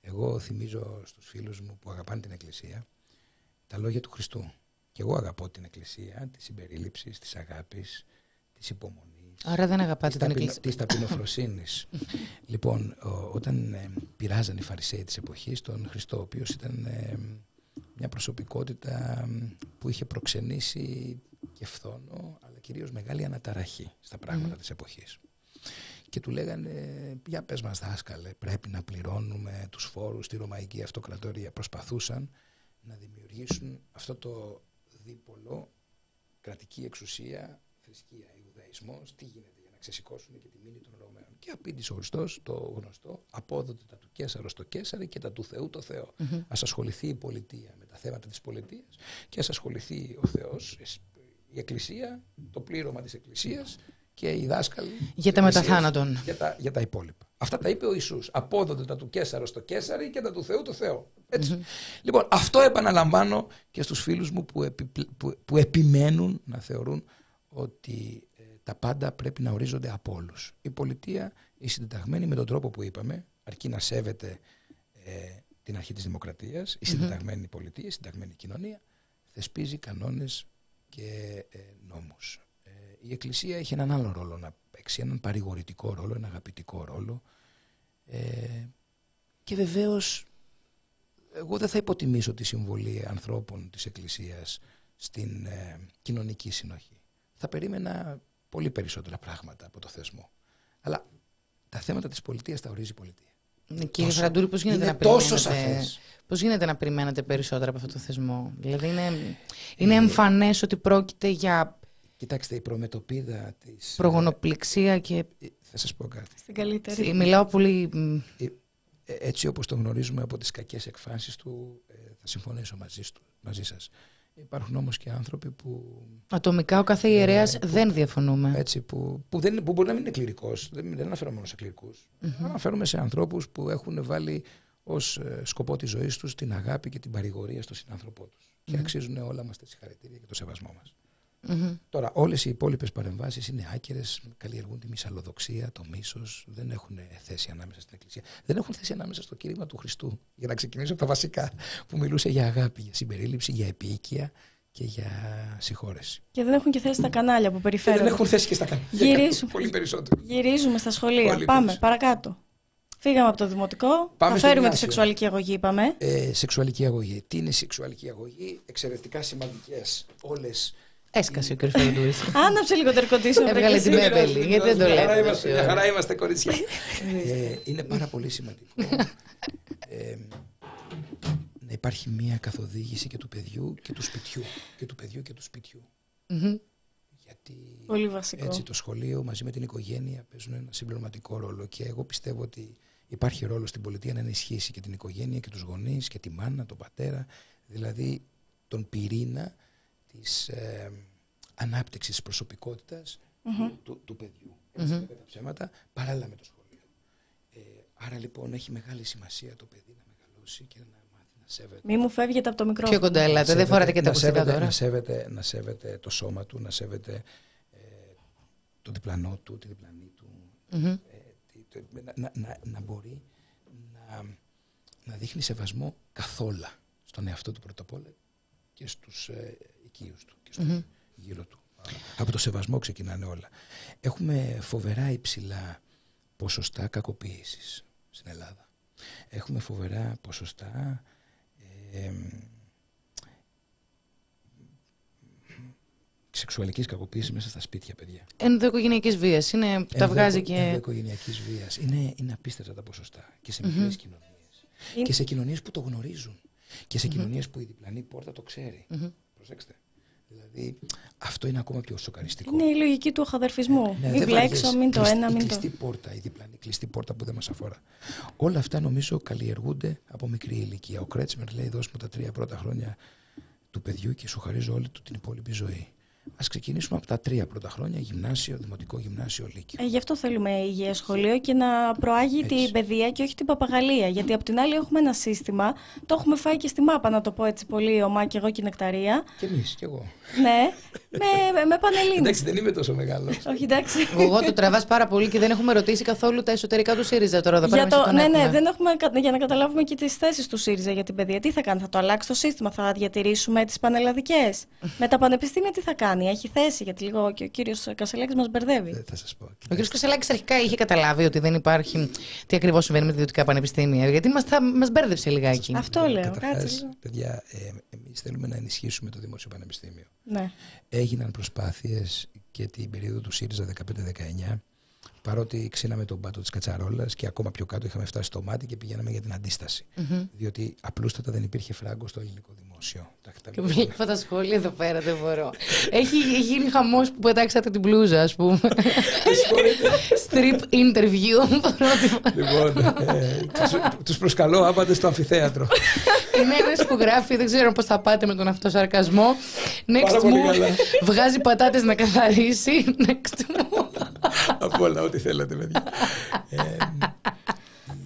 Εγώ θυμίζω στους φίλους μου που αγαπάνε την Εκκλησία τα λόγια του Χριστού. Και εγώ αγαπώ την Εκκλησία, της συμπερίληψης, της αγάπης, της υπομονής. Άρα δεν αγαπάτε Της την ταπεινο- εκκλησία. Της ταπεινοφροσύνης. λοιπόν, ο- όταν ε, πειράζαν οι Φαρισαίοι της εποχής τον Χριστό, ο οποίος ήταν ε, μια προσωπικότητα μ, που είχε προξενήσει και φθόνο, αλλά κυρίως μεγάλη αναταραχή στα πράγματα της εποχής. Και του λέγανε, για πες μας δάσκαλε, πρέπει να πληρώνουμε τους φόρους στη Ρωμαϊκή Αυτοκρατορία. Προσπαθούσαν να δημιουργήσουν αυτό το δίπολο κρατική εξουσία, θρησκεία, Ιουδαϊσμός, τι γίνεται για να ξεσηκώσουν και τη μήνυ των Ρωμαίων. Και απήντησε ο Χριστός το γνωστό, απόδοτε τα του Κέσαρος στο Κέσαρι και τα του Θεού το Θεό. Ας ασχοληθεί η πολιτεία με τα θέματα της πολιτείας και ας ασχοληθεί ο Θεός, εσ- η Εκκλησία, το πλήρωμα της Εκκλησίας και οι δάσκαλοι Για της τα Εκκλησίας μεταθάνατον. Για τα, για τα υπόλοιπα. Αυτά τα είπε ο Ιησούς. Απόδοτε τα του Κέσαρο στο Κέσαρι και τα του Θεού το Θεό. Έτσι. Λοιπόν, αυτό επαναλαμβάνω και στους φίλους μου που, επι- που, που επιμένουν να θεωρούν ότι ε, τα πάντα πρέπει να ορίζονται από όλους. Η πολιτεία, η συντεταγμένη με τον τρόπο που είπαμε, αρκεί να σέβεται ε, την αρχή της δημοκρατίας, η συντεταγμένη πολιτεία, η συντεταγμένη κοινωνία, θεσπίζει κανόνες και ε, νόμους. Ε, η Εκκλησία έχει έναν άλλο ρόλο να παίξει, έναν παρηγορητικό ρόλο, έναν αγαπητικό ρόλο. Ε, και βεβαίως εγώ δεν θα υποτιμήσω τη συμβολή ανθρώπων της Εκκλησίας στην ε, κοινωνική συνοχή. Θα περίμενα πολύ περισσότερα πράγματα από το θεσμό. Αλλά τα θέματα της πολιτείας τα ορίζει η πολιτεία. Κύριε Τόσο- Φραντούρη, πώς γίνεται, είναι να τόσο περιμένετε, σαφές. πώς γίνεται να περιμένετε περισσότερα από αυτό το θεσμό; Δηλαδή είναι, είναι εμφανές ότι πρόκειται για Κοιτάξτε, η προμετωπίδα της... προγονοπληξία και ε, θα σας πω κάτι. Στην καλύτερη. μιλάω πολύ... μ, Ε, ε, έτσι όπως το γνωρίζουμε από τις κακές εκφάνσεις του, ε, θα συμφωνήσω μαζί, του, μαζί σας. Υπάρχουν όμως και άνθρωποι που, Ατομικά ο κάθε ιερέας Ναι, που- δεν διαφωνούμε. έτσι, που, που, δεν, που μπορεί να μην είναι κληρικός, δεν, δεν αναφέρομαι μόνο σε κληρικούς. Αναφέρομαι σε ανθρώπους που έχουν βάλει ως ε, σκοπό της ζωής τους την αγάπη και την παρηγορία στον συνάνθρωπό τους. Και αξίζουν όλα μας τα συγχαρητήρια και το σεβασμό μας. Μμμ. Τώρα, όλες οι υπόλοιπες παρεμβάσεις είναι άκυρες, καλλιεργούν τη μυσαλλοδοξία, το μίσος, δεν έχουν θέση ανάμεσα στην Εκκλησία. Δεν έχουν θέση ανάμεσα στο κήρυγμα του Χριστού. Για να ξεκινήσω από τα βασικά, που μιλούσε για αγάπη, για συμπερίληψη, για επίοικια και για συγχώρεση. Και δεν έχουν και θέση στα κανάλια που Και περιφέρονται. δεν έχουν θέση και στα κανάλια. Γυρίσουμε. Πολύ περισσότερο. Γυρίζουμε στα σχολεία. Πολύ Πάμε, περισσότερο. παρακάτω. Φύγαμε από το δημοτικό. Πάμε θα στο φέρουμε τη γυμνάσιο. σεξουαλική αγωγή, είπαμε. Ε, σεξουαλική αγωγή. Τι είναι η σεξουαλική αγωγή, εξαιρετικά σημαντικές όλες. Έσκασε ο κ. Φερντούρη. Άναψε λίγο το air Έβγαλε την Μπέμπελη. Γιατί δεν το Μια χαρά λέτε. είμαστε, τόση μια ώρα. χαρά είμαστε κορίτσια. ε, είναι πάρα πολύ σημαντικό ε, να υπάρχει μια καθοδήγηση και του παιδιού και του σπιτιού. Και του παιδιού και του σπιτιού. Μμμ. Γιατί Πολύ βασικό. έτσι το σχολείο μαζί με την οικογένεια παίζουν ένα συμπληρωματικό ρόλο και εγώ πιστεύω ότι υπάρχει ρόλος στην πολιτεία να ενισχύσει και την οικογένεια και τους γονείς και τη μάνα, τον πατέρα, δηλαδή τον πυρήνα της ε, ανάπτυξης προσωπικότητας του, του, του παιδιού. Έτσι mm τα ψέματα, παράλληλα με το σχολείο. Ε, άρα λοιπόν έχει μεγάλη σημασία το παιδί να μεγαλώσει και να μάθει να σέβεται. Μη μου φεύγετε από το Πιο μικρόφωνο. κοντά ελάτε. Δεν σέβεται- φοράτε και τα να ακουστικά σέβεται- τώρα. Να σέβεται, να σέβεται το σώμα του, να σέβεται ε, το διπλανό του, τη διπλανή του. Μμμ. Ε, τι- το- να, να, να, να μπορεί να, να δείχνει σεβασμό καθόλου στον εαυτό του πρώτα απ' όλα και στους ε, οικείους του και στους γύρω του. Από το σεβασμό ξεκινάνε όλα. Έχουμε φοβερά υψηλά ποσοστά κακοποίησης στην Ελλάδα. Έχουμε φοβερά ποσοστά ε, σεξουαλικής κακοποίησης μέσα στα σπίτια, παιδιά. Ενδοοικογενειακής βίας. Είναι, τα βγάζει και. Ενδοοικογενειακής βίας. Είναι, είναι απίστευτα τα ποσοστά. Και σε μικρές κοινωνίες. Είναι- Και σε κοινωνίες που το γνωρίζουν. Και σε κοινωνίες που η διπλανή πόρτα το ξέρει. Προσέξτε. Δηλαδή, αυτό είναι ακόμα πιο σοκαριστικό. Είναι η λογική του αχαδερφισμού. Ναι, μην δεν βλέξω, βαριέσαι. μην το Κλειστή- ένα, η μην το. κλειστή πόρτα, η διπλανή κλειστή πόρτα που δεν μας αφορά. Όλα αυτά νομίζω καλλιεργούνται από μικρή ηλικία. Ο Κρέτσμερ λέει: Δώσ' μου τα τρία πρώτα χρόνια του παιδιού και σου χαρίζω όλη του την υπόλοιπη ζωή. Α ξεκινήσουμε από τα τρία πρώτα χρόνια, γυμνάσιο, δημοτικό γυμνάσιο, λύκειο. Ε, γι' αυτό θέλουμε υγιές σχολείο και να προάγει Έτσι. την παιδεία και όχι την παπαγαλία. Γιατί απ' την άλλη έχουμε ένα σύστημα, το έχουμε φάει και στη μάπα, να το πω έτσι πολύ ομά και εγώ και η νεκταρία. Και εμείς, κι εγώ. ναι, με, με πανελλήνιες. Εντάξει, δεν είμαι τόσο μεγάλος. όχι, εντάξει. Εγώ το τραβάς πάρα πολύ και δεν έχουμε ρωτήσει καθόλου τα εσωτερικά του ΣΥΡΙΖΑ τώρα εδώ πέρα. Για, εμείς το, τον ναι, ναι, έχουμε. δεν έχουμε, κα- για να καταλάβουμε και τις θέσεις του ΣΥΡΙΖΑ για την παιδεία. Τι θα κάνει, θα το αλλάξει το σύστημα, θα διατηρήσουμε τις πανελλαδικές; με τα πανεπιστήμια τι θα κάνει, έχει θέση, γιατί λίγο και ο κύριος Κασελάκης μας μπερδεύει. Ε, θα σας πω. Ο κ. Κασελάκης αρχικά είχε καταλάβει ότι δεν υπάρχει. Τι ακριβώς συμβαίνει με τα ιδιωτικά πανεπιστήμια. Γιατί μας μας μπέρδεψε λιγάκι. Αυτό λέω. Καταρχάς, Κάτσε λίγο. παιδιά, ε, εμείς θέλουμε να ενισχύσουμε το Δημόσιο Πανεπιστήμιο. Ναι. Έγιναν προσπάθειες και την περίοδο του ΣΥΡΙΖΑ 15-19 παρότι ξύναμε τον πάτο της Κατσαρόλας και ακόμα πιο κάτω είχαμε φτάσει στο μάτι και πηγαίναμε για την αντισταση Διότι απλούστατα δεν υπήρχε φράγκο στο ελληνικό δημόσιο. Τα- τα- Και βλέπω τα σχόλια εδώ πέρα, δεν μπορώ. έχει, έχει γίνει χαμός που πετάξατε την μπλούζα, ας πούμε. Strip interview. πρώτη λοιπόν, ε, τους, τους προσκαλώ άπαντε στο αμφιθέατρο. Είναι ένας που γράφει, δεν ξέρω πώς θα πάτε με τον αυτό σαρκασμό. Next Πάρα πολύ move. καλά. Βγάζει πατάτες να καθαρίσει. Next move. Από όλα, ό,τι θέλετε, παιδιά.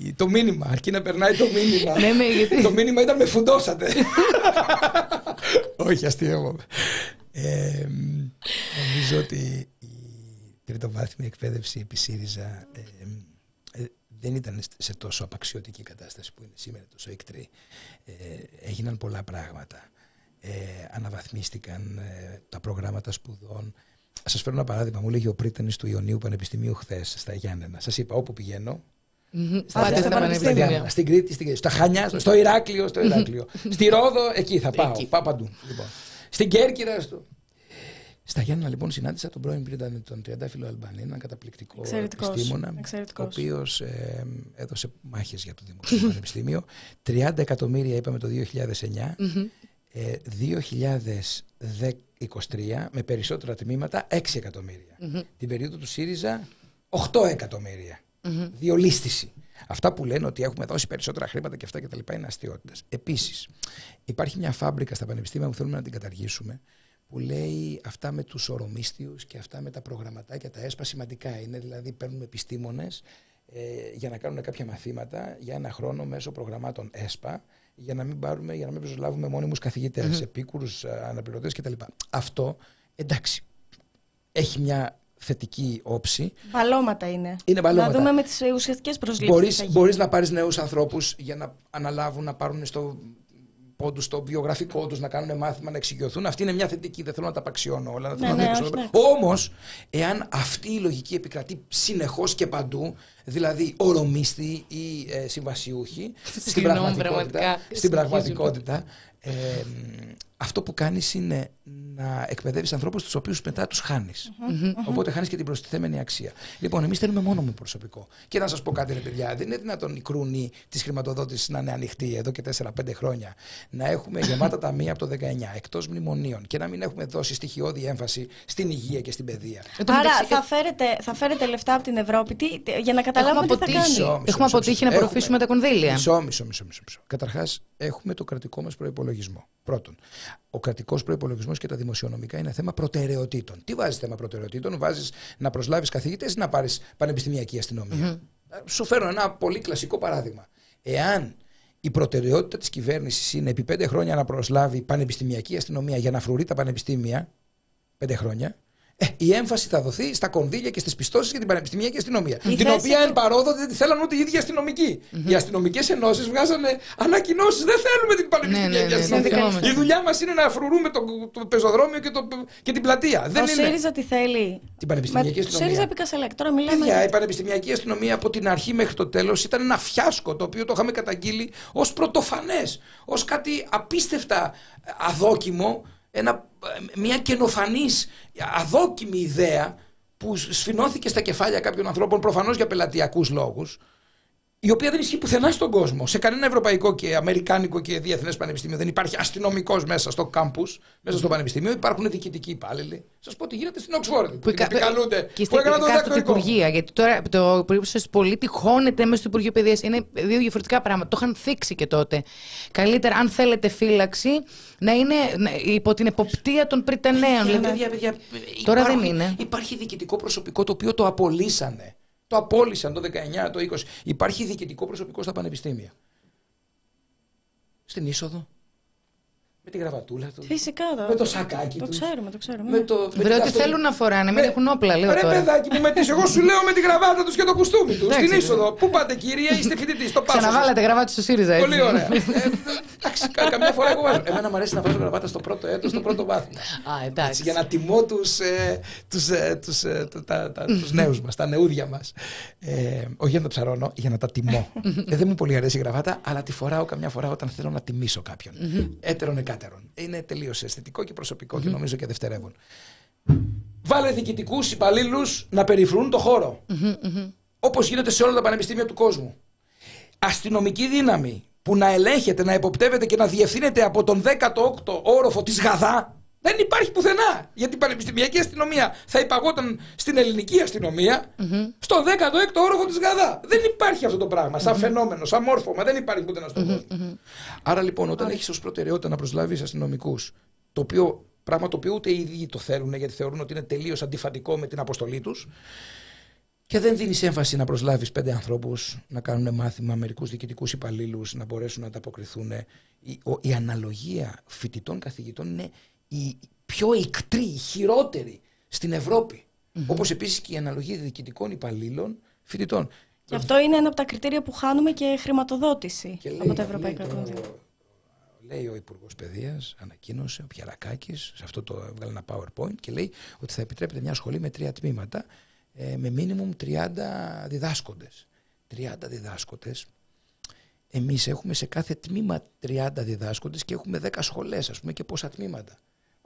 Ε, το μήνυμα, αρκεί να περνάει το μήνυμα. Ναι, ναι, γιατί- Το μήνυμα ήταν με φουντώσατε. Όχι, αστείευομαι. Ε, νομίζω ότι η τριτοβάθμια εκπαίδευση επί ΣΥΡΙΖΑ ε, ε, δεν ήταν σε τόσο απαξιωτική κατάσταση που είναι σήμερα, τόσο εκτρή. Ε, έγιναν πολλά πράγματα. Ε, αναβαθμίστηκαν ε, τα προγράμματα σπουδών. Α σας φέρω ένα παράδειγμα. Μου λέγει ο πρίτανη του Ιωνίου Πανεπιστημίου χθες στα Γιάννενα. Σας είπα, όπου πηγαίνω, Μμμ. στα Πάτε στα στα πανεπιστήμια. πανεπιστήμια. Διάννα, στην Κρήτη, στην Κρήτη, στα Χανιά, στο Ηράκλειο, στο Ηράκλειο. στη Ρόδο, εκεί θα πάω. Εκεί. Πάω παντού. Λοιπόν. Στην Κέρκυρα. Στο... Στα Γιάννα λοιπόν συνάντησα τον πρώην πρίτανη τον Τριαντάφυλλο Αλμπανί, έναν καταπληκτικό Εξαιρετικός. επιστήμονα, Εξαιρετικός. ο οποίος έδωσε μάχες για το Δημοτικό Πανεπιστήμιο. 30 εκατομμύρια είπαμε το 2009. Ε, 2023 με περισσότερα τμήματα 6 εκατομμύρια. Την περίοδο του ΣΥΡΙΖΑ 8 εκατομμύρια. Διολίστηση. Αυτά που λένε ότι έχουμε δώσει περισσότερα χρήματα και αυτά και τα λοιπά είναι αστείωτες. Επίσης, υπάρχει μια φάμπρικα στα πανεπιστήμια που θέλουμε να την καταργήσουμε που λέει αυτά με τους ορομίστιους και αυτά με τα προγραμματάκια, τα ΕΣΠΑ σημαντικά είναι, δηλαδή παίρνουμε επιστήμονες ε, για να κάνουν κάποια μαθήματα για ένα χρόνο μέσω προγραμμάτων ΕΣΠΑ για να μην, πάρουμε, για να μην προσλάβουμε μόνιμους καθηγητές, επίκουρους ε, αναπληρωτές κτλ. Αυτό, εντάξει, έχει μια θετική όψη. Μπαλώματα είναι. Είναι μπαλώματα. Να δούμε με τις ουσιαστικές προσλήψεις. Μπορείς, μπορείς να πάρεις νέους ανθρώπους για να αναλάβουν, να πάρουν στο πόντους στο βιογραφικό τους, να κάνουν μάθημα, να εξοικειωθούν. Αυτή είναι μια θετική, δεν θέλω να τα απαξιώνω όλα. Ναι, ναι, όχι, ναι. Όμως, εάν αυτή η λογική επικρατεί συνεχώς και παντού, δηλαδή ορομίστη ή ε, συμβασιούχοι, στην Συγγνώμη, πραγματικότητα, πραγματικά. στην πραγματικότητα ε, αυτό που κάνεις είναι να εκπαιδεύεις ανθρώπους τους οποίους μετά τους χάνεις. Οπότε χάνεις και την προστιθέμενη αξία. Λοιπόν, εμείς θέλουμε μόνο με προσωπικό. Και να σας πω κάτι, ρε παιδιά, δεν είναι δυνατόν η κρούνη της χρηματοδότησης να είναι ανοιχτή εδώ και 4-5 χρόνια. Να έχουμε γεμάτα ταμεία από το 19 εκτός μνημονίων και να μην έχουμε δώσει στοιχειώδη έμφαση στην υγεία και στην παιδεία. Εν τω Άρα μεταξύ, θα φέρετε, θα φέρετε λεφτά από την Ευρώπη τι, για να καταλάβουμε τι θα αποτύχει. κάνεις. Μισό, μισό, Έχουμε μισό, αποτύχει μισό. να απορροφήσουμε τα κονδύλια. Μισό, μισό, μισό. μισό, μισό. Καταρχάς, έχουμε το κρατικό μας προπολογισμό. Πρώτον, ο κρατικός προπολογισμό και τα δημοσιονομικά είναι θέμα προτεραιοτήτων. Τι βάζεις θέμα προτεραιοτήτων, βάζεις να προσλάβεις καθηγητές ή να πάρεις πανεπιστημιακή αστυνομία; Σου φέρω ένα πολύ κλασικό παράδειγμα. Εάν η προτεραιότητα της κυβέρνησης είναι επί πέντε χρόνια να προσλάβει πανεπιστημιακή αστυνομία για να φρουρεί τα πανεπιστήμια, πέντε χρόνια, ε, η έμφαση θα δοθεί στα κονδύλια και στις πιστώσεις για την πανεπιστημιακή αστυνομία. Η την θέση οποία του- εν παρόδο δεν τη θέλαν ούτε οι ίδιοι αστυνομικοί. Οι αστυνομικές ενώσεις βγάζανε ανακοινώσεις. Δεν θέλουμε την πανεπιστημιακή Ναι, ναι, ναι, αστυνομία. συνδικαλιστές. Η δουλειά μας είναι να φρουρούμε το, το πεζοδρόμιο και, το, και την πλατεία. Ο δεν είναι. ΣΥΡΙΖΑ τι θέλει; Την πανεπιστημιακή Με- αστυνομία. ΣΥΡΙΖΑ επί Κασελάκη. Τώρα μιλάμε. Παιδιά, η πανεπιστημιακή αστυνομία από την αρχή μέχρι το τέλος ήταν ένα φιάσκο το οποίο το είχαμε καταγγείλει ως πρωτοφανές, ως κάτι απίστευτα αδόκιμο, ένα, μια καινοφανής αδόκιμη ιδέα που σφινώθηκε στα κεφάλια κάποιων ανθρώπων προφανώς για πελατειακούς λόγους. Η οποία δεν ισχύει πουθενά στον κόσμο. Σε κανένα ευρωπαϊκό και αμερικάνικο και διεθνές πανεπιστήμιο δεν υπάρχει αστυνομικός μέσα στο κάμπου, μέσα στο πανεπιστήμιο. Υπάρχουν διοικητικοί υπάλληλοι. Σας πω τι γίνεται στην Οξφόρδη. Που, κα- επικαλούνται. Και που έκαναν το στα διδακτορικό. Υπουργεία. Γιατί τώρα το Υπουργείο Προστασία του Πολίτη χώνεται μέσα στο Υπουργείο Παιδείας. Είναι δύο διαφορετικά πράγματα. Το είχαν θίξει και τότε. Καλύτερα, αν θέλετε φύλαξη, να είναι να- υπό την εποπτεία των Πριτανέων. Παιδιά, Δηλαδή, παιδιά, παιδιά, Τώρα υπάρχει- δεν είναι. Υπάρχει διοικητικό προσωπικό το οποίο το απολύσανε. Το απόλυσαν το 19, το 20. Υπάρχει διοικητικό προσωπικό στα πανεπιστήμια. Στην είσοδο. Με τη γραβατούλα του. Φυσικά. Με το σακάκι Το τους. ξέρουμε, το ξέρουμε. Με ναι. το, με Βρε, την ό,τι αυτο- θέλουν να φοράνε, μην Με- έχουν όπλα, λέω Ρε τώρα. παιδάκι μου, με τις, εγώ σου λέω με τη γραβάτα τους και το κουστούμι τους. Εντάξει, Στην ρε. είσοδο. Πού πάτε, κύριε, είστε φοιτητή. Στο πάσο. σας. Ξαναβάλατε γραβάτι στο ΣΥΡΙΖΑ. έτσι. Πολύ ωραία. Ε, Εντάξει, κα- καμιά φορά εγώ βάζω. Εμένα μου αρέσει να βάζω γραβάτα στο πρώτο έτος, στο πρώτο βάθμο. Α, Έτσι, εντάξει. για να τιμώ τους, ε, τους, ε, τους, ε, τα- τα- τα- τους νέους μας, τα νεούδια μας. Ε, όχι για να τα ψαρώνω, για να τα τιμώ. ε, δεν μου πολύ αρέσει η γραβάτα, αλλά τη φοράω καμιά φορά όταν θέλω να τιμήσω κάποιον. Έτερον εκάτερον. Είναι τελείως αισθητικό και προσωπικό και νομίζω και δευτερεύον. Βάλε διοικητικούς υπαλλήλους να περιφρούν το χώρο. Όπως γίνεται σε όλα τα πανεπιστήμια του κόσμου. Αστυνομική δύναμη που να ελέγχεται, να εποπτεύεται και να διευθύνεται από τον 18ο όροφο της Γαδά δεν υπάρχει πουθενά. Γιατί η πανεπιστημιακή αστυνομία θα υπαγόταν στην ελληνική αστυνομία στον 16ο όροφο της Γαδά. Δεν υπάρχει αυτό το πράγμα. Σαν φαινόμενο, σαν μόρφωμα. Δεν υπάρχει πουθενά στον κόσμο. Άρα λοιπόν, όταν έχεις ως προτεραιότητα να προσλάβεις αστυνομικούς, το οποίο πράγμα το οποίο ούτε οι ίδιοι το θέλουν γιατί θεωρούν ότι είναι τελείως αντιφατικό με την αποστολή τους. Και δεν δίνεις έμφαση να προσλάβεις πέντε ανθρώπους να κάνουν μάθημα, μερικούς διοικητικούς υπαλλήλους να μπορέσουν να ανταποκριθούν. Η, ο- η αναλογία φοιτητών καθηγητών είναι η πιο ικτρή, η χειρότερη στην ευρωπη Όπως επίσης και η αναλογία διοικητικών υπαλλήλων φοιτητών. Και αυτό είναι ένα από τα κριτήρια που χάνουμε και χρηματοδότηση Και λέει- από τα ευρωπαϊκά λέει το- κονδύλια. Λέει ο Υπουργός Παιδείας, ανακοίνωσε, ο Πιαρακάκης, σε αυτό το έβγαλε ένα PowerPoint και λέει ότι θα επιτρέπεται μια σχολή με τρία τμήματα ε, με μίνιμουμ 30 διδάσκοντες. 30 διδάσκοντες. Εμείς έχουμε σε κάθε τμήμα 30 διδάσκοντες και έχουμε 10 σχολές, ας πούμε, και πόσα τμήματα.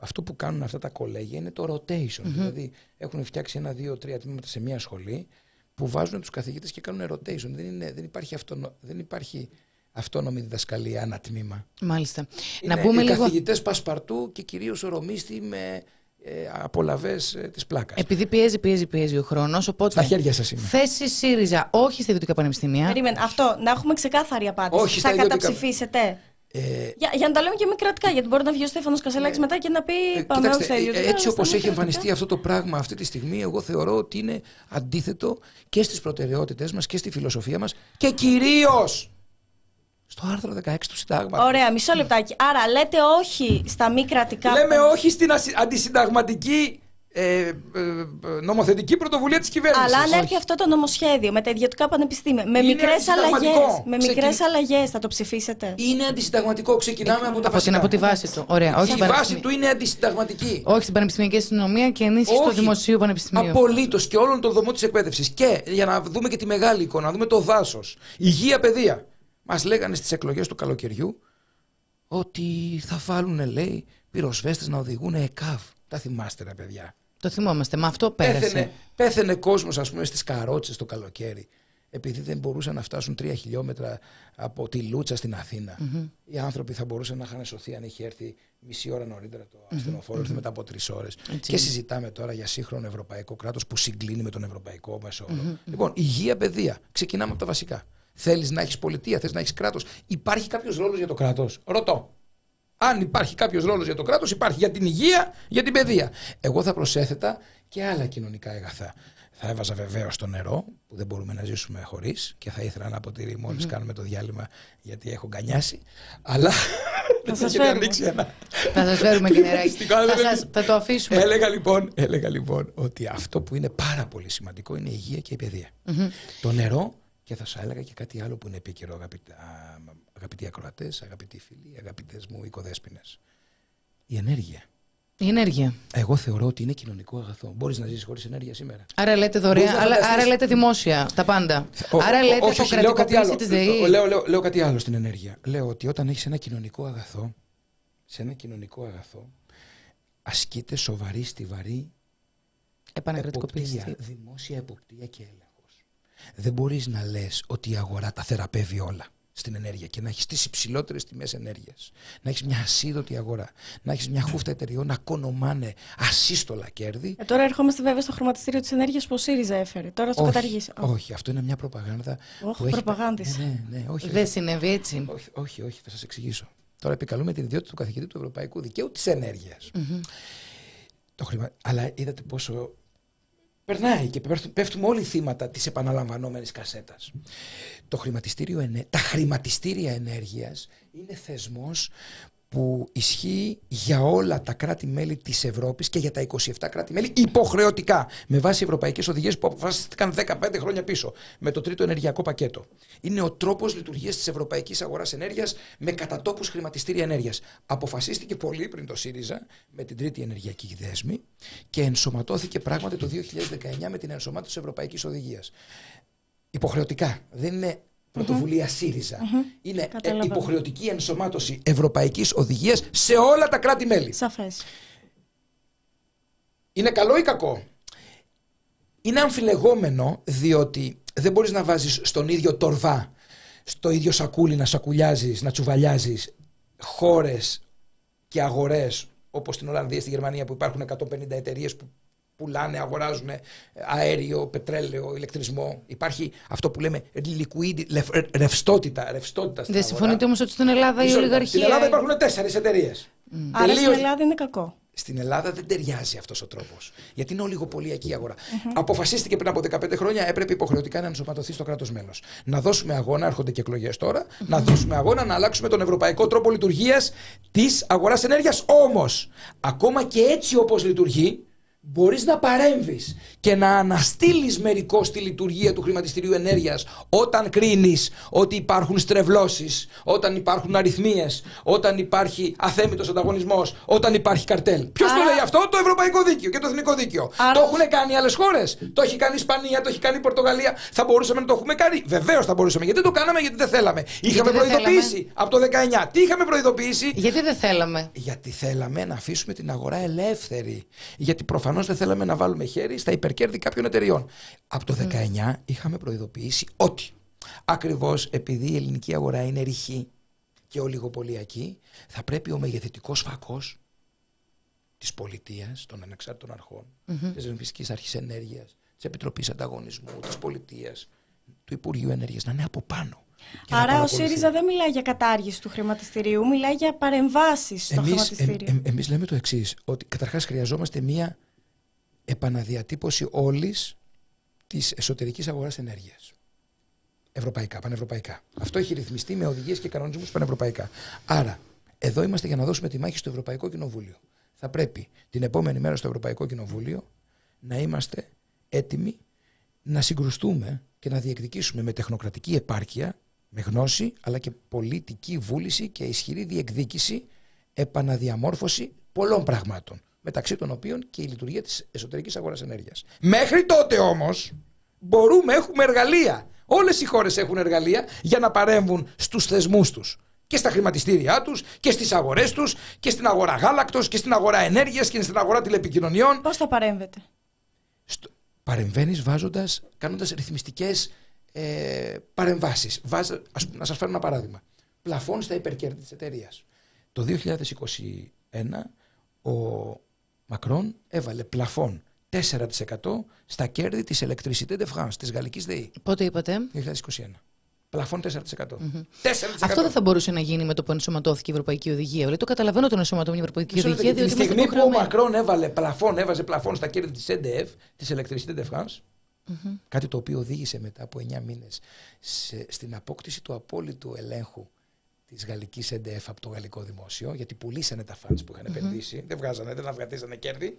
Αυτό που κάνουν αυτά τα κολέγια είναι το rotation. Δηλαδή έχουν φτιάξει ένα, δύο, τρία τμήματα σε μια σχολή που βάζουν τους καθηγητές και κάνουν rotation. Δεν, είναι, δεν, υπάρχει αυτονο, δεν υπάρχει αυτόνομη διδασκαλία ένα τμήμα. Μάλιστα. Είναι να πούμε οι λίγο. καθηγητές πασπαρτού και κυρίως ορομίστη με ε, απολαβές ε, της πλάκας. Επειδή πιέζει, πιέζει, πιέζει ο χρόνος. Οπότε. Στα χέρια σας είμαι. Θέση ΣΥΡΙΖΑ, όχι στα ιδιωτικά πανεπιστήμια. Περίμενε, αυτό, να έχουμε ξεκάθαρη απάντηση. Όχι στα θα ιδιωτικά. καταψηφίσετε. Ε, Για, για να τα λέμε και μη κρατικά, γιατί μπορεί να βγει ο Στέφανος Κασελάκη μετά και να πει ε, Πάμε όχι κοιτάξτε, στα ε, ιδιωτικά. έτσι στα όπως μη έχει κρατικά». εμφανιστεί αυτό το πράγμα αυτή τη στιγμή, εγώ θεωρώ ότι είναι αντίθετο και στις προτεραιότητες μας και στη φιλοσοφία μας και κυρίως στο άρθρο 16 του Συντάγματος. Ωραία, μισό λεπτάκι. Άρα λέτε όχι στα μη κρατικά. Λέμε όχι στην ασυ- αντισυνταγματική ε, ε, ε, νομοθετική πρωτοβουλία της κυβέρνησης. Αλλά αν έρθει αυτό το νομοσχέδιο με τα ιδιωτικά πανεπιστήμια, με Είναι μικρές αντισυνταγματικό. αλλαγέ, με μικρές Ξεκιν- αλλαγές θα το ψηφίσετε; Είναι αντισυνταγματικό. Ξεκινάμε από τα Από την, βασικά. από τη βάση του. Ωραία. Όχι, Η στην βάση πανεπιστημι- του είναι αντισυνταγματική. όχι στην πανεπιστημιακή αστυνομία και ενίσχυση του Όχι. δημοσίου πανεπιστημίου. Απολύτως και όλων των δομών της εκπαίδευσης. Και για να δούμε και τη μεγάλη εικόνα, να δούμε το δάσος. Υγεία, παιδεία. Μας λέγανε στις εκλογές του καλοκαιριού ότι θα βάλουν, λέει, πυροσβέστες να οδηγούν ΕΚΑΒ. Τα θυμάστε, ρε παιδιά. Το θυμόμαστε. Μα αυτό πέρασε. Πέθαινε, πέθαινε κόσμος, ας πούμε, στις καρότσες το καλοκαίρι. Επειδή δεν μπορούσαν να φτάσουν τρία χιλιόμετρα από τη Λούτσα στην αθηνα Οι άνθρωποι θα μπορούσαν να είχαν σωθεί αν είχε έρθει μισή ώρα νωρίτερα το ασθενοφόρο, ήρθε μετά από τρεις ώρες. Και συζητάμε τώρα για σύγχρονο ευρωπαϊκό κράτος που συγκλίνει με τον ευρωπαϊκό μέσο όρο. Λοιπόν, υγεία, παιδεία. Ξεκινάμε από τα βασικά. Θέλεις να έχεις πολιτεία, θες να έχεις κράτος. Υπάρχει κάποιος ρόλος για το κράτος; Ρωτώ. Αν υπάρχει κάποιος ρόλος για το κράτος, υπάρχει για την υγεία, για την παιδεία. Εγώ θα προσέθετα και άλλα κοινωνικά αγαθά. Θα έβαζα βεβαίως το νερό, που δεν μπορούμε να ζήσουμε χωρίς και θα ήθελα ένα ποτήρι μόλις κάνουμε το διάλειμμα, γιατί έχω γκανιάσει. Αλλά. Θα σας έχετε φέρουμε. ανοίξει ένα. Θα σας φέρουμε και νεράκι. Μυστικό, θα, δεν σας- είναι. θα το αφήσουμε. Έλεγα λοιπόν, έλεγα λοιπόν ότι αυτό που είναι πάρα πολύ σημαντικό είναι η υγεία και η παιδεία. Το νερό και θα σας έλεγα και κάτι άλλο που είναι επίκαιρο, αγαπητά, αγαπητοί ακροατές, αγαπητοί φίλοι, αγαπητές μου οικοδέσπινες. Η ενέργεια. Η ενέργεια. Εγώ θεωρώ ότι είναι κοινωνικό αγαθό. Μπορείς να ζήσει χωρίς ενέργεια σήμερα. Άρα λέτε Μπορείς δωρεάν, να αλλά, φανταστείς. άρα λέτε δημόσια τα πάντα. Ο- άρα ο- λέτε όχι, το όχι, λέω κάτι άλλο. κρατικοποίηση της ΔΕΗ. Λέω, λέω, λέω κάτι άλλο στην ενέργεια. Λέω ότι όταν έχεις ένα κοινωνικό αγαθό, σε ένα κοινωνικό αγαθό, ασκείται σοβαρή, στιβαρή Επανακρατικοποίηση. εποπτεία, δημόσια εποπτεία και έλεγχος. Δεν μπορείς να λες ότι η αγορά τα θεραπεύει όλα στην ενέργεια και να έχεις τις υψηλότερες τιμές ενέργειας. Να έχεις μια ασίδωτη αγορά. Να έχεις μια χούφτα εταιριών να κονομάνε ασύστολα κέρδη. Ε, τώρα ερχόμαστε βέβαια στο χρηματιστήριο της ενέργειας που ο ΣΥΡΙΖΑ έφερε. Τώρα θα το όχι, καταργήσει. όχι, αυτό είναι μια προπαγάνδα. Οχ, που έχει- προπαγάνδης. Ναι, ναι, ναι, όχι, Δεν όχι. συνέβη έτσι. Όχι, όχι, όχι, θα σας εξηγήσω. Τώρα επικαλούμε την ιδιότητα του καθηγητή του Ευρωπαϊκού Δικαίου της ενέργειας. Το χρημα... Αλλά είδατε πόσο. Περνάει και πέφτουν- πέφτουμε όλοι θύματα της επαναλαμβανόμενης κασέτας. Το χρηματιστήριο ενέ... Τα χρηματιστήρια ενέργειας είναι θεσμός που ισχύει για όλα τα κράτη-μέλη της Ευρώπης και για τα 27 κράτη-μέλη υποχρεωτικά με βάση ευρωπαϊκές οδηγίες που αποφασίστηκαν 15 χρόνια πίσω με το τρίτο ενεργειακό πακέτο. Είναι ο τρόπος λειτουργίας της ευρωπαϊκής αγοράς ενέργειας με κατατόπους χρηματιστήρια ενέργειας. Αποφασίστηκε πολύ πριν το ΣΥΡΙΖΑ με την τρίτη ενεργειακή δέσμη και ενσωματώθηκε πράγματι το 2019 με την ενσωμάτωση της ευρωπαϊκής οδηγίας. Υποχρεωτικά. Δεν είναι πρωτοβουλία ΣΥΡΙΖΑ. Είναι ε, Καταλαβαίνω. υποχρεωτική ενσωμάτωση ευρωπαϊκής οδηγίας σε όλα τα κράτη-μέλη. Σαφές. Είναι καλό ή κακό; Είναι αμφιλεγόμενο διότι δεν μπορείς να βάζεις στον ίδιο τορβά, στο ίδιο σακούλι να σακουλιάζεις, να τσουβαλιάζεις χώρες και αγορές όπως στην Ολλανδία, στη Γερμανία που υπάρχουν 150 εταιρείες που πουλάνε, αγοράζουν αέριο, πετρέλαιο, ηλεκτρισμό. Υπάρχει αυτό που λέμε liquid, λευ- ρευστότητα. ρευστότητα στην Δεν αγορά. συμφωνείτε όμως ότι στην Ελλάδα η Μισό λεπτό. ολιγαρχία. Στην Ελλάδα υπάρχουν τέσσερις εταιρείες. Άρα στην Ελλάδα είναι κακό. Στην Ελλάδα δεν ταιριάζει αυτός ο τρόπος. Γιατί είναι ολιγοπολιακή αγορά. Αποφασίστηκε πριν από 15 χρόνια, έπρεπε υποχρεωτικά να ενσωματωθεί στο κράτος μέλος. Να δώσουμε αγώνα, έρχονται και εκλογές τώρα, να δώσουμε αγώνα να αλλάξουμε τον ευρωπαϊκό τρόπο λειτουργίας της αγοράς ενέργειας. Όμως, ακόμα και έτσι όπως λειτουργεί, μπορείς να παρέμβεις και να αναστείλεις μερικώ τη λειτουργία του χρηματιστηρίου ενέργειας όταν κρίνεις ότι υπάρχουν στρεβλώσεις, όταν υπάρχουν αριθμίες, όταν υπάρχει αθέμητος ανταγωνισμός, όταν υπάρχει καρτέλ. Ποιος το Άρα- λέει αυτό, το Ευρωπαϊκό Δίκαιο και το Εθνικό Δίκαιο. Άρα- Το έχουν κάνει άλλες χώρες. Το έχει κάνει η Ισπανία, το έχει κάνει η Πορτογαλία. Θα μπορούσαμε να το έχουμε κάνει; Βεβαίως θα μπορούσαμε. Γιατί δεν το κάναμε, γιατί δεν θέλαμε. Είχαμε δεν προειδοποιήσει από το 19. Τι είχαμε προειδοποιήσει, Γιατί δεν θέλαμε; γιατί θέλαμε να αφήσουμε την αγορά ελεύθερη. Γιατί προφανώς δεν θέλαμε να βάλουμε χέρι στα υπερκέρδη κάποιων εταιριών. Από το 19 είχαμε προειδοποιήσει ότι ακριβώς επειδή η ελληνική αγορά είναι ρηχή και ολιγοπολιακή, θα πρέπει ο μεγεθυντικό φακός της πολιτείας, των ανεξάρτητων αρχών, της Ρεμφυστική Αρχής Ενέργειας, της Επιτροπής Ανταγωνισμού, της πολιτείας, του Υπουργείου Ενέργειας να είναι από πάνω. και να Άρα ο παρακολουθεί. ΣΥΡΙΖΑ δεν μιλάει για κατάργηση του χρηματιστηρίου, μιλάει για παρεμβάσεις στο Εμείς, χρηματιστήριο. εμ- εμ- εμείς λέμε το εξής ότι καταρχάς χρειαζόμαστε μία επαναδιατύπωση όλης της εσωτερικής αγοράς ενέργειας. Ευρωπαϊκά, πανευρωπαϊκά. Αυτό έχει ρυθμιστεί με οδηγίες και κανονισμούς πανευρωπαϊκά. Άρα, εδώ είμαστε για να δώσουμε τη μάχη στο Ευρωπαϊκό Κοινοβούλιο. θα πρέπει την επόμενη μέρα στο Ευρωπαϊκό Κοινοβούλιο να είμαστε έτοιμοι να συγκρουστούμε και να διεκδικήσουμε με τεχνοκρατική επάρκεια, με γνώση, αλλά και πολιτική βούληση και ισχυρή διεκδίκηση επαναδιαμόρφωση πολλών πραγμάτων. Μεταξύ των οποίων και η λειτουργία της εσωτερικής αγοράς ενέργειας. Μέχρι τότε όμως μπορούμε, έχουμε εργαλεία. Όλες οι χώρες έχουν εργαλεία για να παρέμβουν στους θεσμούς τους. Και στα χρηματιστήριά τους και στις αγορές τους και στην αγορά γάλακτος και στην αγορά ενέργειας και στην αγορά τηλεπικοινωνιών. Πώς θα παρέμβετε; Στο... Παρεμβαίνεις βάζοντας, κάνοντας ρυθμιστικές ε, παρεμβάσεις. Να σας φέρω ένα παράδειγμα. Πλαφών στα υπερκέρδη της εταιρείας. Το 2021 ο Μακρόν έβαλε πλαφόν 4% στα κέρδη της Electricité de France, της γαλλικής ΔΕΗ. Πότε είπατε; 2021. Πλαφόν 4%. 4%. Αυτό δεν θα μπορούσε να γίνει με το που ενσωματώθηκε η Ευρωπαϊκή Οδηγία. Δηλαδή, το καταλαβαίνω τον ενσωματώθηκε η Ευρωπαϊκή Μισό Οδηγία. Τη στιγμή που ο Μακρόν έβαλε πλαφόν, έβαζε πλαφόν στα κέρδη της EDF, της Electricité de France, κάτι το οποίο οδήγησε μετά από 9 μήνες στην απόκτηση του απόλυτου ελέγχου της γαλλικής EDF από το γαλλικό δημόσιο, γιατί πουλήσανε τα funds που είχαν επενδύσει, δεν βγάζανε, δεν αυγατίζανε κέρδη.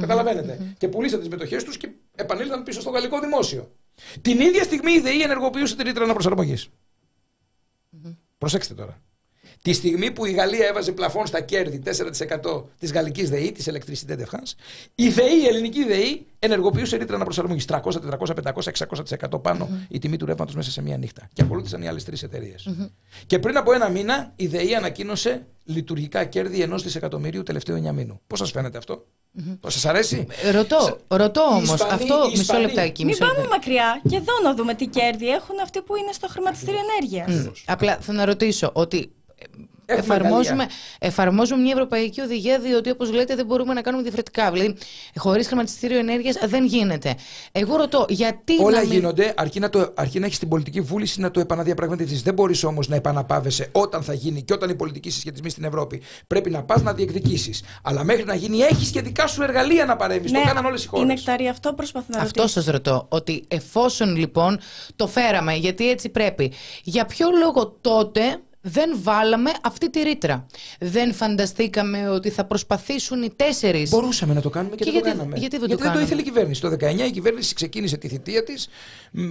καταλαβαινετε Και πουλήσαν τις μετοχές τους και επανήλθαν πίσω στο γαλλικό δημόσιο. Την ίδια στιγμή η ΔΕΗ ενεργοποιούσε την ρήτρα αναπροσαρμογής. Προσέξτε τώρα. Τη στιγμή που η Γαλλία έβαζε πλαφόν στα κέρδη 4% της γαλλικής ΔΕΗ, της Electricité de France, η ΔΕΗ, η ελληνική ΔΕΗ, ενεργοποιούσε ρήτρα αναπροσαρμογής 300, 400, 500, 600% πάνω η τιμή του ρεύματος μέσα σε μία νύχτα. Και ακολούθησαν οι άλλες τρεις εταιρείες. Και πριν από ένα μήνα η ΔΕΗ ανακοίνωσε λειτουργικά κέρδη ενός δισεκατομμυρίου τελευταίο 9 μήνου. Πώς σας φαίνεται αυτό, mm-hmm. Σας αρέσει, Ρωτώ, ρωτώ όμως. Αυτό μισό λεπτάκι. Μην πάμε μακριά και εδώ να δούμε τι κέρδη έχουν αυτοί που είναι στο χρηματιστήριο ενέργειας. Απλά θα να ρωτήσω ότι εφαρμόζουμε, εφαρμόζουμε μια ευρωπαϊκή οδηγία, διότι όπως λέτε δεν μπορούμε να κάνουμε διαφορετικά. Δηλαδή, χωρίς χρηματιστήριο ενέργειας δεν γίνεται. Εγώ ρωτώ, γιατί. Όλα να μην... γίνονται, αρκεί να, το, αρκεί να έχεις την πολιτική βούληση να το επαναδιαπραγματευτείς. Δεν μπορείς όμως να επαναπάβεσαι όταν θα γίνει και όταν οι πολιτικοί συσχετισμοί στην Ευρώπη πρέπει να πας να διεκδικήσεις. Αλλά μέχρι να γίνει έχεις και δικά σου εργαλεία να παρέμβεις. Ναι, το κάναν όλες οι χώρες. Είναι εκτάρι, αυτό προσπαθώ να Αυτό σας ρωτώ. Ότι εφόσον λοιπόν το φέραμε, γιατί έτσι πρέπει, για ποιο λόγο τότε δεν βάλαμε αυτή τη ρήτρα. Δεν φανταστήκαμε ότι θα προσπαθήσουν οι τέσσερις. Μπορούσαμε να το κάνουμε και, Και δεν γιατί- το κάναμε. γιατί δεν το γιατί δεν το κάναμε; ήθελε η κυβέρνηση. Το 19 η κυβέρνηση ξεκίνησε τη θητεία της.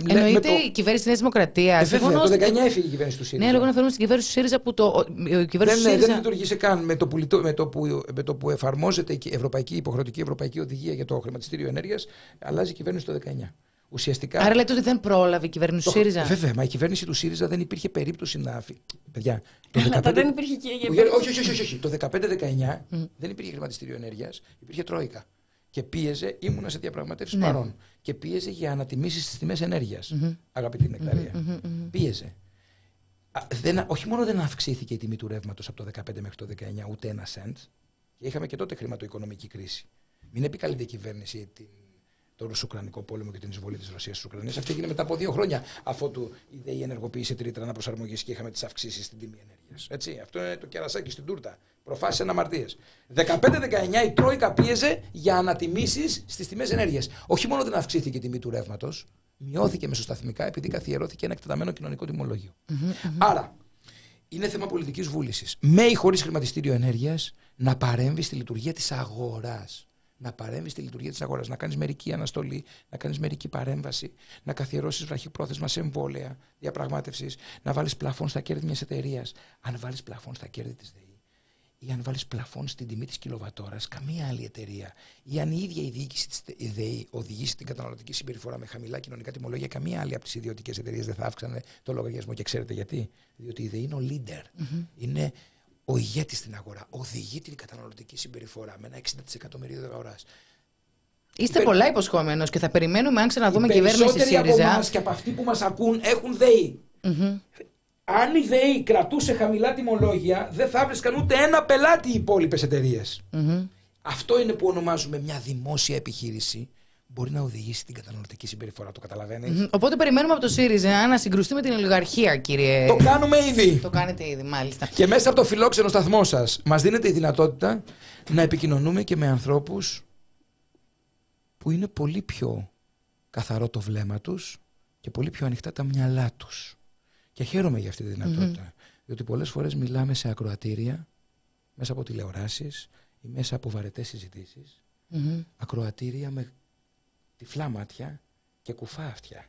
Εννοείται η κυβέρνηση της Νέας Δημοκρατίας. Ε, βέβαια, το 19 έφυγε η κυβέρνηση του ΣΥΡΙΖΑ. Ναι, λόγω να φέρουμε στην κυβέρνηση του ΣΥΡΙΖΑ που το. ο- Η δεν, κυβέρνηση του ναι, δεν ΣΥΡΙΖΑ. λειτουργήσε καν με το, που, λειτο- με, το που, με το που εφαρμόζεται η ευρωπαϊκή, υποχρεωτική ευρωπαϊκή οδηγία για το χρηματιστήριο ενέργειας. Αλλάζει η κυβέρνηση το 19. Ουσιαστικά. Άρα λέτε ότι δεν πρόλαβε η κυβέρνηση του το- ΣΥΡΙΖΑ; Βέβαια, μα η κυβέρνηση του ΣΥΡΙΖΑ δεν υπήρχε περίπτωση να. φυ- Παιδιά, το Αλλά 15... δεν υπήρχε και Που γε- Όχι, όχι, όχι, όχι, όχι. Το 15-19 δεν υπήρχε χρηματιστήριο ενέργειας, υπήρχε Τρόικα. Και πίεζε, ήμουνα σε διαπραγματεύσεις Ναι. παρών. Και πίεζε για ανατιμήσεις στις τιμές ενέργειας. Αγαπητή νεκταρία. Πίεζε. Α, δεν, όχι μόνο δεν αυξήθηκε η τιμή του ρεύματος από το 15 μέχρι το 19 ούτε ένα σεντ. Και είχαμε και τότε χρηματοοικονομική κρίση. Μην επικαλείται η κυβέρνηση την, τον Ρωσο-Ουκρανικό πόλεμο και την εισβολή της Ρωσίας στις Ουκρανίες. Αυτή έγινε μετά από δύο χρόνια αφότου η ΔΕΗ ενεργοποίησε τη ρήτρα αναπροσαρμογής και είχαμε τις αυξήσεις στην τιμή ενέργειας. Έτσι, αυτό είναι το κερασάκι στην τούρτα. Προφάσει αναμαρτίε. 15-19 η Τρόικα πίεζε για ανατιμήσεις στις τιμές ενέργειας. Όχι μόνο δεν αυξήθηκε η τιμή του ρεύματος, μειώθηκε μεσοσταθμικά επειδή καθιερώθηκε ένα εκτεταμένο κοινωνικό τιμολόγιο. Άρα, είναι θέμα πολιτικής βούλησης. Με ή χωρίς χρηματιστήριο ενέργειας να παρέμβει στη λειτουργία της αγοράς. Να παρέμβεις στη λειτουργία της αγοράς. Να κάνεις μερική αναστολή, να κάνεις μερική παρέμβαση, να καθιερώσεις βραχυπρόθεσμα σε εμβόλια διαπραγμάτευσης, να βάλεις πλαφόν στα κέρδη μιας εταιρείας. Αν βάλεις πλαφόν στα κέρδη της ΔΕΗ ή αν βάλεις πλαφόν στην τιμή της κιλοβατόρας, καμία άλλη εταιρεία, ή αν η ίδια η διοίκηση της ΔΕΗ οδηγήσει την καταναλωτική συμπεριφορά με χαμηλά κοινωνικά τιμολόγια, καμία άλλη από τις ιδιωτικές εταιρείες δεν θα αύξανε το λογαριασμό. Και ξέρετε γιατί; Διότι η ΔΕΗ είναι ο leader. Είναι ο ηγέτης στην αγορά. Οδηγεί την καταναλωτική συμπεριφορά με ένα 60% μερίδιο αγοράς. Είστε Οι πολλά υποσχόμενο και θα περιμένουμε αν ξαναδούμε Οι κυβέρνηση περισσότεροι από ΣΥΡΙΖΑ. εμάς και από αυτοί που μας ακούν έχουν ΔΕΗ. Αν η ΔΕΗ κρατούσε χαμηλά τιμολόγια, δεν θα βρίσκαν ούτε ένα πελάτη οι υπόλοιπες εταιρείες. Αυτό είναι που ονομάζουμε μια δημόσια επιχείρηση. Μπορεί να οδηγήσει την καταναλωτική συμπεριφορά. Το καταλαβαίνεις; Μμμ. Οπότε περιμένουμε από το ΣΥΡΙΖΑ να συγκρουστεί με την ολιγαρχία, κύριε. Το κάνουμε ήδη. Το κάνετε ήδη, μάλιστα. Και μέσα από το φιλόξενο σταθμό σας, μας δίνεται η δυνατότητα να επικοινωνούμε και με ανθρώπους που είναι πολύ πιο καθαρό το βλέμμα τους και πολύ πιο ανοιχτά τα μυαλά τους. Και χαίρομαι για αυτή τη δυνατότητα. Διότι πολλές φορές μιλάμε σε ακροατήρια, μέσα από τηλεοράσεις ή μέσα από βαρετές συζητήσεις, Μμμ. ακροατήρια με τυφλά μάτια και κουφά αυτιά.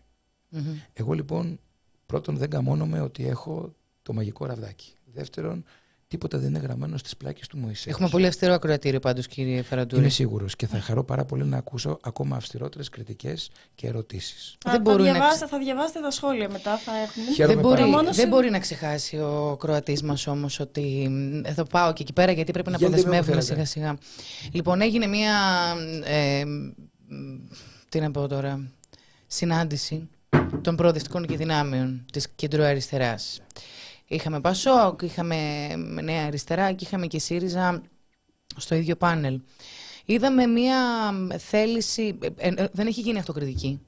Μμμ. Εγώ λοιπόν πρώτον δεν καμώνομαι ότι έχω το μαγικό ραβδάκι. Δεύτερον, τίποτα δεν είναι γραμμένο στις πλάκες του Μωυσέως. Έχουμε πολύ αυστηρό ακροατήριο πάντως κύριε Φαραντούρη. Είμαι σίγουρος και θα χαρώ πάρα πολύ να ακούσω ακόμα αυστηρότερες κριτικές και ερωτήσεις. Θα, Δεν θα, μπορούν να διαβάσετε, θα διαβάσετε τα σχόλια μετά. Θα έχουμε. Χαίρομαι Δεν μπορεί, πάρα πολύ. δεν σε- μπορεί να ξεχάσει ο Κροατή μας όμως ότι. μ, Θα πάω και εκεί πέρα γιατί πρέπει να Γίνετε με όπου αποδεσμεύουμε θέλετε. σιγά σιγά. Λοιπόν, έγινε μία. Ε, μ, τι να πω τώρα. Συνάντηση των προοδευτικών και δυνάμεων της κεντροαριστεράς. Είχαμε Πασόκ, είχαμε Νέα Αριστερά και είχαμε και ΣΥΡΙΖΑ στο ίδιο πάνελ. Είδαμε μία θέληση, ε, ε, δεν έχει γίνει αυτοκριτική.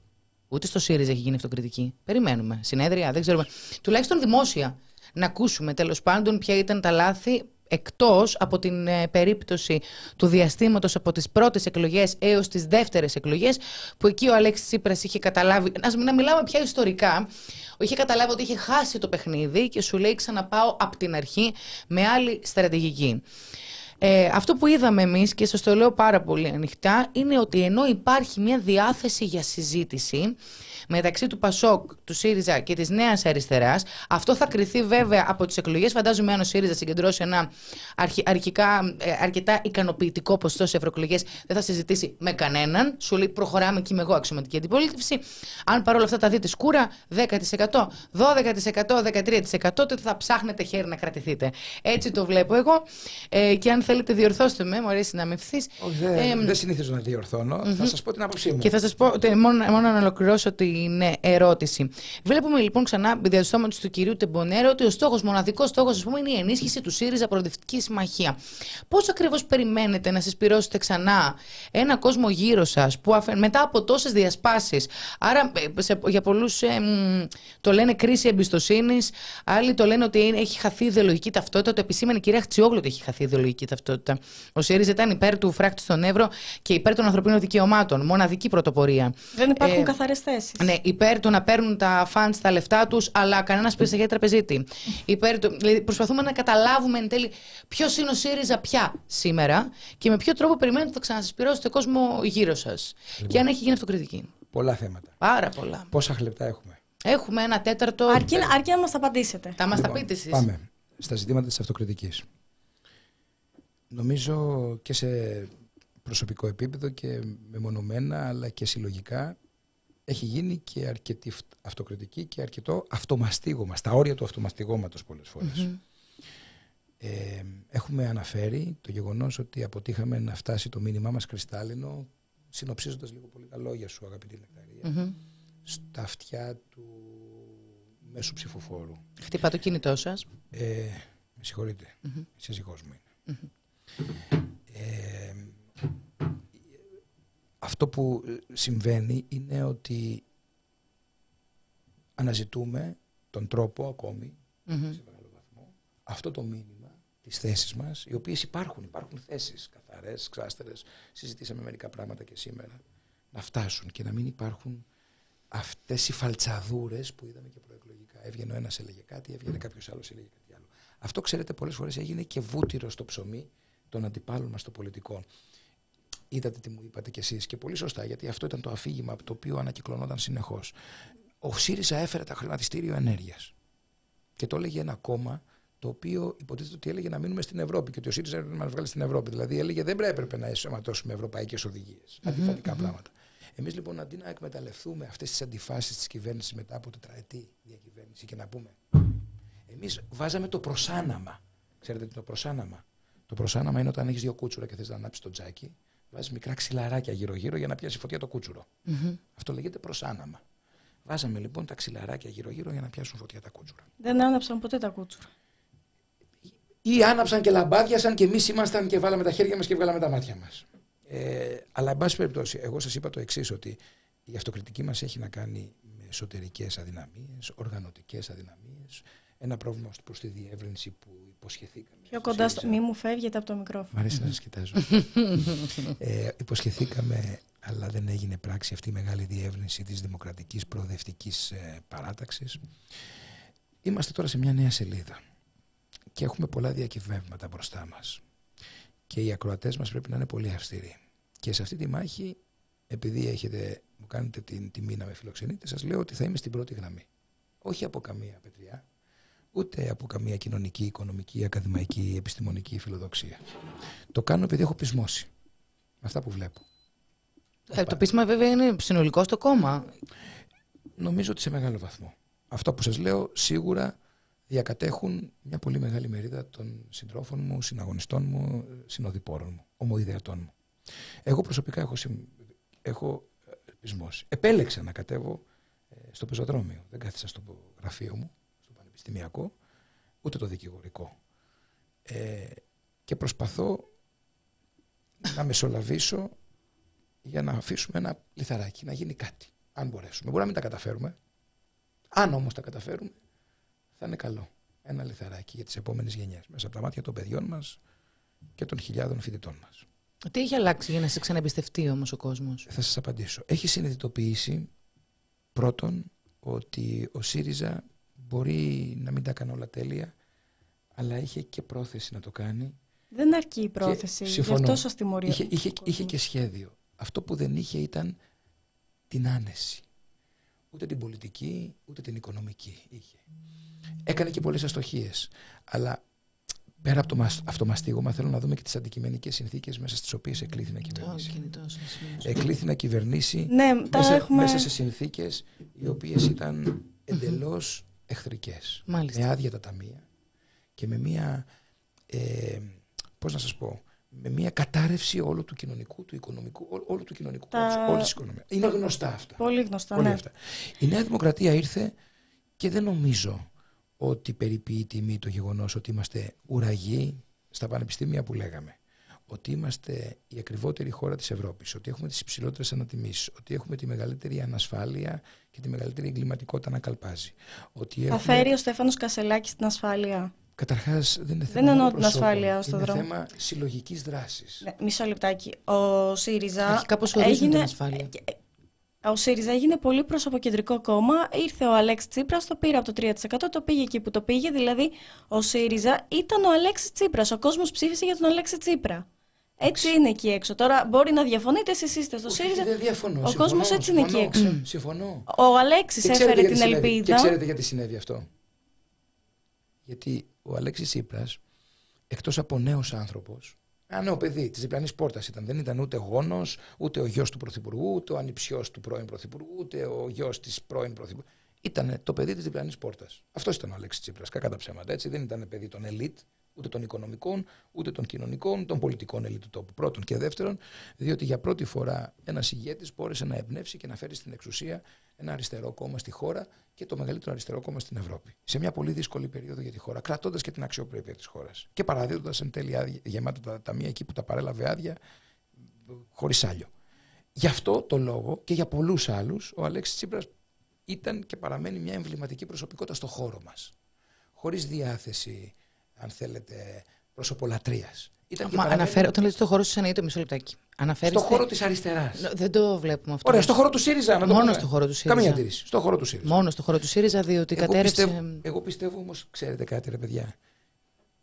Ούτε στο ΣΥΡΙΖΑ έχει γίνει αυτοκριτική. Περιμένουμε. Συνέδρια, δεν ξέρουμε. Τουλάχιστον δημόσια. Να ακούσουμε τέλος πάντων ποια ήταν τα λάθη εκτός από την ε, περίπτωση του διαστήματος από τις πρώτες εκλογές έως τις δεύτερες εκλογές που εκεί ο Αλέξης Τσίπρας είχε καταλάβει, να, να μιλάμε πια ιστορικά, είχε καταλάβει ότι είχε χάσει το παιχνίδι και σου λέει ξαναπάω από την αρχή με άλλη στρατηγική. Ε, αυτό που είδαμε εμείς και σας το λέω πάρα πολύ ανοιχτά είναι ότι ενώ υπάρχει μια διάθεση για συζήτηση μεταξύ του Πασόκ, του ΣΥΡΙΖΑ και της Νέας Αριστεράς αυτό θα κριθεί βέβαια από τις εκλογές. Φαντάζομαι αν ο ΣΥΡΙΖΑ συγκεντρώσει ένα αρχι, αρχικά ε, αρκετά ικανοποιητικό ποσοστό σε ευρωεκλογές δεν θα συζητήσει με κανέναν. Σου λέει προχωράμε και είμαι εγώ αξιωματική αντιπολίτευση αν παρόλα αυτά τα δείτε σκούρα 10%, 12%, 13% τότε θα ψάχνετε χέρι να κρατηθείτε. Έτσι το βλέπω εγώ. Ε, και αν θέλετε διορθώστε με, μου αρέσει να με ευθύς. Όχι, δεν, Ε, δεν συνήθιζω να διορθώνω. Θα σας πω την άποψή μου. και θα σας πω, τε- μόνο, μόνο να ολοκληρώσω την ε, ερώτηση. Βλέπουμε λοιπόν ξανά, διαστόματο του κυρίου Τεμπονέρο, ότι ο στόχος, μοναδικός στόχος, ας πούμε, είναι η ενίσχυση του ΣΥΡΙΖΑ Προοδευτικής Συμμαχία. Πώς ακριβώς περιμένετε να συσπηρώσετε ξανά ένα κόσμο γύρω σας, που αφαι- μετά από τόσες διασπάσεις, άρα ε, σε- για πολλούς το λένε κρίση εμπιστοσύνης, άλλοι το λένε ότι είναι- έχει χαθεί η ιδεολογική ταυτότητα. Το επισήμανε η κυρία Χτσιόγλου ότι έχει χαθεί η ιδεολογική ταυτότητα. Ο ΣΥΡΙΖΑ ήταν υπέρ του φράκτη στον Εύρο και υπέρ των ανθρωπίνων δικαιωμάτων. Μοναδική πρωτοπορία. Δεν υπάρχουν Ε, καθαρές θέσεις. Ναι, υπέρ του να παίρνουν τα φαντ τα λεφτά τους, αλλά κανένας πίσω για τραπεζίτη. Υπέρ του, δηλαδή προσπαθούμε να καταλάβουμε εν τέλει ποιος είναι ο ΣΥΡΙΖΑ πια σήμερα και με ποιο τρόπο περιμένετε ότι θα ξανασυσπηρώσετε κόσμο γύρω σας. Και αν έχει γίνει αυτοκριτική. Πολλά θέματα. Πάρα πολλά. Πόσα λεπτά έχουμε; Έχουμε ένα τέταρτο. Αρκεί, αρκεί να μας τα απαντήσετε. Θα μας τα Λοιπόν, πείτε εσείς. Πάμε στα ζητήματα της αυτοκριτικής. Νομίζω και σε προσωπικό επίπεδο και μεμονωμένα αλλά και συλλογικά έχει γίνει και αρκετή φ- αυτοκριτική και αρκετό αυτομαστίγωμα, στα όρια του αυτομαστιγώματος πολλές φορές. Ε, έχουμε αναφέρει το γεγονός ότι αποτύχαμε να φτάσει το μήνυμά μας κρυστάλλινο συνοψίζοντας λίγο πολύ τα λόγια σου αγαπητή Νεκταρία στα αυτιά του μέσου ψηφοφόρου. Χτυπά το κινητό σας. Ε, με συγχωρείτε, η σύζυγός μου είναι. Ε, αυτό που ε, συμβαίνει είναι ότι αναζητούμε τον τρόπο ακόμη σε μεγάλο βαθμό αυτό το μήνυμα τις θέσεις μας οι οποίες υπάρχουν, υπάρχουν θέσεις καθαρές, ξάστερες συζητήσαμε μερικά πράγματα και σήμερα να φτάσουν και να μην υπάρχουν αυτές οι φαλτσαδούρες που είδαμε και προεκλογικά. Έβγαινε ο ένας έλεγε κάτι, έβγαινε κάποιος άλλος έλεγε κάτι άλλο. Αυτό ξέρετε πολλές φορές έγινε και βούτυρο στο ψωμί των αντιπάλων μας των πολιτικών είδατε τι μου είπατε κι εσείς και πολύ σωστά γιατί αυτό ήταν το αφήγημα από το οποίο ανακυκλωνόταν συνεχώς ο ΣΥΡΙΖΑ έφερε τα χρηματιστήριο ενέργειας και το έλεγε ένα κόμμα το οποίο υποτίθεται ότι έλεγε να μείνουμε στην Ευρώπη και ότι ο ΣΥΡΙΖΑ έπρεπε να μας βγάλει στην Ευρώπη. Δηλαδή έλεγε δεν έπρεπε να εσωματώσουμε ευρωπαϊκές οδηγίες. Αντιφατικά πράγματα. Εμείς λοιπόν αντί να εκμεταλλευτούμε αυτές τις αντιφάσεις της κυβέρνησης μετά από τετραετή διακυβέρνηση και να πούμε. Εμείς βάζαμε το προσάναμα. Ξέρετε τι είναι το προσάναμα; Το προσάναμα είναι όταν έχεις δύο κούτσουρα και θες να ανάψεις το τζάκι, βάζεις μικρά ξυλαράκια γύρω-γύρω για να πιάσει φωτιά το κούτσουρο. Αυτό λέγεται προσάναμα. Βάζαμε λοιπόν τα ξυλαράκια γύρω-γύρω για να πιάσουν φωτιά τα κούτσουρα. Δεν άναψαν ποτέ τα κούτσουρα. Ή άναψαν και λαμπάδιασαν και εμείς ήμασταν και βάλαμε τα χέρια μας και βγάλαμε τα μάτια μας. Ε, αλλά, εν πάση περιπτώσει, εγώ σας είπα το εξής, ότι η αυτοκριτική μας έχει να κάνει με εσωτερικές αδυναμίες, οργανωτικές αδυναμίες, ένα πρόβλημα προς τη διεύρυνση που υποσχεθήκαμε. Πιο στο κοντά στο. ΣΥΡΙΖΑ. Μη μου φεύγετε από το μικρόφωνο. Μ' αρέσει να σας κοιτάζω. ε, υποσχεθήκαμε, αλλά δεν έγινε πράξη αυτή η μεγάλη διεύρυνση της δημοκρατικής προοδευτικής ε, παράταξης. Είμαστε τώρα σε μια νέα σελίδα και έχουμε πολλά διακυβεύματα μπροστά μας. και οι ακροατές μας πρέπει να είναι πολύ αυστηροί. Και σε αυτή τη μάχη, επειδή έχετε, μου κάνετε την τιμή να με φιλοξενείτε, σας λέω ότι θα είμαι στην πρώτη γραμμή. Όχι από καμία πετριά, ούτε από καμία κοινωνική, οικονομική, ακαδημαϊκή, επιστημονική φιλοδοξία. Το κάνω επειδή έχω πεισμώσει. Με αυτά που βλέπω. Ε, το πείσμα βέβαια είναι συνολικό στο κόμμα. Νομίζω ότι σε μεγάλο βαθμό. Αυτό που σας λέω σίγουρα διακατέχουν μια πολύ μεγάλη μερίδα των συντρόφων μου, συναγωνιστών μου, συνοδοιπόρων μου, ομοειδεατών μου. Εγώ προσωπικά έχω, συμ... έχω ε, πεισμώσει. Επέλεξα να κατέβω ε, στο πεζοδρόμιο. Δεν κάθισα στο γραφείο μου, στο πανεπιστημιακό, ούτε το δικηγορικό. Ε, και προσπαθώ να μεσολαβήσω για να αφήσουμε ένα λιθαράκι, να γίνει κάτι. Αν μπορέσουμε. Μπορεί να μην τα καταφέρουμε. Αν όμως τα καταφέρουμε, θα είναι καλό. Ένα λιθαράκι για τις επόμενες γενιές. Μέσα από τα μάτια των παιδιών μας και των χιλιάδων φοιτητών μας. Τι έχει αλλάξει για να σε ξαναεμπιστευτεί όμως ο κόσμος; Θα σας απαντήσω. Έχει συνειδητοποιήσει πρώτον ότι ο ΣΥΡΙΖΑ μπορεί να μην τα κάνει όλα τέλεια, αλλά είχε και πρόθεση να το κάνει. Δεν αρκεί η πρόθεση. Γι' αυτό σας τιμωρεί. Είχε, είχε, είχε και σχέδιο. Αυτό που δεν είχε ήταν την άνεση. Ούτε την πολιτική, ούτε την οικονομική είχε. Έκανε και πολλές αστοχίες. Αλλά πέρα από το αυτομαστίγωμα θέλω να δούμε και τις αντικειμενικές συνθήκες μέσα στις οποίες εκλήθη να κυβερνήσει. Εκλήθη να κυβερνήσει ναι, μέσα, έχουμε... μέσα σε συνθήκες οι οποίες ήταν εντελώς εχθρικές. Με άδεια τα ταμεία και με μια, ε, πώς να σας πω, με μια κατάρρευση όλου του κοινωνικού, του οικονομικού, όλου του κοινωνικού Τα... όλης της οικονομίας. Είναι γνωστά αυτά. Πολύ γνωστά, Πολύ ναι. αυτά. Η Νέα Δημοκρατία ήρθε και δεν νομίζω ότι περιποιεί τιμή το γεγονός ότι είμαστε ουραγοί στα πανεπιστήμια που λέγαμε. Ότι είμαστε η ακριβότερη χώρα της Ευρώπης, ότι έχουμε τις υψηλότερες ανατιμήσεις, ότι έχουμε τη μεγαλύτερη ανασφάλεια και τη μεγαλύτερη εγκληματικότητα να καλπάζει. Ότι Θα φέρει ο Στέφανος Κασελάκης την ασφάλεια; Καταρχάς, δεν είναι θέμα. Δεν εννοώ την ασφάλεια στον είναι δρόμο. Είναι θέμα συλλογικής δράσης. Ναι, μισό λεπτάκι. Ο ΣΥΡΙΖΑ. Έχει κάπω έγινε... την ασφάλεια; Ο ΣΥΡΙΖΑ έγινε πολύ προσωποκεντρικό κόμμα. Ήρθε ο Αλέξης Τσίπρας, το πήρε από το 3%, το πήγε εκεί που το πήγε. Δηλαδή, ο ΣΥΡΙΖΑ ήταν ο Αλέξης Τσίπρας. Ο κόσμος ψήφισε για τον Αλέξη Τσίπρα. Έτσι είναι εκεί έξω. Τώρα μπορεί να διαφωνείτε, εσείς είστε στο ΣΥΡΙΖΑ. Δεν διαφωνώ. Ο κόσμος έτσι είναι εκεί έξω. Συμφωνώ. Ο Αλέξης έφερε την ελπίδα. Και ξέρετε γιατί συνέβη αυτό. Γιατί ο Αλέξης Τσίπρας, εκτός από νέος άνθρωπος, ένα νέο παιδί της διπλανής πόρτας ήταν. Δεν ήταν ούτε γόνος, ούτε ο γιος του Πρωθυπουργού, ούτε ο ανιψιός του πρώην Πρωθυπουργού, ούτε ο γιος της πρώην Πρωθυπουργού. Ήταν το παιδί της διπλανής πόρτας. Αυτός ήταν ο Αλέξης Τσίπρας. Κακά τα ψέματα. Έτσι. Δεν ήταν παιδί των ελίτ, ούτε των οικονομικών, ούτε των κοινωνικών, των πολιτικών ελίτ του τόπου. Πρώτον και δεύτερον, διότι για πρώτη φορά ένας ηγέτης μπόρεσε να εμπνεύσει και να φέρει στην εξουσία ένα αριστερό κόμμα στη χώρα και το μεγαλύτερο αριστερό κόμμα στην Ευρώπη. Σε μια πολύ δύσκολη περίοδο για τη χώρα, κρατώντας και την αξιοπρέπεια της χώρας. Και παραδίδοντας εν τέλει γεμάτα τα ταμεία εκεί που τα παρέλαβε άδεια, χωρίς άλλο. Γι' αυτό το λόγο και για πολλούς άλλους, ο Αλέξης Τσίπρας ήταν και παραμένει μια εμβληματική προσωπικότητα στο χώρο μας. Χωρίς διάθεση, αν θέλετε, προσωπολατρεία. Ήταν Μα αναφέρω, όταν λέτε στο χώρο σας εννοείται μισό λεπτάκι. Αναφέρεστε... Στο χώρο της αριστεράς. Δεν το βλέπουμε αυτό. Ωραία, στο χώρο του ΣΥΡΙΖΑ. Να το Μόνο στο χώρο του ΣΥΡΙΖΑ. Καμία αντίρρηση. Στο χώρο του ΣΥΡΙΖΑ. Μόνο στο χώρο του ΣΥΡΙΖΑ, διότι εγώ κατέρευσε. Πιστεύω, εγώ πιστεύω όμως, ξέρετε κάτι, ρε παιδιά.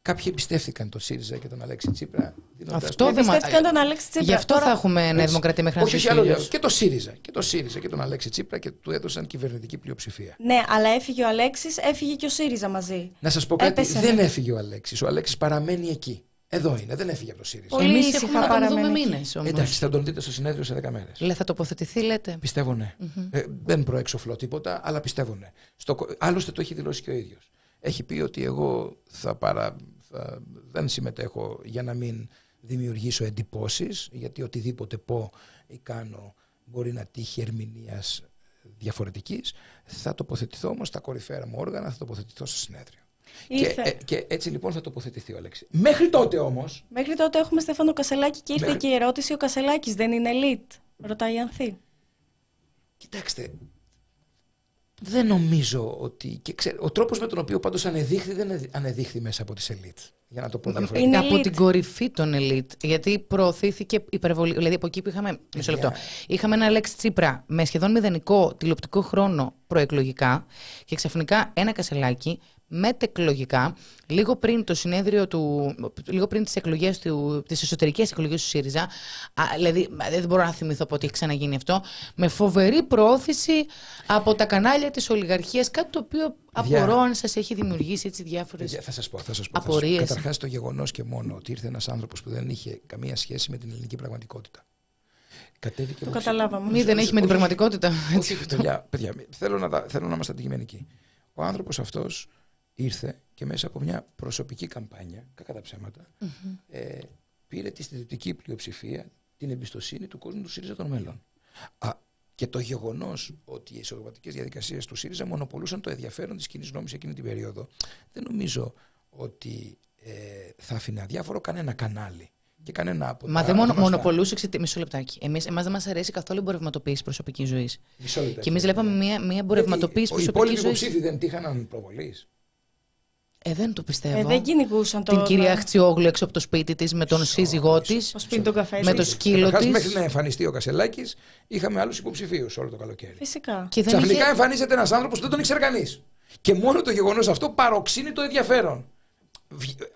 Κάποιοι εμπιστεύτηκαν τον ΣΥΡΙΖΑ και τον Αλέξη Τσίπρα. Αυτό δεν Εμπιστεύτηκαν τον Αλέξη Τσίπρα. Γι' αυτό θα έχουμε Νέα Δημοκρατία μέχρι να Όχι, άλλο Και το ΣΥΡΙΖΑ. Και το ΣΥΡΙΖΑ και τον Αλέξη Τσίπρα και του έδωσαν κυβερνητική πλειοψηφία. Ναι, αλλά έφυγε ο Αλέξης, έφυγε και ο ΣΥΡΙΖΑ μαζί. Να σας πω κάτι. δεν έφυγε ο Αλέξης. Ο Αλέξης παραμένει εκεί. Εδώ είναι, δεν έφυγε από το ΣΥΡΙΖΑ. Εμείς έχουμε να τον δούμε μήνες Εντάξει, θα τον δείτε στο συνέδριο σε 10 μέρες. Λέει, θα τοποθετηθεί, λέτε; Πιστεύω ναι. Mm-hmm. Ε, δεν προεξοφλώ τίποτα, αλλά πιστεύω ναι. Στο, άλλωστε το έχει δηλώσει και ο ίδιος. Έχει πει ότι εγώ θα, παρα, θα δεν συμμετέχω για να μην δημιουργήσω εντυπώσεις, γιατί οτιδήποτε πω ή κάνω μπορεί να τύχει ερμηνείας διαφορετικής. Θα τοποθετηθώ όμως στα κορυφαία μου όργανα, θα τοποθετηθώ στο συνέδριο. Και, ε, και, έτσι λοιπόν θα τοποθετηθεί ο Αλέξη. Μέχρι τότε όμω. Μέχρι τότε έχουμε Στέφανο Κασελάκη και ήρθε Μέχρι... και η ερώτηση: Ο Κασελάκης δεν είναι elite; Ρωτάει η Ανθή. Κοιτάξτε. Δεν νομίζω ότι. Και ο τρόπος με τον οποίο πάντως ανεδείχθη δεν ανεδείχθη μέσα από τις elite. Για να το πω διαφορετικά. Είναι από την κορυφή των elite. Γιατί προωθήθηκε υπερβολή. Δηλαδή από εκεί που είχαμε. Μισό λεπτό. Είχαμε ένα Αλέξη Τσίπρα με σχεδόν μηδενικό τηλεοπτικό χρόνο προεκλογικά και ξαφνικά ένα κασελάκι μετεκλογικά, λίγο πριν το συνέδριο του, λίγο πριν τις εκλογές του, τις εσωτερικές εκλογές του ΣΥΡΙΖΑ, α, δηλαδή δεν μπορώ να θυμηθώ πότε έχει ξαναγίνει αυτό, με φοβερή προώθηση από τα κανάλια της ολιγαρχίας, κάτι το οποίο Παιδιά. απορώ αν σας έχει δημιουργήσει έτσι διάφορες... Παιδιά, Θα σας πω. Θα σας πω, θα σας πω. Απορίες. Καταρχάς το γεγονός και μόνο ότι ήρθε ένας άνθρωπος που δεν είχε καμία σχέση με την ελληνική πραγματικότητα. Κατέβηκε Το από- καταλάβαμε. Μη δεν έχει με την πραγματικότητα. Έτσι, Όχι, παιδιά, παιδιά, θέλω, να, τα- θέλω να είμαστε αντικειμενικοί. Ο άνθρωπος αυτός ήρθε και μέσα από μια προσωπική καμπάνια, κακά τα ψέματα, ε, πήρε τη συντριπτική πλειοψηφία, την εμπιστοσύνη του κόσμου του ΣΥΡΙΖΑ των μέλλον. Α, και το γεγονός ότι οι ισορροπητικέ διαδικασίες του ΣΥΡΙΖΑ μονοπολούσαν το ενδιαφέρον της κοινής νόμης εκείνη την περίοδο, δεν νομίζω ότι ε, θα άφηνε αδιάφορο κανένα κανάλι και κανένα από Μα τα δεν μόνο, γνωστά. μονοπολούσε εξαιτία. Μισό λεπτάκι. Εμείς, εμάς δεν μας αρέσει καθόλου η εμπορευματοποίηση προσωπικής ζωής. Μισό λεπτό. Και εμείς βλέπαμε μια, μια εμπορευματοποίηση Οι προσωπικής υπόλοιποι ζωής. υποψήφοι δεν τύχαναν προβολής. Ε, δεν το πιστεύω. Ε, δεν κυνηγούσαν το. Την κυρία Χτσιόγλου έξω από το σπίτι της με τον σύζυγό της, Στο σπίτι του καφέ. με το της. σκύλο Καταρχάς, της. μέχρι να εμφανιστεί ο Κασελάκης, είχαμε άλλους υποψηφίους όλο το καλοκαίρι. Φυσικά. Και δεν Ξαφνικά είχε... εμφανίζεται ένας άνθρωπος που δεν τον ήξερε κανείς. Και μόνο το γεγονός αυτό παροξύνει το ενδιαφέρον.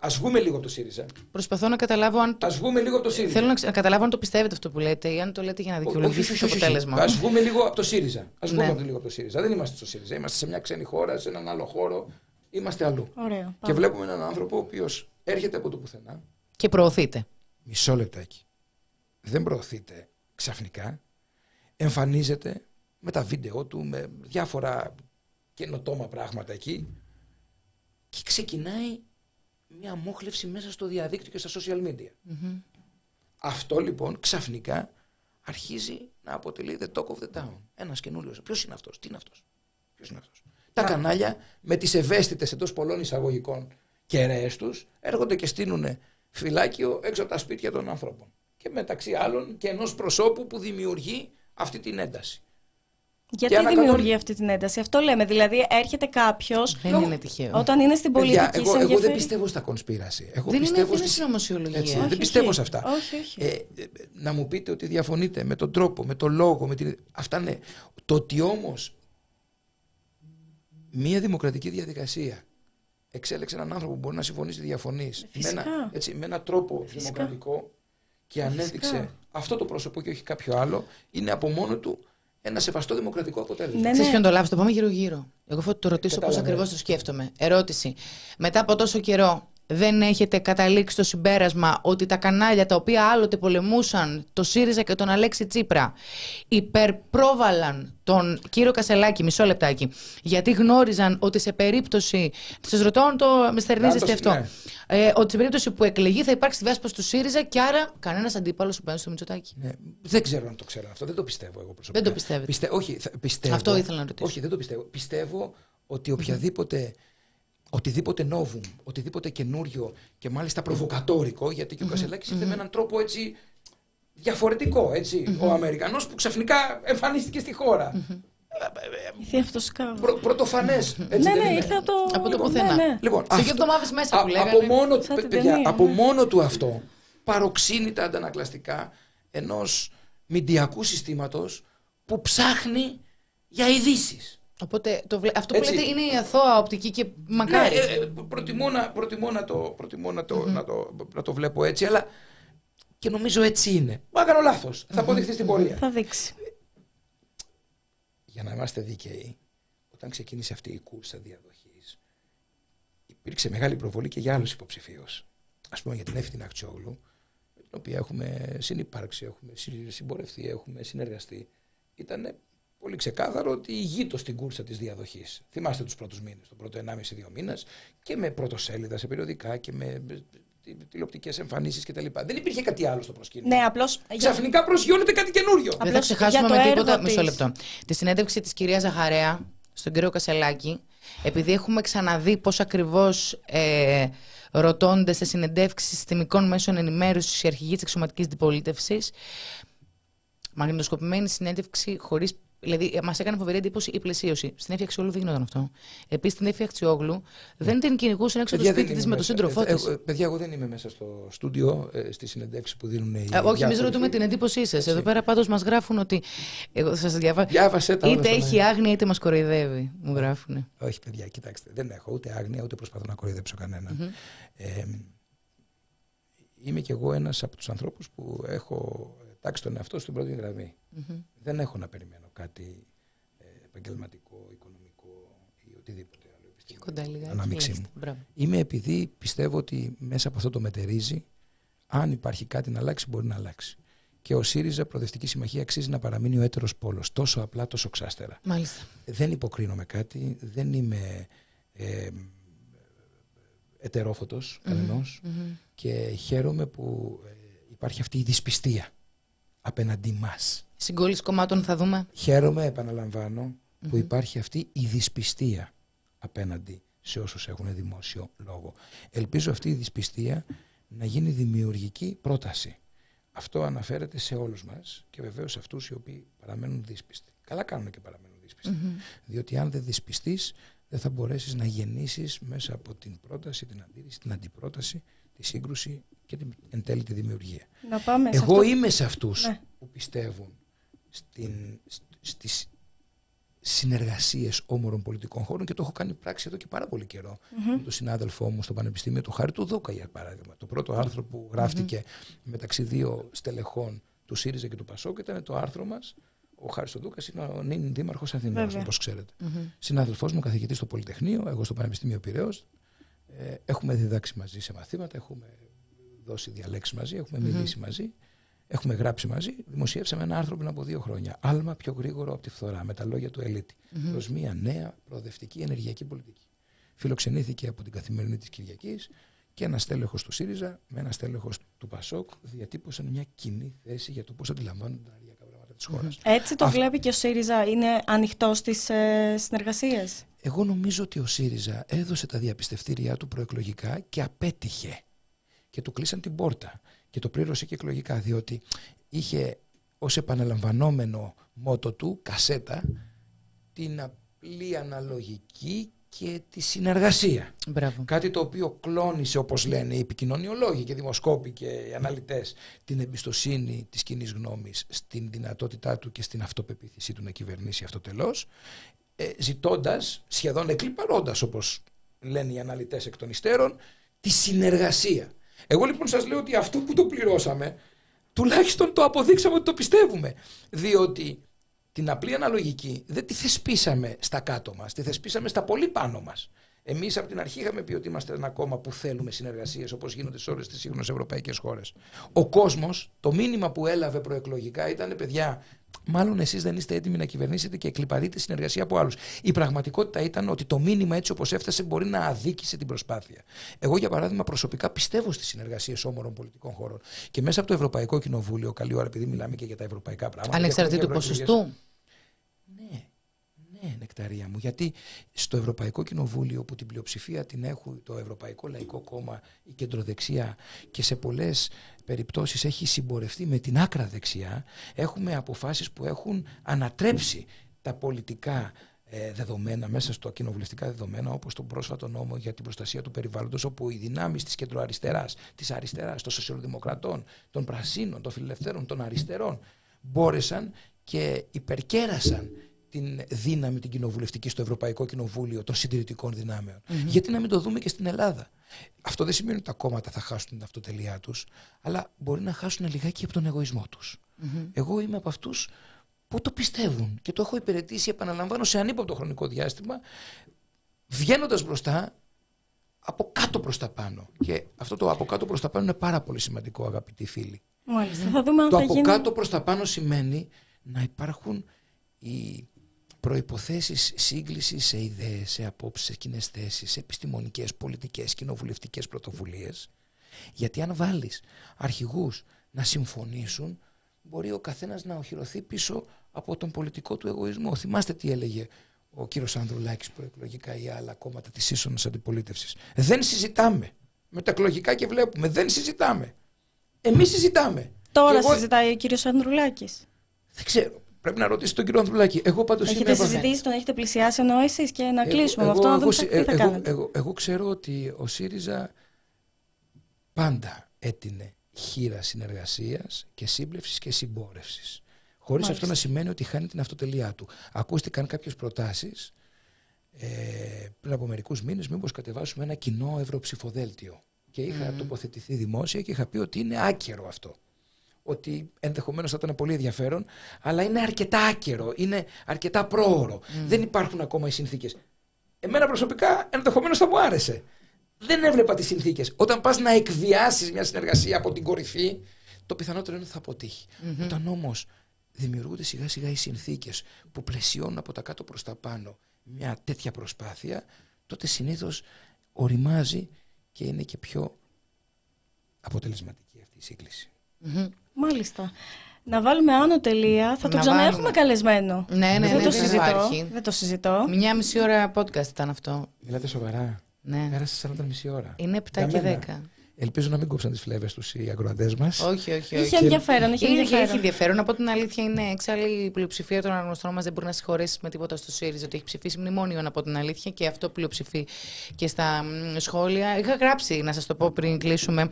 Α βγούμε λίγο από το ΣΥΡΙΖΑ. Προσπαθώ να καταλάβω αν. Α βγούμε λίγο από το ΣΥΡΙΖΑ. Θέλω να, ξε- να καταλάβω αν το πιστεύετε αυτό που λέτε ή αν το λέτε για να δικαιολογήσετε το αποτέλεσμα. Α βγούμε λίγο από το ΣΥΡΙΖΑ. Α βγούμε Ναι. από λίγο από το ΣΥΡΙΖΑ. Δεν είμαστε στο ΣΥΡΙΖΑ. Είμαστε σε μια ξένη χώρα, σε έναν άλλο χώρο. Είμαστε αλλού. Ωραία. Και πάμε. βλέπουμε έναν άνθρωπο ο οποίος έρχεται από το πουθενά. Και προωθείτε. Μισό λεπτάκι. Δεν προωθείται ξαφνικά. Εμφανίζεται με τα βίντεο του, με διάφορα καινοτόμα πράγματα εκεί και ξεκινάει μια μόχλευση μέσα στο διαδίκτυο και στα social media. Αυτό λοιπόν ξαφνικά αρχίζει να αποτελεί the talk of the town. Ένας καινούριος. Ποιος είναι αυτός, τι είναι αυτός; Ποιος είναι αυτός; Τα κανάλια με τις ευαίσθητες εντός πολλών εισαγωγικών κεραίες τους έρχονται και στείλουν φυλάκιο έξω από τα σπίτια των ανθρώπων. Και μεταξύ άλλων και ενός προσώπου που δημιουργεί αυτή την ένταση. Γιατί Και ανακατώ- δημιουργεί αυτή την ένταση; Αυτό λέμε. Δηλαδή, έρχεται κάποιος Δεν είναι τυχαίο. όταν είναι στην πολιτική. Παιδιά, εγώ, σε εγώ δεν ενδιαφέρει- πιστεύω στα conspiracy. Εγώ Δεν είναι, πιστεύω δεν είναι στις- συνωμοσιολογία. Έτσι, Όχι, δεν πιστεύω όχι. σε αυτά. Όχι, όχι. Ε, ε, να μου πείτε ότι διαφωνείτε με τον τρόπο, με τον λόγο, με την... αυτά ναι. Το ότι όμως μία δημοκρατική διαδικασία εξέλεξε έναν άνθρωπο που μπορεί να συμφωνήσει ή διαφωνείς με, Φυσικά. ένα, έτσι, με έναν τρόπο δημοκρατικό και ανέδειξε αυτό το πρόσωπο και όχι κάποιο άλλο, είναι από μόνο του ένα σεβαστό δημοκρατικό αποτέλεσμα. Ναι, Ξέρεις ναι. ποιον το λάβει, το πάμε γύρω-γύρω. Εγώ θα το ρωτήσω πώς Κατάλαβα, ακριβώς ναι. το σκέφτομαι. Ερώτηση. Μετά από τόσο καιρό, δεν έχετε καταλήξει στο συμπέρασμα ότι τα κανάλια τα οποία άλλοτε πολεμούσαν το ΣΥΡΙΖΑ και τον Αλέξη Τσίπρα υπερπρόβαλαν τον κύριο Κασελάκη, μισό λεπτάκι, γιατί γνώριζαν ότι σε περίπτωση. Σας ρωτώ αν το με στερνίζεστε Να αυτό. το- ναι. Ε, ότι σε περίπτωση που εκλεγεί θα υπάρξει διάσπαση του ΣΥΡΙΖΑ και άρα κανένας αντίπαλος απέναντι στο Μητσοτάκι. Ναι, δεν ξέρω αν το ξέρω αυτό. Δεν το πιστεύω εγώ προσωπικά. Δεν το πιστεύετε. Πιστε, όχι, θα- πιστεύω. Αυτό ήθελα να ρωτήσω. Όχι, δεν το πιστεύω. Πιστεύω ότι οποιαδήποτε. Οτιδήποτε νόβουμ, οτιδήποτε καινούριο και μάλιστα προβοκατόρικο, γιατί και ο Κασελάκης ήρθε με έναν τρόπο έτσι διαφορετικό. Έτσι. Ο Αμερικανός που ξαφνικά εμφανίστηκε στη χώρα. Ήρθε αυτός σκάβος. Πρω, πρωτοφανές. Έτσι Ναι, δεν ναι, είναι; ήρθε από το. Από το ναι, πουθενά. ναι. Λοιπόν, Σε δύο εβδομάδες μέσα που λέγανε. από, μόνο, Σαν την παιδιά, ταινία, από ναι. μόνο του αυτό παροξύνει τα αντανακλαστικά ενός μηντιακού συστήματος που ψάχνει για ειδήσεις. Οπότε το βλέ- αυτό που Έτσι. λέτε είναι η αθώα οπτική και μακάρι. Ναι, ε, ε, προτιμώ, να, προτιμώ, να, το, προτιμώ να, το, να, το, να το βλέπω έτσι, αλλά και νομίζω έτσι είναι. Μα κάνω λάθος. Θα αποδειχθείς στην πορεία. Θα δείξει. Για να είμαστε δίκαιοι, όταν ξεκίνησε αυτή η κούρσα διαδοχής, υπήρξε μεγάλη προβολή και για άλλους υποψηφίους. Ας πούμε για την Εύη Ακτιόγλου, με την οποία έχουμε συνυπάρξει, έχουμε συ- συμπορευτεί, έχουμε συνεργαστεί. Ήταν πολύ ξεκάθαρο ότι ηγείτο στην κούρσα της διαδοχής. Θυμάστε τους πρώτους μήνες, τον πρώτο 1,5-2 μήνες και με πρωτοσέλιδα σε περιοδικά και με τηλεοπτικές εμφανίσεις κτλ. Δεν υπήρχε κάτι άλλο στο προσκήνιο. Ναι, απλώς. Ξαφνικά προσγειώνεται κάτι καινούριο. Δεν θα Απλώς ξεχάσουμε για με το τίποτα. έργο Μισό της. λεπτό. Τη συνέντευξη της κυρίας Ζαχαρέα στον κύριο Κασελάκη, επειδή έχουμε ξαναδεί πώς ακριβώς ε, ρωτώνται σε συνεντεύξεις συστημικών μέσων ενημέρωσης οι αρχηγοί της εξωματικής αντιπολίτευσης. Μαγνητοσκοπημένη συνέντευξη χωρίς Δηλαδή, μας έκανε φοβερή εντύπωση η πλαισίωση. Στην Έφη Αξιόγλου δεν γινόταν αυτό. Επίσης, στην Έφη Αξιόγλου δεν την κυνηγούσαν έξω από το Παιδιά, σπίτι δεν της είμαι με τον μέσα. σύντροφό Ε, της. ε, Παιδιά, εγώ δεν είμαι μέσα στο στούντιο, ε, στη συνεντεύξη που δίνουν οι. Ε, όχι, εμείς διάφοροι. ρωτούμε την εντύπωσή σας. Εδώ πέρα πάντως μας γράφουν ότι. Εγώ θα σας διαβάσω. Διάβασέ τα όλα Είτε στον έχει αέρα. άγνοια είτε μας κοροϊδεύει. Μου γράφουν. Όχι, παιδιά, κοιτάξτε. Δεν έχω ούτε άγνοια, ούτε προσπαθώ να κοροϊδέψω κανέναν. Ε, είμαι κι εγώ ένας από τους ανθρώπους που έχω τάξει τον εαυτό στην πρώτη γραμμή. Δεν έχω να περιμένω κάτι ε, επαγγελματικό, οικονομικό ή οτιδήποτε άλλο. Και κοντά λίγα. Ανάμειξή έτσι, μου. Μπράβο. Είμαι επειδή πιστεύω ότι μέσα από αυτό το μετερίζει, αν υπάρχει κάτι να αλλάξει, μπορεί να αλλάξει. Και ο ΣΥΡΙΖΑ Προοδευτική Συμμαχία αξίζει να παραμείνει ο έτερος πόλος. Τόσο απλά, τόσο ξάστερα. Μάλιστα. Δεν υποκρίνω με κάτι, δεν είμαι ε, ετερόφωτος κανενός και χαίρομαι που ε, υπάρχει αυτή η δυσπιστία απέναντί μας. Συγκόλληση κομμάτων θα δούμε. Χαίρομαι, επαναλαμβάνω, που υπάρχει αυτή η δυσπιστία απέναντι σε όσους έχουν δημόσιο λόγο. Ελπίζω αυτή η δυσπιστία να γίνει δημιουργική πρόταση. Αυτό αναφέρεται σε όλους μας και βεβαίως σε αυτούς οι οποίοι παραμένουν δύσπιστοι. Καλά κάνουν και παραμένουν δύσπιστοι. Διότι αν δεν δυσπιστείς δεν θα μπορέσεις να γεννήσεις μέσα από την πρόταση, την αντίρρηση, την αντιπρόταση, τη σύγκρουση και την, εν τέλει τη δημιουργία. Να πάμε σε Εγώ αυτό. είμαι σε αυτούς Ναι. που πιστεύουν στην, σ- στις συνεργασίες όμορων πολιτικών χώρων και το έχω κάνει πράξη εδώ και πάρα πολύ καιρό με τον συνάδελφό μου στο Πανεπιστήμιο του Χάρη του Δόκα για παράδειγμα. Το πρώτο άρθρο που γράφτηκε μεταξύ δύο στελεχών του ΣΥΡΙΖΑ και του ΠΑΣΟΚ ήταν το άρθρο μας ο Χάρης ο Δούκα είναι ο νυν δήμαρχος Αθηναίος, Βέβαια. όπως ξέρετε. Συνάδελφός μου, καθηγητής στο Πολυτεχνείο, εγώ στο Πανεπιστήμιο Πυραιός. Ε, έχουμε διδάξει μαζί σε μαθήματα, έχουμε δώσει διαλέξει μαζί, έχουμε μιλήσει μαζί, έχουμε γράψει μαζί. Δημοσιεύσαμε ένα άρθρο πριν από δύο χρόνια. Άλμα πιο γρήγορο από τη φθορά, με τα λόγια του Ελίτη. Προς μια νέα προοδευτική ενεργειακή πολιτική. Φιλοξενήθηκε από την καθημερινή της Κυριακής και ένα στέλεχος του ΣΥΡΙΖΑ με ένα στέλεχος του ΠΑΣΟΚ διατύπωσαν μια κοινή θέση για το πώς αντιλαμβάνονται τα ενεργειακά πράγματα της χώρας. Έτσι το Αυ- βλέπει και ο ΣΥΡΙΖΑ, είναι ανοιχτός στις ε, συνεργασίες; Εγώ νομίζω ότι ο ΣΥΡΙΖΑ έδωσε τα διαπιστευτήριά του προεκλογικά και απέτυχε. Και του κλείσαν την πόρτα. Και το πλήρωσε και εκλογικά, διότι είχε ως επαναλαμβανόμενο μότο του, κασέτα, την απλή αναλογική και τη συνεργασία. Μπράβο. Κάτι το οποίο κλώνησε, όπως λένε οι επικοινωνιολόγοι και οι δημοσκόποι και οι αναλυτές, την εμπιστοσύνη της κοινής γνώμης στην δυνατότητά του και στην αυτοπεποίθησή του να κυβερνήσει αυτοτελώς, ε, ζητώντας, σχεδόν εκλυπαρώντας, όπως λένε οι αναλυτές εκ των υστέρων, τη συνεργασία. Εγώ λοιπόν σας λέω ότι αυτό που το πληρώσαμε, τουλάχιστον το αποδείξαμε ότι το πιστεύουμε. Διότι την απλή αναλογική δεν τη θεσπίσαμε στα κάτω μας, τη θεσπίσαμε στα πολύ πάνω μας. Εμείς από την αρχή είχαμε πει ότι είμαστε ένα κόμμα που θέλουμε συνεργασίες όπως γίνονται σε όλες τις σύγχρονες ευρωπαϊκές χώρες. Ο κόσμος, το μήνυμα που έλαβε προεκλογικά ήταν παιδιά, μάλλον εσείς δεν είστε έτοιμοι να κυβερνήσετε και εκλυπαρείτε συνεργασία από άλλους. Η πραγματικότητα ήταν ότι το μήνυμα έτσι όπως έφτασε μπορεί να αδίκησε την προσπάθεια. Εγώ, για παράδειγμα, προσωπικά πιστεύω στις συνεργασίες όμορων πολιτικών χώρων. Και μέσα από το Ευρωπαϊκό Κοινοβούλιο, καλή ώρα, επειδή μιλάμε και για τα ευρωπαϊκά πράγματα. Ανεξαρτήτου έχουμε και ευρωεκλογές. ποσοστού. Ναι, ναι, νεκταρία μου. Γιατί στο Ευρωπαϊκό Κοινοβούλιο που την πλειοψηφία την έχουν το Ευρωπαϊκό Λαϊκό Κόμμα, η κεντροδεξιά και σε πολλές περιπτώσεις έχει συμπορευτεί με την άκρα δεξιά, έχουμε αποφάσεις που έχουν ανατρέψει τα πολιτικά ε, δεδομένα μέσα στο κοινοβουλευτικά δεδομένα όπως τον πρόσφατο νόμο για την προστασία του περιβάλλοντος όπου οι δυνάμεις της κεντροαριστεράς, της αριστεράς, των σοσιαλδημοκρατών, των πρασίνων, των φιλελευθέρων, των αριστερών μπόρεσαν και υπερκέρασαν την δύναμη την κοινοβουλευτική στο Ευρωπαϊκό Κοινοβούλιο των συντηρητικών δυνάμεων. Γιατί να μην το δούμε και στην Ελλάδα. Αυτό δεν σημαίνει ότι τα κόμματα θα χάσουν την αυτοτελεία τους, αλλά μπορεί να χάσουν λιγάκι από τον εγωισμό τους. Εγώ είμαι από αυτούς που το πιστεύουν και το έχω υπηρετήσει, επαναλαμβάνω, σε ανύποπτο χρονικό διάστημα, βγαίνοντας μπροστά από κάτω προς τα πάνω. Και αυτό το από κάτω προς τα πάνω είναι πάρα πολύ σημαντικό, αγαπητοί φίλοι. Μάλιστα. Θα δούμε αν Το θα από γίνει. κάτω προς τα πάνω σημαίνει να υπάρχουν οι προϋποθέσεις σύγκλησης σε ιδέες, σε απόψεις, σε κοινές θέσεις, σε επιστημονικές, πολιτικές, κοινοβουλευτικές πρωτοβουλίες. Γιατί αν βάλεις αρχηγούς να συμφωνήσουν, μπορεί ο καθένας να οχυρωθεί πίσω από τον πολιτικό του εγωισμό. Θυμάστε τι έλεγε ο κύριος Ανδρουλάκης προεκλογικά ή άλλα κόμματα της ίσονας αντιπολίτευσης. Δεν συζητάμε. Με τα εκλογικά και βλέπουμε. Δεν συζητάμε. Εμείς συζητάμε. Τώρα Και εγώ- συζητάει ο κύριος Ανδρουλάκης. δεν ξέρω. Πρέπει να ρωτήσει τον κύριο Ανδρουλάκη. Εγώ πάντως Έχετε είμαι. συζητήσει, τον έχετε πλησιάσει ενώ εσεί και να Εγώ- κλείσουμε με εγώ- αυτό. να εγώ, δούμε συ- τι θα εγώ- κάνετε. εγώ- εγώ ξέρω ότι ο ΣΥΡΙΖΑ πάντα έτεινε χείρα συνεργασίας και σύμπλευσης και συμπόρευσης. Χωρίς αυτό να σημαίνει ότι χάνει την αυτοτελεία του. Ακούστηκαν κάποιες προτάσεις ε, πριν από μερικούς μήνες μήπως κατεβάσουμε ένα κοινό ευρωψηφοδέλτιο. Και είχα τοποθετηθεί δημόσια και είχα πει ότι είναι άκερο αυτό. Ότι ενδεχομένως θα ήταν πολύ ενδιαφέρον, αλλά είναι αρκετά άκερο, είναι αρκετά πρόωρο. Δεν υπάρχουν ακόμα οι συνθήκες. Εμένα προσωπικά ενδεχομένως θα μου άρεσε. Δεν έβλεπα τις συνθήκες. Όταν πας να εκβιάσεις μια συνεργασία από την κορυφή, το πιθανότερο είναι ότι θα αποτύχει. Όταν όμως δημιουργούνται σιγά σιγά οι συνθήκες που πλαισιώνουν από τα κάτω προς τα πάνω μια τέτοια προσπάθεια, τότε συνήθως οριμάζει και είναι και πιο αποτελεσματική αυτή η σύγκληση. Μάλιστα. Να βάλουμε άνω τελεία. Θα τον Να ξαναέχουμε βάλουμε. καλεσμένο. Ναι, ναι, δεν ναι, το δεν συζητώ. υπάρχει. Δεν το συζητώ. Μια μισή ώρα podcast ήταν αυτό. Μιλάτε σοβαρά. Ναι. Πέρασε 40 μισή ώρα. Είναι 7 Για και μένα. 10. Ελπίζω να μην κόψαν τις φλέβες τους οι ακροατές μας. Όχι, όχι, όχι. Είχε ενδιαφέρον. Είχε Είναι, ενδιαφέρον. έχει ενδιαφέρον. Από την αλήθεια είναι εξάλλου η πλειοψηφία των αναγνωστών μας δεν μπορεί να συγχωρέσει με τίποτα στο ΣΥΡΙΖΑ ότι έχει ψηφίσει μνημόνιο από την αλήθεια και αυτό πλειοψηφεί και στα μ, σχόλια. Είχα γράψει, να σας το πω πριν κλείσουμε,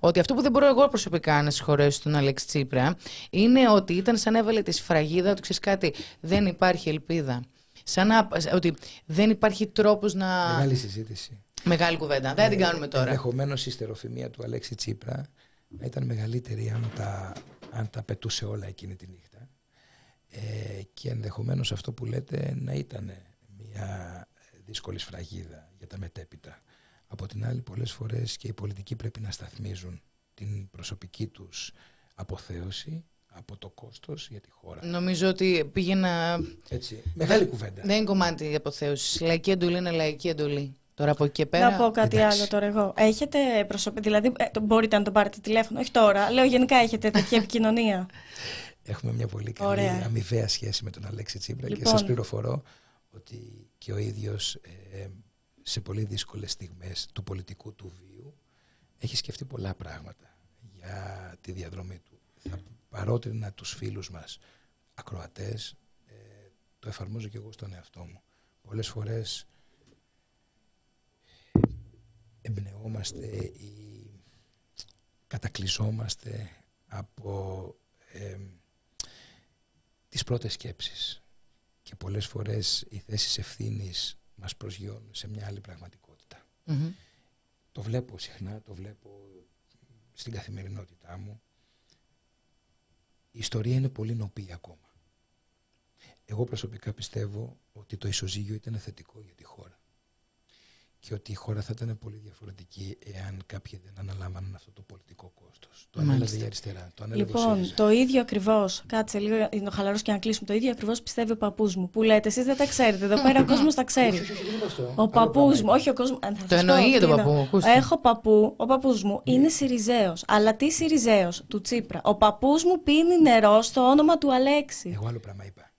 ότι αυτό που δεν μπορώ εγώ προσωπικά να συγχωρέσω τον Αλέξη Τσίπρα είναι ότι ήταν σαν έβαλε τη σφραγίδα ότι ξέρεις κάτι, δεν υπάρχει ελπίδα. Σαν να, ότι δεν υπάρχει τρόπος να. Μεγάλη συζήτηση. Μεγάλη κουβέντα. Δεν την κάνουμε τώρα. Ενδεχομένως η στεροφημία του Αλέξη Τσίπρα να ήταν μεγαλύτερη αν τα, αν τα πετούσε όλα εκείνη τη νύχτα. Ε, και ενδεχομένως αυτό που λέτε να ήταν μια δύσκολη σφραγίδα για τα μετέπειτα. Από την άλλη πολλές φορές και οι πολιτικοί πρέπει να σταθμίζουν την προσωπική τους αποθέωση από το κόστος για τη χώρα. Νομίζω ότι πήγαινα. Έτσι. Μεγάλη κουβέντα. Δεν είναι κομμάτι η αποθέωσης. Λαϊκή εντολή είναι λαϊκή εντολή. Τώρα από εκεί και πέρα. Να πω κάτι εντάξει. άλλο τώρα εγώ. Έχετε προσωπική, δηλαδή ε, το- μπορείτε να τον πάρετε τηλέφωνο, όχι τώρα. Λέω γενικά έχετε τέτοια επικοινωνία. Έχουμε μια πολύ καλή Ωραία. αμοιβαία σχέση με τον Αλέξη Τσίπρα και Λοιπόν. σας πληροφορώ ότι και ο ίδιος ε, σε πολύ δύσκολες στιγμές του πολιτικού του βίου έχει σκεφτεί πολλά πράγματα για τη διαδρομή του. Θα παρότρινα τους φίλους μας ακροατές, ε, το εφαρμόζω και εγώ στον εαυτό μου. Πολλές φορές εμπνεόμαστε ή κατακλυζόμαστε από ε, τις πρώτες σκέψεις και πολλές φορές οι θέσεις ευθύνης μας προσγειώνουν σε μια άλλη πραγματικότητα. Μμμ. Το βλέπω συχνά, το βλέπω στην καθημερινότητά μου. Η ιστορία είναι πολύ νοπή ακόμα. Εγώ προσωπικά πιστεύω ότι το ισοζύγιο ήταν θετικό για τη χώρα. Και ότι η χώρα θα ήταν πολύ διαφορετική εάν κάποιοι δεν αναλάμβαναν αυτό το πολιτικό κόστος. Το ανέλαβε Μάλιστα. η αριστερά, το ανέλαβε ο λοιπόν, ΣΥΡΙΖΑ. το ίδιο ακριβώς. Κάτσε λίγο, είναι το χαλαρός και να κλείσουμε. Το ίδιο ακριβώς πιστεύει ο παππούς μου. Που λέτε, εσείς δεν τα ξέρετε. Εδώ πέρα ο κόσμος τα ξέρει. Ο παππούς μου, όχι ο κόσμος. Το εννοεί για τον παππού, ακούστε. Έχω παππού, ο παππούς μου είναι Σιριζέος. Αλλά τι Σιριζέος, του Τσίπρα. Ο παππούς μου πίνει νερό στο όνομα του Αλέξη. Εγώ άλλο πράγμα είπα.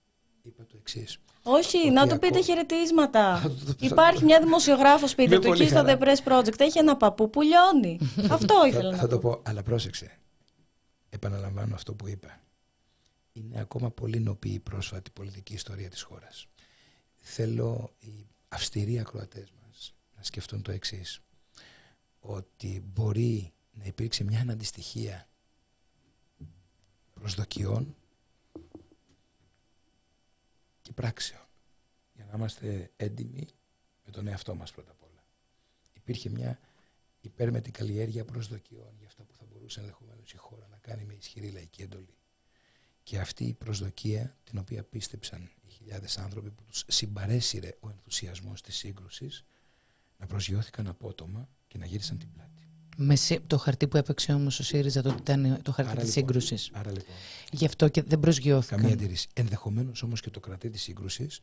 Είπα το εξής. Όχι, Ότι να του ακό- πείτε χαιρετίσματα. Θα το- θα το- Υπάρχει μια δημοσιογράφος σπίτι Με του πολύ εκεί στο χαρά. The Press Project. Έχει ένα παππού που λιώνει. Αυτό ήθελα Θα, να θα το πω. πω, αλλά πρόσεξε. Επαναλαμβάνω αυτό που είπα. Είναι ακόμα πολύ νοπή η πρόσφατη πολιτική ιστορία της χώρας. Θέλω οι αυστηροί ακροατές μας να σκεφτούν το εξής. Ότι μπορεί να υπήρξε μια αντιστοιχεία προσδοκιών και πράξεων. Για να είμαστε έντιμοι με τον εαυτό μας πρώτα απ' όλα. Υπήρχε μια υπέρμετη καλλιέργεια προσδοκιών για αυτά που θα μπορούσε ενδεχομένως η χώρα να κάνει με ισχυρή λαϊκή εντολή. Και αυτή η προσδοκία, την οποία πίστεψαν οι χιλιάδες άνθρωποι που τους συμπαρέσυρε ο ενθουσιασμός της σύγκρουσης, να προσγειώθηκαν απότομα και να γύρισαν την πλάτη. Με σύ- το χαρτί που έπαιξε όμως ο ΣΥΡΙΖΑ τότε ήταν το χαρτί Άρα, της λοιπόν, σύγκρουσης. Άρα λοιπόν, Γι' αυτό και δεν προσγειώθηκαν. καμία αντίρρηση. Ενδεχομένως όμως και το κρατή της σύγκρουσης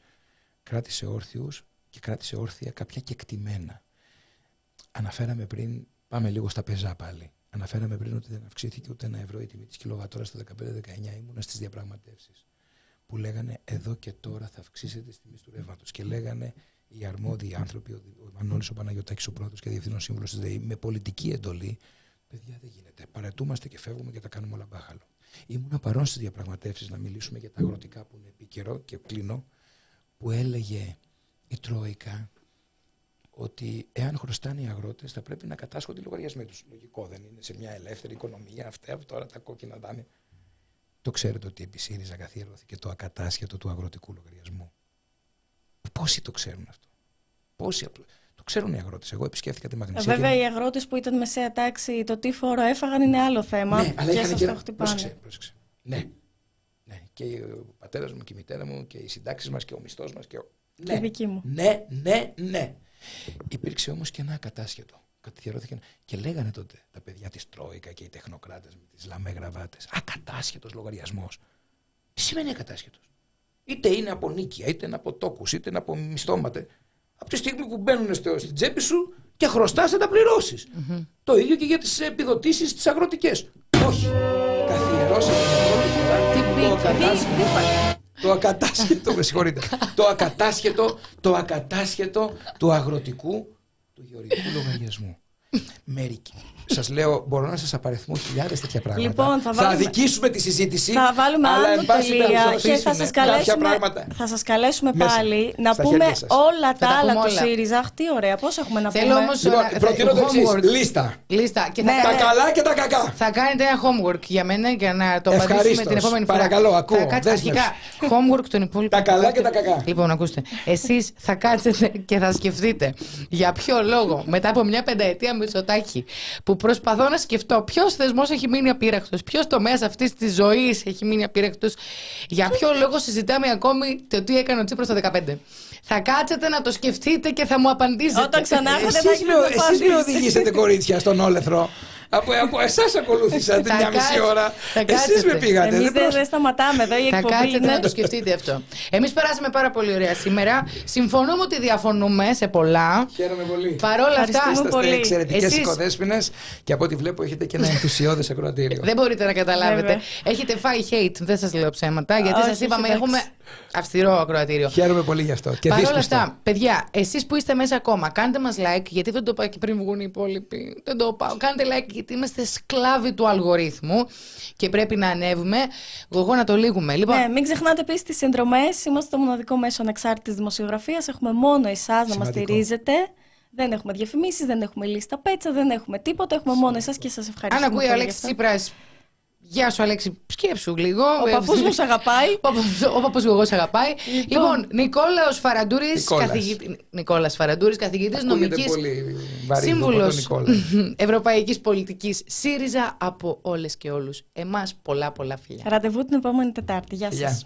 κράτησε όρθιους και κράτησε όρθια κάποια κεκτημένα. Αναφέραμε πριν, πάμε λίγο στα πεζά πάλι. Αναφέραμε πριν ότι δεν αυξήθηκε ούτε ένα ευρώ η τιμή της κιλοβατόρας το 15-19. Ήμουνα στις διαπραγματεύσεις που λέγανε εδώ και τώρα θα αυξήσετε τη τιμή του ρεύματος. Και λέγανε οι αρμόδιοι άνθρωποι, ο, ο Μανώλης ο Παναγιώτακης ο πρώτο και διευθύνων σύμβουλος της ΔΕΗ, με πολιτική εντολή, παιδιά δεν γίνεται. Παρετούμαστε και φεύγουμε και τα κάνουμε όλα μπάχαλο. Ήμουν παρόν στις διαπραγματεύσεις να μιλήσουμε για τα αγροτικά που είναι επίκαιρο και κλείνω, που έλεγε η Τρόικα ότι εάν χρωστάνε οι αγρότες θα πρέπει να κατάσχονται οι λογαριασμοί τους. Λογικό δεν είναι σε μια ελεύθερη οικονομία αυτά τώρα τα κόκκινα δάνεια. Το ξέρετε ότι επί ΣΥΡΙΖΑ καθιερώθηκε το ακατάσχετο του αγροτικού λογαριασμού. Πόσοι το ξέρουν αυτό; Πόσοι απλώς. Το ξέρουν οι αγρότες. Εγώ επισκέφθηκα τη Μαγνησία. Βέβαια, και... οι αγρότες που ήταν μεσαία τάξη, το τι φόρο έφαγαν είναι άλλο θέμα. Ναι, αλλά και είχαν σας και... το χτυπάνε. Πρόσεξε, πρόσεξε. Ναι. ναι. Και ο πατέρας μου και η μητέρα μου και οι συντάξεις μας και ο μισθός μας. Και, ο... Και ναι. δική μου. ναι, ναι, ναι. Υπήρξε όμως και ένα ακατάσχετο. Καθιερώθηκε ένα- Και λέγανε τότε τα παιδιά της Τρόικα και οι τεχνοκράτες με τις λαμέ γραβάτες. Ακατάσχετος λογαριασμός. Τι σημαίνει ακατάσχετος; Είτε είναι από νίκια, είτε είναι από τόκους, είτε είναι από μισθώματα. Από τη στιγμή που μπαίνουν στο, στην τσέπη σου και χρωστάς θα τα πληρωσει Το ίδιο και για τις επιδοτήσεις τι αγροτικές. Όχι. Καθιερώσαμε την πρώτη φορά Τι το μπήκε, ακατάσχετο. Το ακατάσχετο, με συγχωρείτε. το ακατάσχετο, το ακατάσχετο του αγροτικού, του γεωργικού λογαριασμού. Μερικοί. Σας λέω, μπορώ να σας απαριθμώ χιλιάδες τέτοια πράγματα. Λοιπόν, θα βάλουμε- αδικήσουμε τη συζήτηση. Θα βάλουμε αλλά, εν άλλο πάση τελεία περιπτώσει, και θα σας κάποια καλέσουμε, πράγματα. θα σας καλέσουμε Μέσα, πάλι να στα πούμε χέρια σας. όλα τα, τα πούμε άλλα του όλα. ΣΥΡΙΖΑ. Αχ, τι ωραία, πώς έχουμε να Θέλω πούμε; όμως Λοιπόν, να- προτείνω το εξής. homework. Λίστα. Λίστα. Και θα, Ναι, Τα ναι. καλά και τα κακά. θα κάνετε ένα homework για μένα για να το Ευχαρίστως. απαντήσουμε την επόμενη φορά. Παρακαλώ, ακούω. Θα κάτσε- Δέσμευση. αρχικά, homework των υπόλοιπων. Τα καλά και τα κακά. Λοιπόν, ακούστε. Εσείς θα κάτσετε και θα σκεφτείτε για ποιο λόγο μετά από μια πενταετία Μητσοτάκη που προσπαθώ να σκεφτώ ποιος θεσμός έχει μείνει απείραχτο, ποιος τομέας αυτής της ζωής έχει μείνει απείραχτο, για ποιο λόγο συζητάμε ακόμη το τι έκανε ο Τσίπρας το 2015. Θα κάτσετε να το σκεφτείτε και θα μου απαντήσετε. Όταν ξανάρθετε θα Εσείς έχετε με, εσείς με απαντήσει. οδηγήσετε κορίτσια στον όλεθρο. Από, από εσάς ακολούθησα την Θα μια μισή κάτσε- ώρα. θα Εσείς κάτσετε. με πήγατε. Εμείς δεν δεν, πρόσ- δεν σταματάμε εδώ, η Θα εκπομπή κάτσετε είναι... να το σκεφτείτε αυτό. Εμείς περάσαμε πάρα πολύ ωραία σήμερα. Συμφωνούμε ότι διαφωνούμε σε πολλά. Χαίρομαι πολύ. Παρ' όλα αυτά, Ευχαριστούμε Είστε πολύ. εξαιρετικές Εσείς- οικοδέσπινες και από ό,τι βλέπω έχετε και ένα ενθουσιώδες ακροατήριο. δεν μπορείτε να καταλάβετε. Βέβαια. Έχετε φάει hate, δεν σας λέω ψέματα, γιατί Όχι, σας είπαμε όχι, έχουμε εντάξει. αυστηρό ακροατήριο. Χαίρομαι πολύ γι' αυτό. Και Παρ' όλα δύσπιστο. αυτά, παιδιά, εσείς που είστε μέσα ακόμα, κάντε μας like, γιατί δεν το είπα και πριν βγουν οι υπόλοιποι. Δεν το πάω. Κάντε like, γιατί είμαστε σκλάβοι του αλγορίθμου και πρέπει να ανέβουμε. Εγώ να το λύγουμε. Λοιπόν, Ναι, μην ξεχνάτε επίσης τις συνδρομές. Είμαστε το μοναδικό μέσο ανεξάρτητης δημοσιογραφίας. Έχουμε μόνο εσάς να μας Σημαντικό. στηρίζετε. Δεν έχουμε διαφημίσεις, δεν έχουμε λίστα πέτσα, δεν έχουμε τίποτα. Έχουμε μόνο εσάς και σας ευχαριστούμε. αν ακούει ο πολύ Αλέξη γι' αυτό. Τσίπρας. Γεια σου, Αλέξη. Σκέψου λίγο. Ο παππούς μου σ' αγαπάει. Ο παππούς- Ο παππούς μου εγώ σε αγαπάει. Λοιπόν, Νικόλαος Φαραντούρης, Νικόλας. καθηγητή- Νικόλας Φαραντούρης, καθηγητής Ακούγεται νομικής, πολύ βαρύ σύμβουλος Νικόλα. Ευρωπαϊκής Πολιτικής ΣΥΡΙΖΑ από όλες και όλους. Εμάς πολλά πολλά φιλιά. Ραντεβού την επόμενη Τετάρτη. Γεια Γεια. σας.